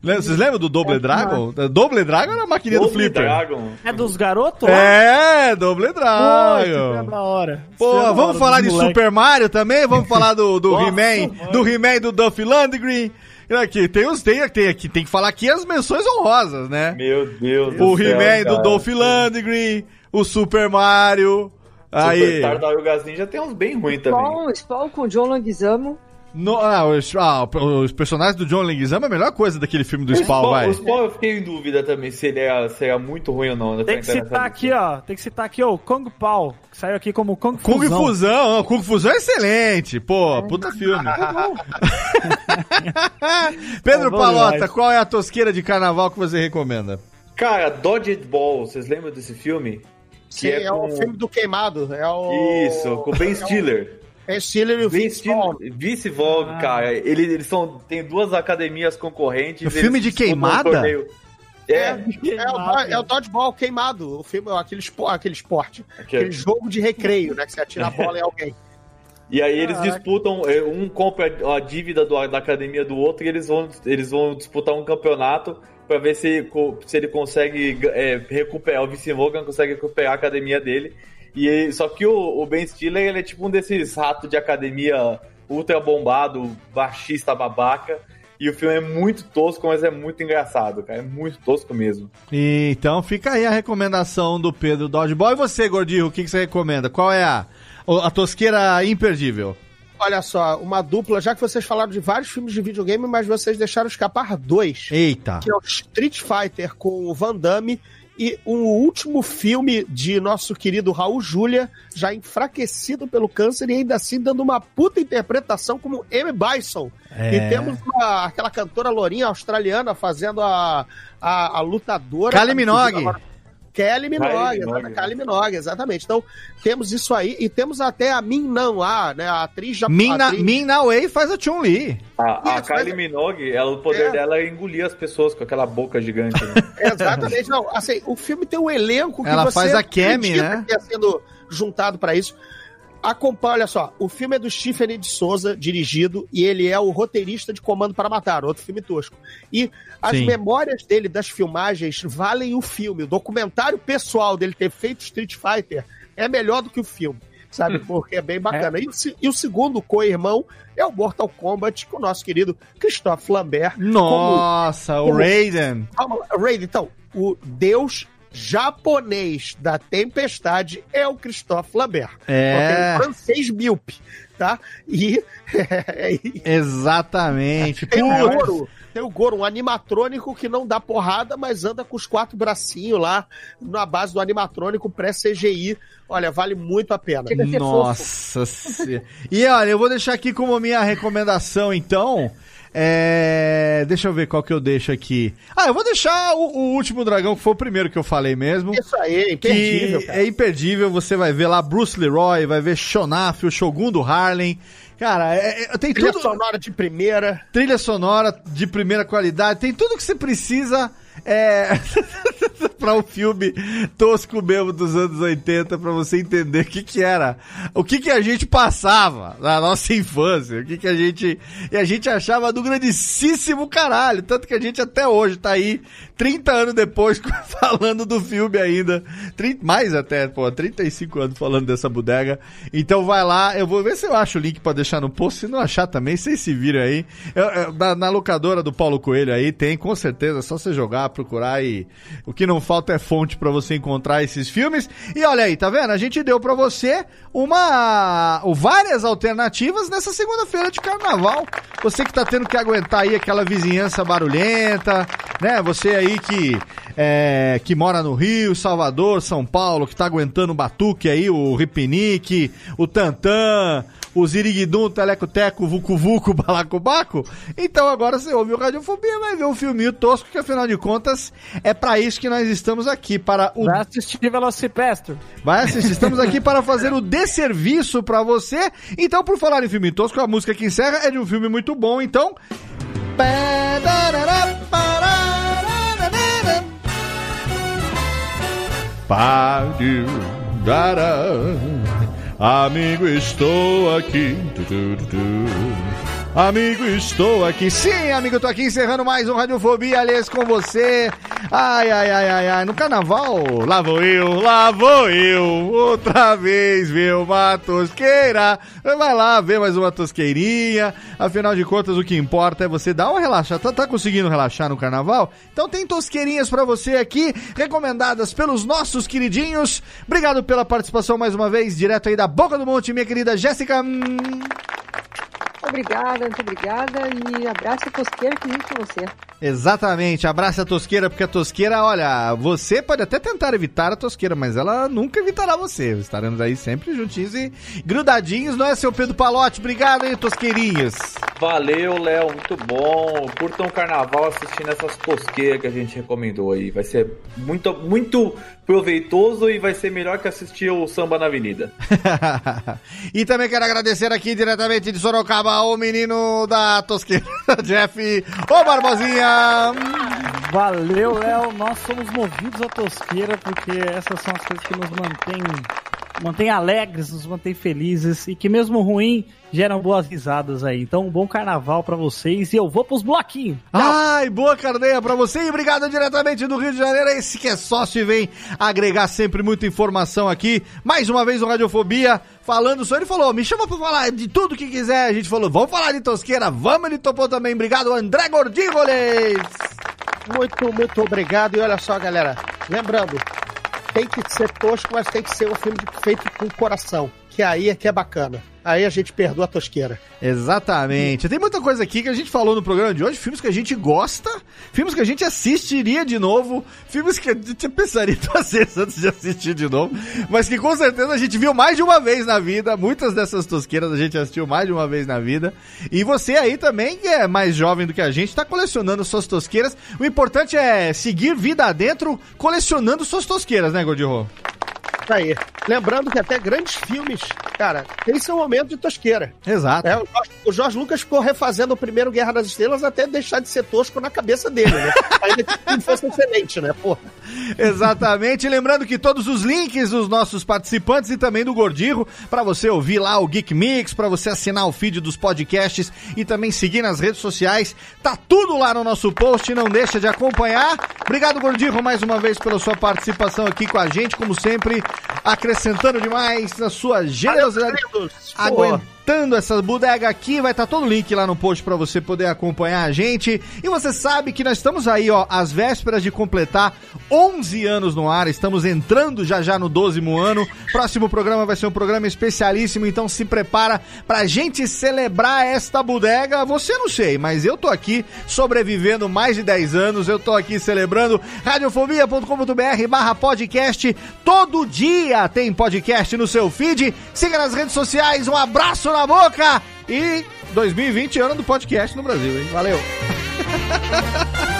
Vocês lembram do Double Dragon? Double Dragon era a maquininha do Double Flipper. Dragon. É dos garotos? É, Double Pô, esse filme é Dragon. da hora. Pô, é da vamos hora, falar de moleque. Super Mario também? Vamos falar do, do He-Man, do He-Man do Duff Landry. Aqui, tem os tem, tem aqui, tem que falar aqui as menções honrosas, né? Meu Deus O céu, He-Man do. Dolph Landry, o Super Mario. Aí, Super Tartarugas Ninja tem uns bem ruins também. Spawn, com John Leguizamo. No, ah, os, ah, os personagens do John Leguizamo é a melhor coisa daquele filme do Spawn, vai. O Spawn eu fiquei em dúvida também se ele é, se é muito ruim ou não. né, Tem que citar aqui, ó. Tem que citar aqui, ó, o Kung Pao, que saiu aqui como Kung Kung Fusão. Fusão, ah, Kung Fusão é excelente, pô, puta filme. [laughs] Pedro É bom Palota, demais. qual é a tosqueira de carnaval que você recomenda? Cara, Dodgeball, Ball, vocês lembram desse filme? Sim, é, o filme do queimado. É o... Isso, com o Ben Stiller. Ben Stiller e o Vince Vaughn. Vice Vogue, cara. Ele- Eles, são, tem duas academias concorrentes. O filme eles de queimada? torneio. É, É, o, é o Dodgeball queimado, o filme, aquele, espo- aquele esporte. Aquele- Aquele jogo de recreio, né? Que você atira a bola em [laughs] alguém. E aí eles disputam, é, um compra a dívida do- da academia do outro e eles vão, eles vão disputar um campeonato pra ver se, se ele consegue é, recuperar, o Vince Morgan consegue recuperar a academia dele. E ele- só que o, o Ben Stiller, ele é tipo um desses ratos de academia ultra bombado, baixista babaca. E o filme é muito tosco, mas é muito engraçado, cara. É muito tosco mesmo. E, então fica aí a recomendação do Pedro Dodgeball. E você, Gordinho, o que, que você recomenda? Qual é a, a tosqueira imperdível? Olha só, uma dupla, já que vocês falaram de vários filmes de videogame, mas vocês deixaram escapar dois. Eita. Que é o Street Fighter com o Van Damme e o último filme de nosso querido Raul Júlia, já enfraquecido pelo câncer e ainda assim dando uma puta interpretação como M. Bison. É. E temos uma- aquela cantora lourinha australiana fazendo a, a, a lutadora. Kylie Minogue. Kelly Minogue, Minogue. Kylie Minogue, exatamente. Então, temos isso aí e temos até a Min Nan Ah, né, a atriz já Min, Na, atriz- Min Na Wei faz a Chun-Li. A, a Isso, Kylie mas- Minogue, ela, o poder É. dela é engolir as pessoas com aquela boca gigante. Né? [laughs] Exatamente, não. Assim, o filme tem um elenco que Ela você faz a Kemi, né? que está sendo juntado para isso. Acompanha, olha só, o filme é do Stephen de Souza, dirigido, e ele é o roteirista de Comando para Matar, outro filme tosco. E as Sim. memórias dele das filmagens valem o filme. O documentário pessoal dele ter feito Street Fighter é melhor do que o filme, sabe? Porque é bem bacana. E, o, e o segundo co-irmão é o Mortal Kombat, com o nosso querido Christophe Lambert. como- Nossa, o como- Raiden. Vamos lá, Raid, então, o deus japonês da tempestade é o Christophe Lambert. É. Ok? francês míope, tá? E, [laughs] e Exatamente. tem o. Goro, tem o Goro, um animatrônico que não dá porrada, mas anda com os quatro bracinhos lá na base do animatrônico pré-CGI. Olha, vale muito a pena. Nossa senhora. E olha, eu vou deixar aqui como minha recomendação, então. É, deixa eu ver qual que eu deixo aqui. Ah, eu vou deixar o, o último dragão, que foi o primeiro que eu falei mesmo. Isso aí, é imperdível. É imperdível, você vai ver lá Bruce Leroy, vai ver Shonaff, o Shogun do Harlem. Cara, é- é- tem Trilha tudo. sonora de primeira. Trilha sonora de primeira qualidade, tem tudo que você precisa é, [laughs] para um filme tosco mesmo dos anos 80, pra você entender o que que era, o que que a gente passava na nossa infância, o que que a gente, e a gente achava do grandíssimo caralho, tanto que a gente até hoje tá aí, 30 anos depois, [laughs] falando do filme ainda, 30, mais até, pô, 35 anos falando dessa bodega, então vai lá, eu vou ver se eu acho o link pra deixar no post, se não achar também, vocês se viram aí, Eu- eu- na, na locadora do Paulo Coelho aí, tem, com certeza, é só você jogar, procurar e o que não falta é fonte pra você encontrar esses filmes. E olha aí, tá vendo? A gente deu pra você uma várias alternativas nessa segunda-feira de carnaval. Você que tá tendo que aguentar aí aquela vizinhança barulhenta, né? Você aí que é, que mora no Rio, Salvador, São Paulo, que tá aguentando o batuque aí, o ripinique, o tantã, o ziriguidum, o teleco-teco, o vucu-vucu, balacobaco. Então agora você ouve o Radiofobia, vai ver um filminho tosco, que afinal de contas é pra isso que nós estamos aqui, para o... Vai assistir Velocipastor. Vai assistir, estamos aqui [laughs] para fazer o desserviço pra você. Então, por falar em filme tosco, a música que encerra é de um filme muito bom, então... Pariu, dará. Amigo, estou aqui. Amigo, estou aqui. Sim, amigo, tô aqui encerrando mais um Radiofobia, aliás, com você. Ai, ai, ai, ai, ai. No carnaval, lá vou eu, lá vou eu. Outra vez ver uma tosqueira. Vai lá ver mais uma tosqueirinha. Afinal de contas, o que importa é você dar uma relaxada. Tá, tá conseguindo relaxar no carnaval? Então tem tosqueirinhas pra você aqui, recomendadas pelos nossos queridinhos. Obrigado pela participação mais uma vez, direto aí da Boca do Monte, minha querida Jéssica. Obrigada, muito obrigada. E abraço a tosqueira que muito com você. Exatamente, abraça a tosqueira, porque a tosqueira, olha, você pode até tentar evitar a tosqueira, mas ela nunca evitará você. Estaremos aí sempre juntinhos e grudadinhos, não é, seu Pedro Palote? Obrigado aí, tosqueirinhas. Valeu, Léo, muito bom. Curtam o carnaval assistindo essas tosqueiras que a gente recomendou aí. Vai ser muito, muito proveitoso e vai ser melhor que assistir o samba na avenida. [laughs] e também quero agradecer aqui diretamente de Sorocaba o menino da tosqueira, [laughs] Jeff, ô Barbosinha. Valeu, Léo. Nós somos movidos à tosqueira porque essas são as coisas que nos mantêm, mantêm alegres, nos mantêm felizes e que mesmo ruim geram boas risadas aí. Então, um bom carnaval pra vocês e eu vou pros bloquinhos. Ai, boa carneia pra você e obrigado diretamente do Rio de Janeiro. Esse que é sócio e vem agregar sempre muita informação aqui. Mais uma vez o Radiofobia falando sobre. Ele falou: me chama pra falar de tudo que quiser. A gente falou: vamos falar de tosqueira, vamos. Ele topou também. Obrigado, André Gordívoles. Muito, muito obrigado. E olha só, galera, lembrando, tem que ser tosco, mas tem que ser um filme feito com coração. Que aí é que é bacana. Aí a gente perdoa a tosqueira. Exatamente. Tem muita coisa aqui que a gente falou no programa de hoje, filmes que a gente gosta, filmes que a gente assistiria de novo, filmes que a gente pensaria duas [laughs] vezes antes de assistir de novo, mas que com certeza a gente viu mais de uma vez na vida, muitas dessas tosqueiras a gente assistiu mais de uma vez na vida, e você aí também, que é mais jovem do que a gente, tá colecionando suas tosqueiras, o importante é seguir vida adentro colecionando suas tosqueiras, né, Gordirro? Isso aí. Lembrando que até grandes filmes, cara, tem seu momento de tosqueira. Exato. É, o, Jorge, Lucas ficou refazendo o primeiro Guerra das Estrelas até deixar de ser tosco na cabeça dele, né? [laughs] Ainda que fosse excelente, né? Porra. Exatamente. Lembrando que todos os links dos nossos participantes e também do Gordirro, para você ouvir lá o Geek Mix, para você assinar o feed dos podcasts e também seguir nas redes sociais, tá tudo lá no nosso post, não deixa de acompanhar. Obrigado, Gordirro, mais uma vez pela sua participação aqui com a gente, como sempre, acrescentando demais na sua generosidade. Aguentando essa bodega aqui, vai estar todo o link lá no post para você poder acompanhar a gente. E você sabe que nós estamos aí, ó, às vésperas de completar 11 anos no ar, estamos entrando já já no 12 ano. Próximo programa vai ser um programa especialíssimo, então se prepara pra gente celebrar esta bodega. Você não sei, mas eu tô aqui sobrevivendo mais de 10 anos, eu tô aqui celebrando radiofobia.com.br barra podcast. Todo dia tem podcast no seu feed. Siga nas redes sociais, um abraço na boca e 2020, ano do podcast no Brasil, hein? Valeu. [laughs]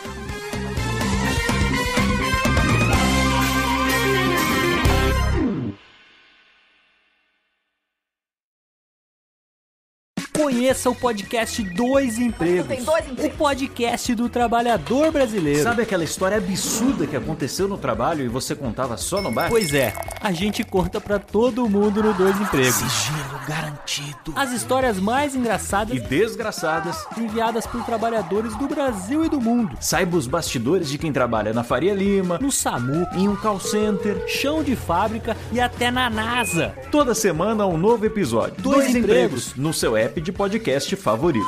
Conheça o podcast Dois Empregos. O podcast do trabalhador brasileiro. Sabe aquela história absurda que aconteceu no trabalho e você contava só no bar? Pois é, a gente conta pra todo mundo no Dois Empregos. Sigilo garantido. As histórias mais engraçadas E desgraçadas. enviadas por trabalhadores do Brasil e do mundo. Saiba os bastidores de quem trabalha na Faria Lima, No SAMU, em um call center. chão de fábrica e até na NASA. Toda semana um novo episódio. Dois empregos. no seu app de podcast favorito.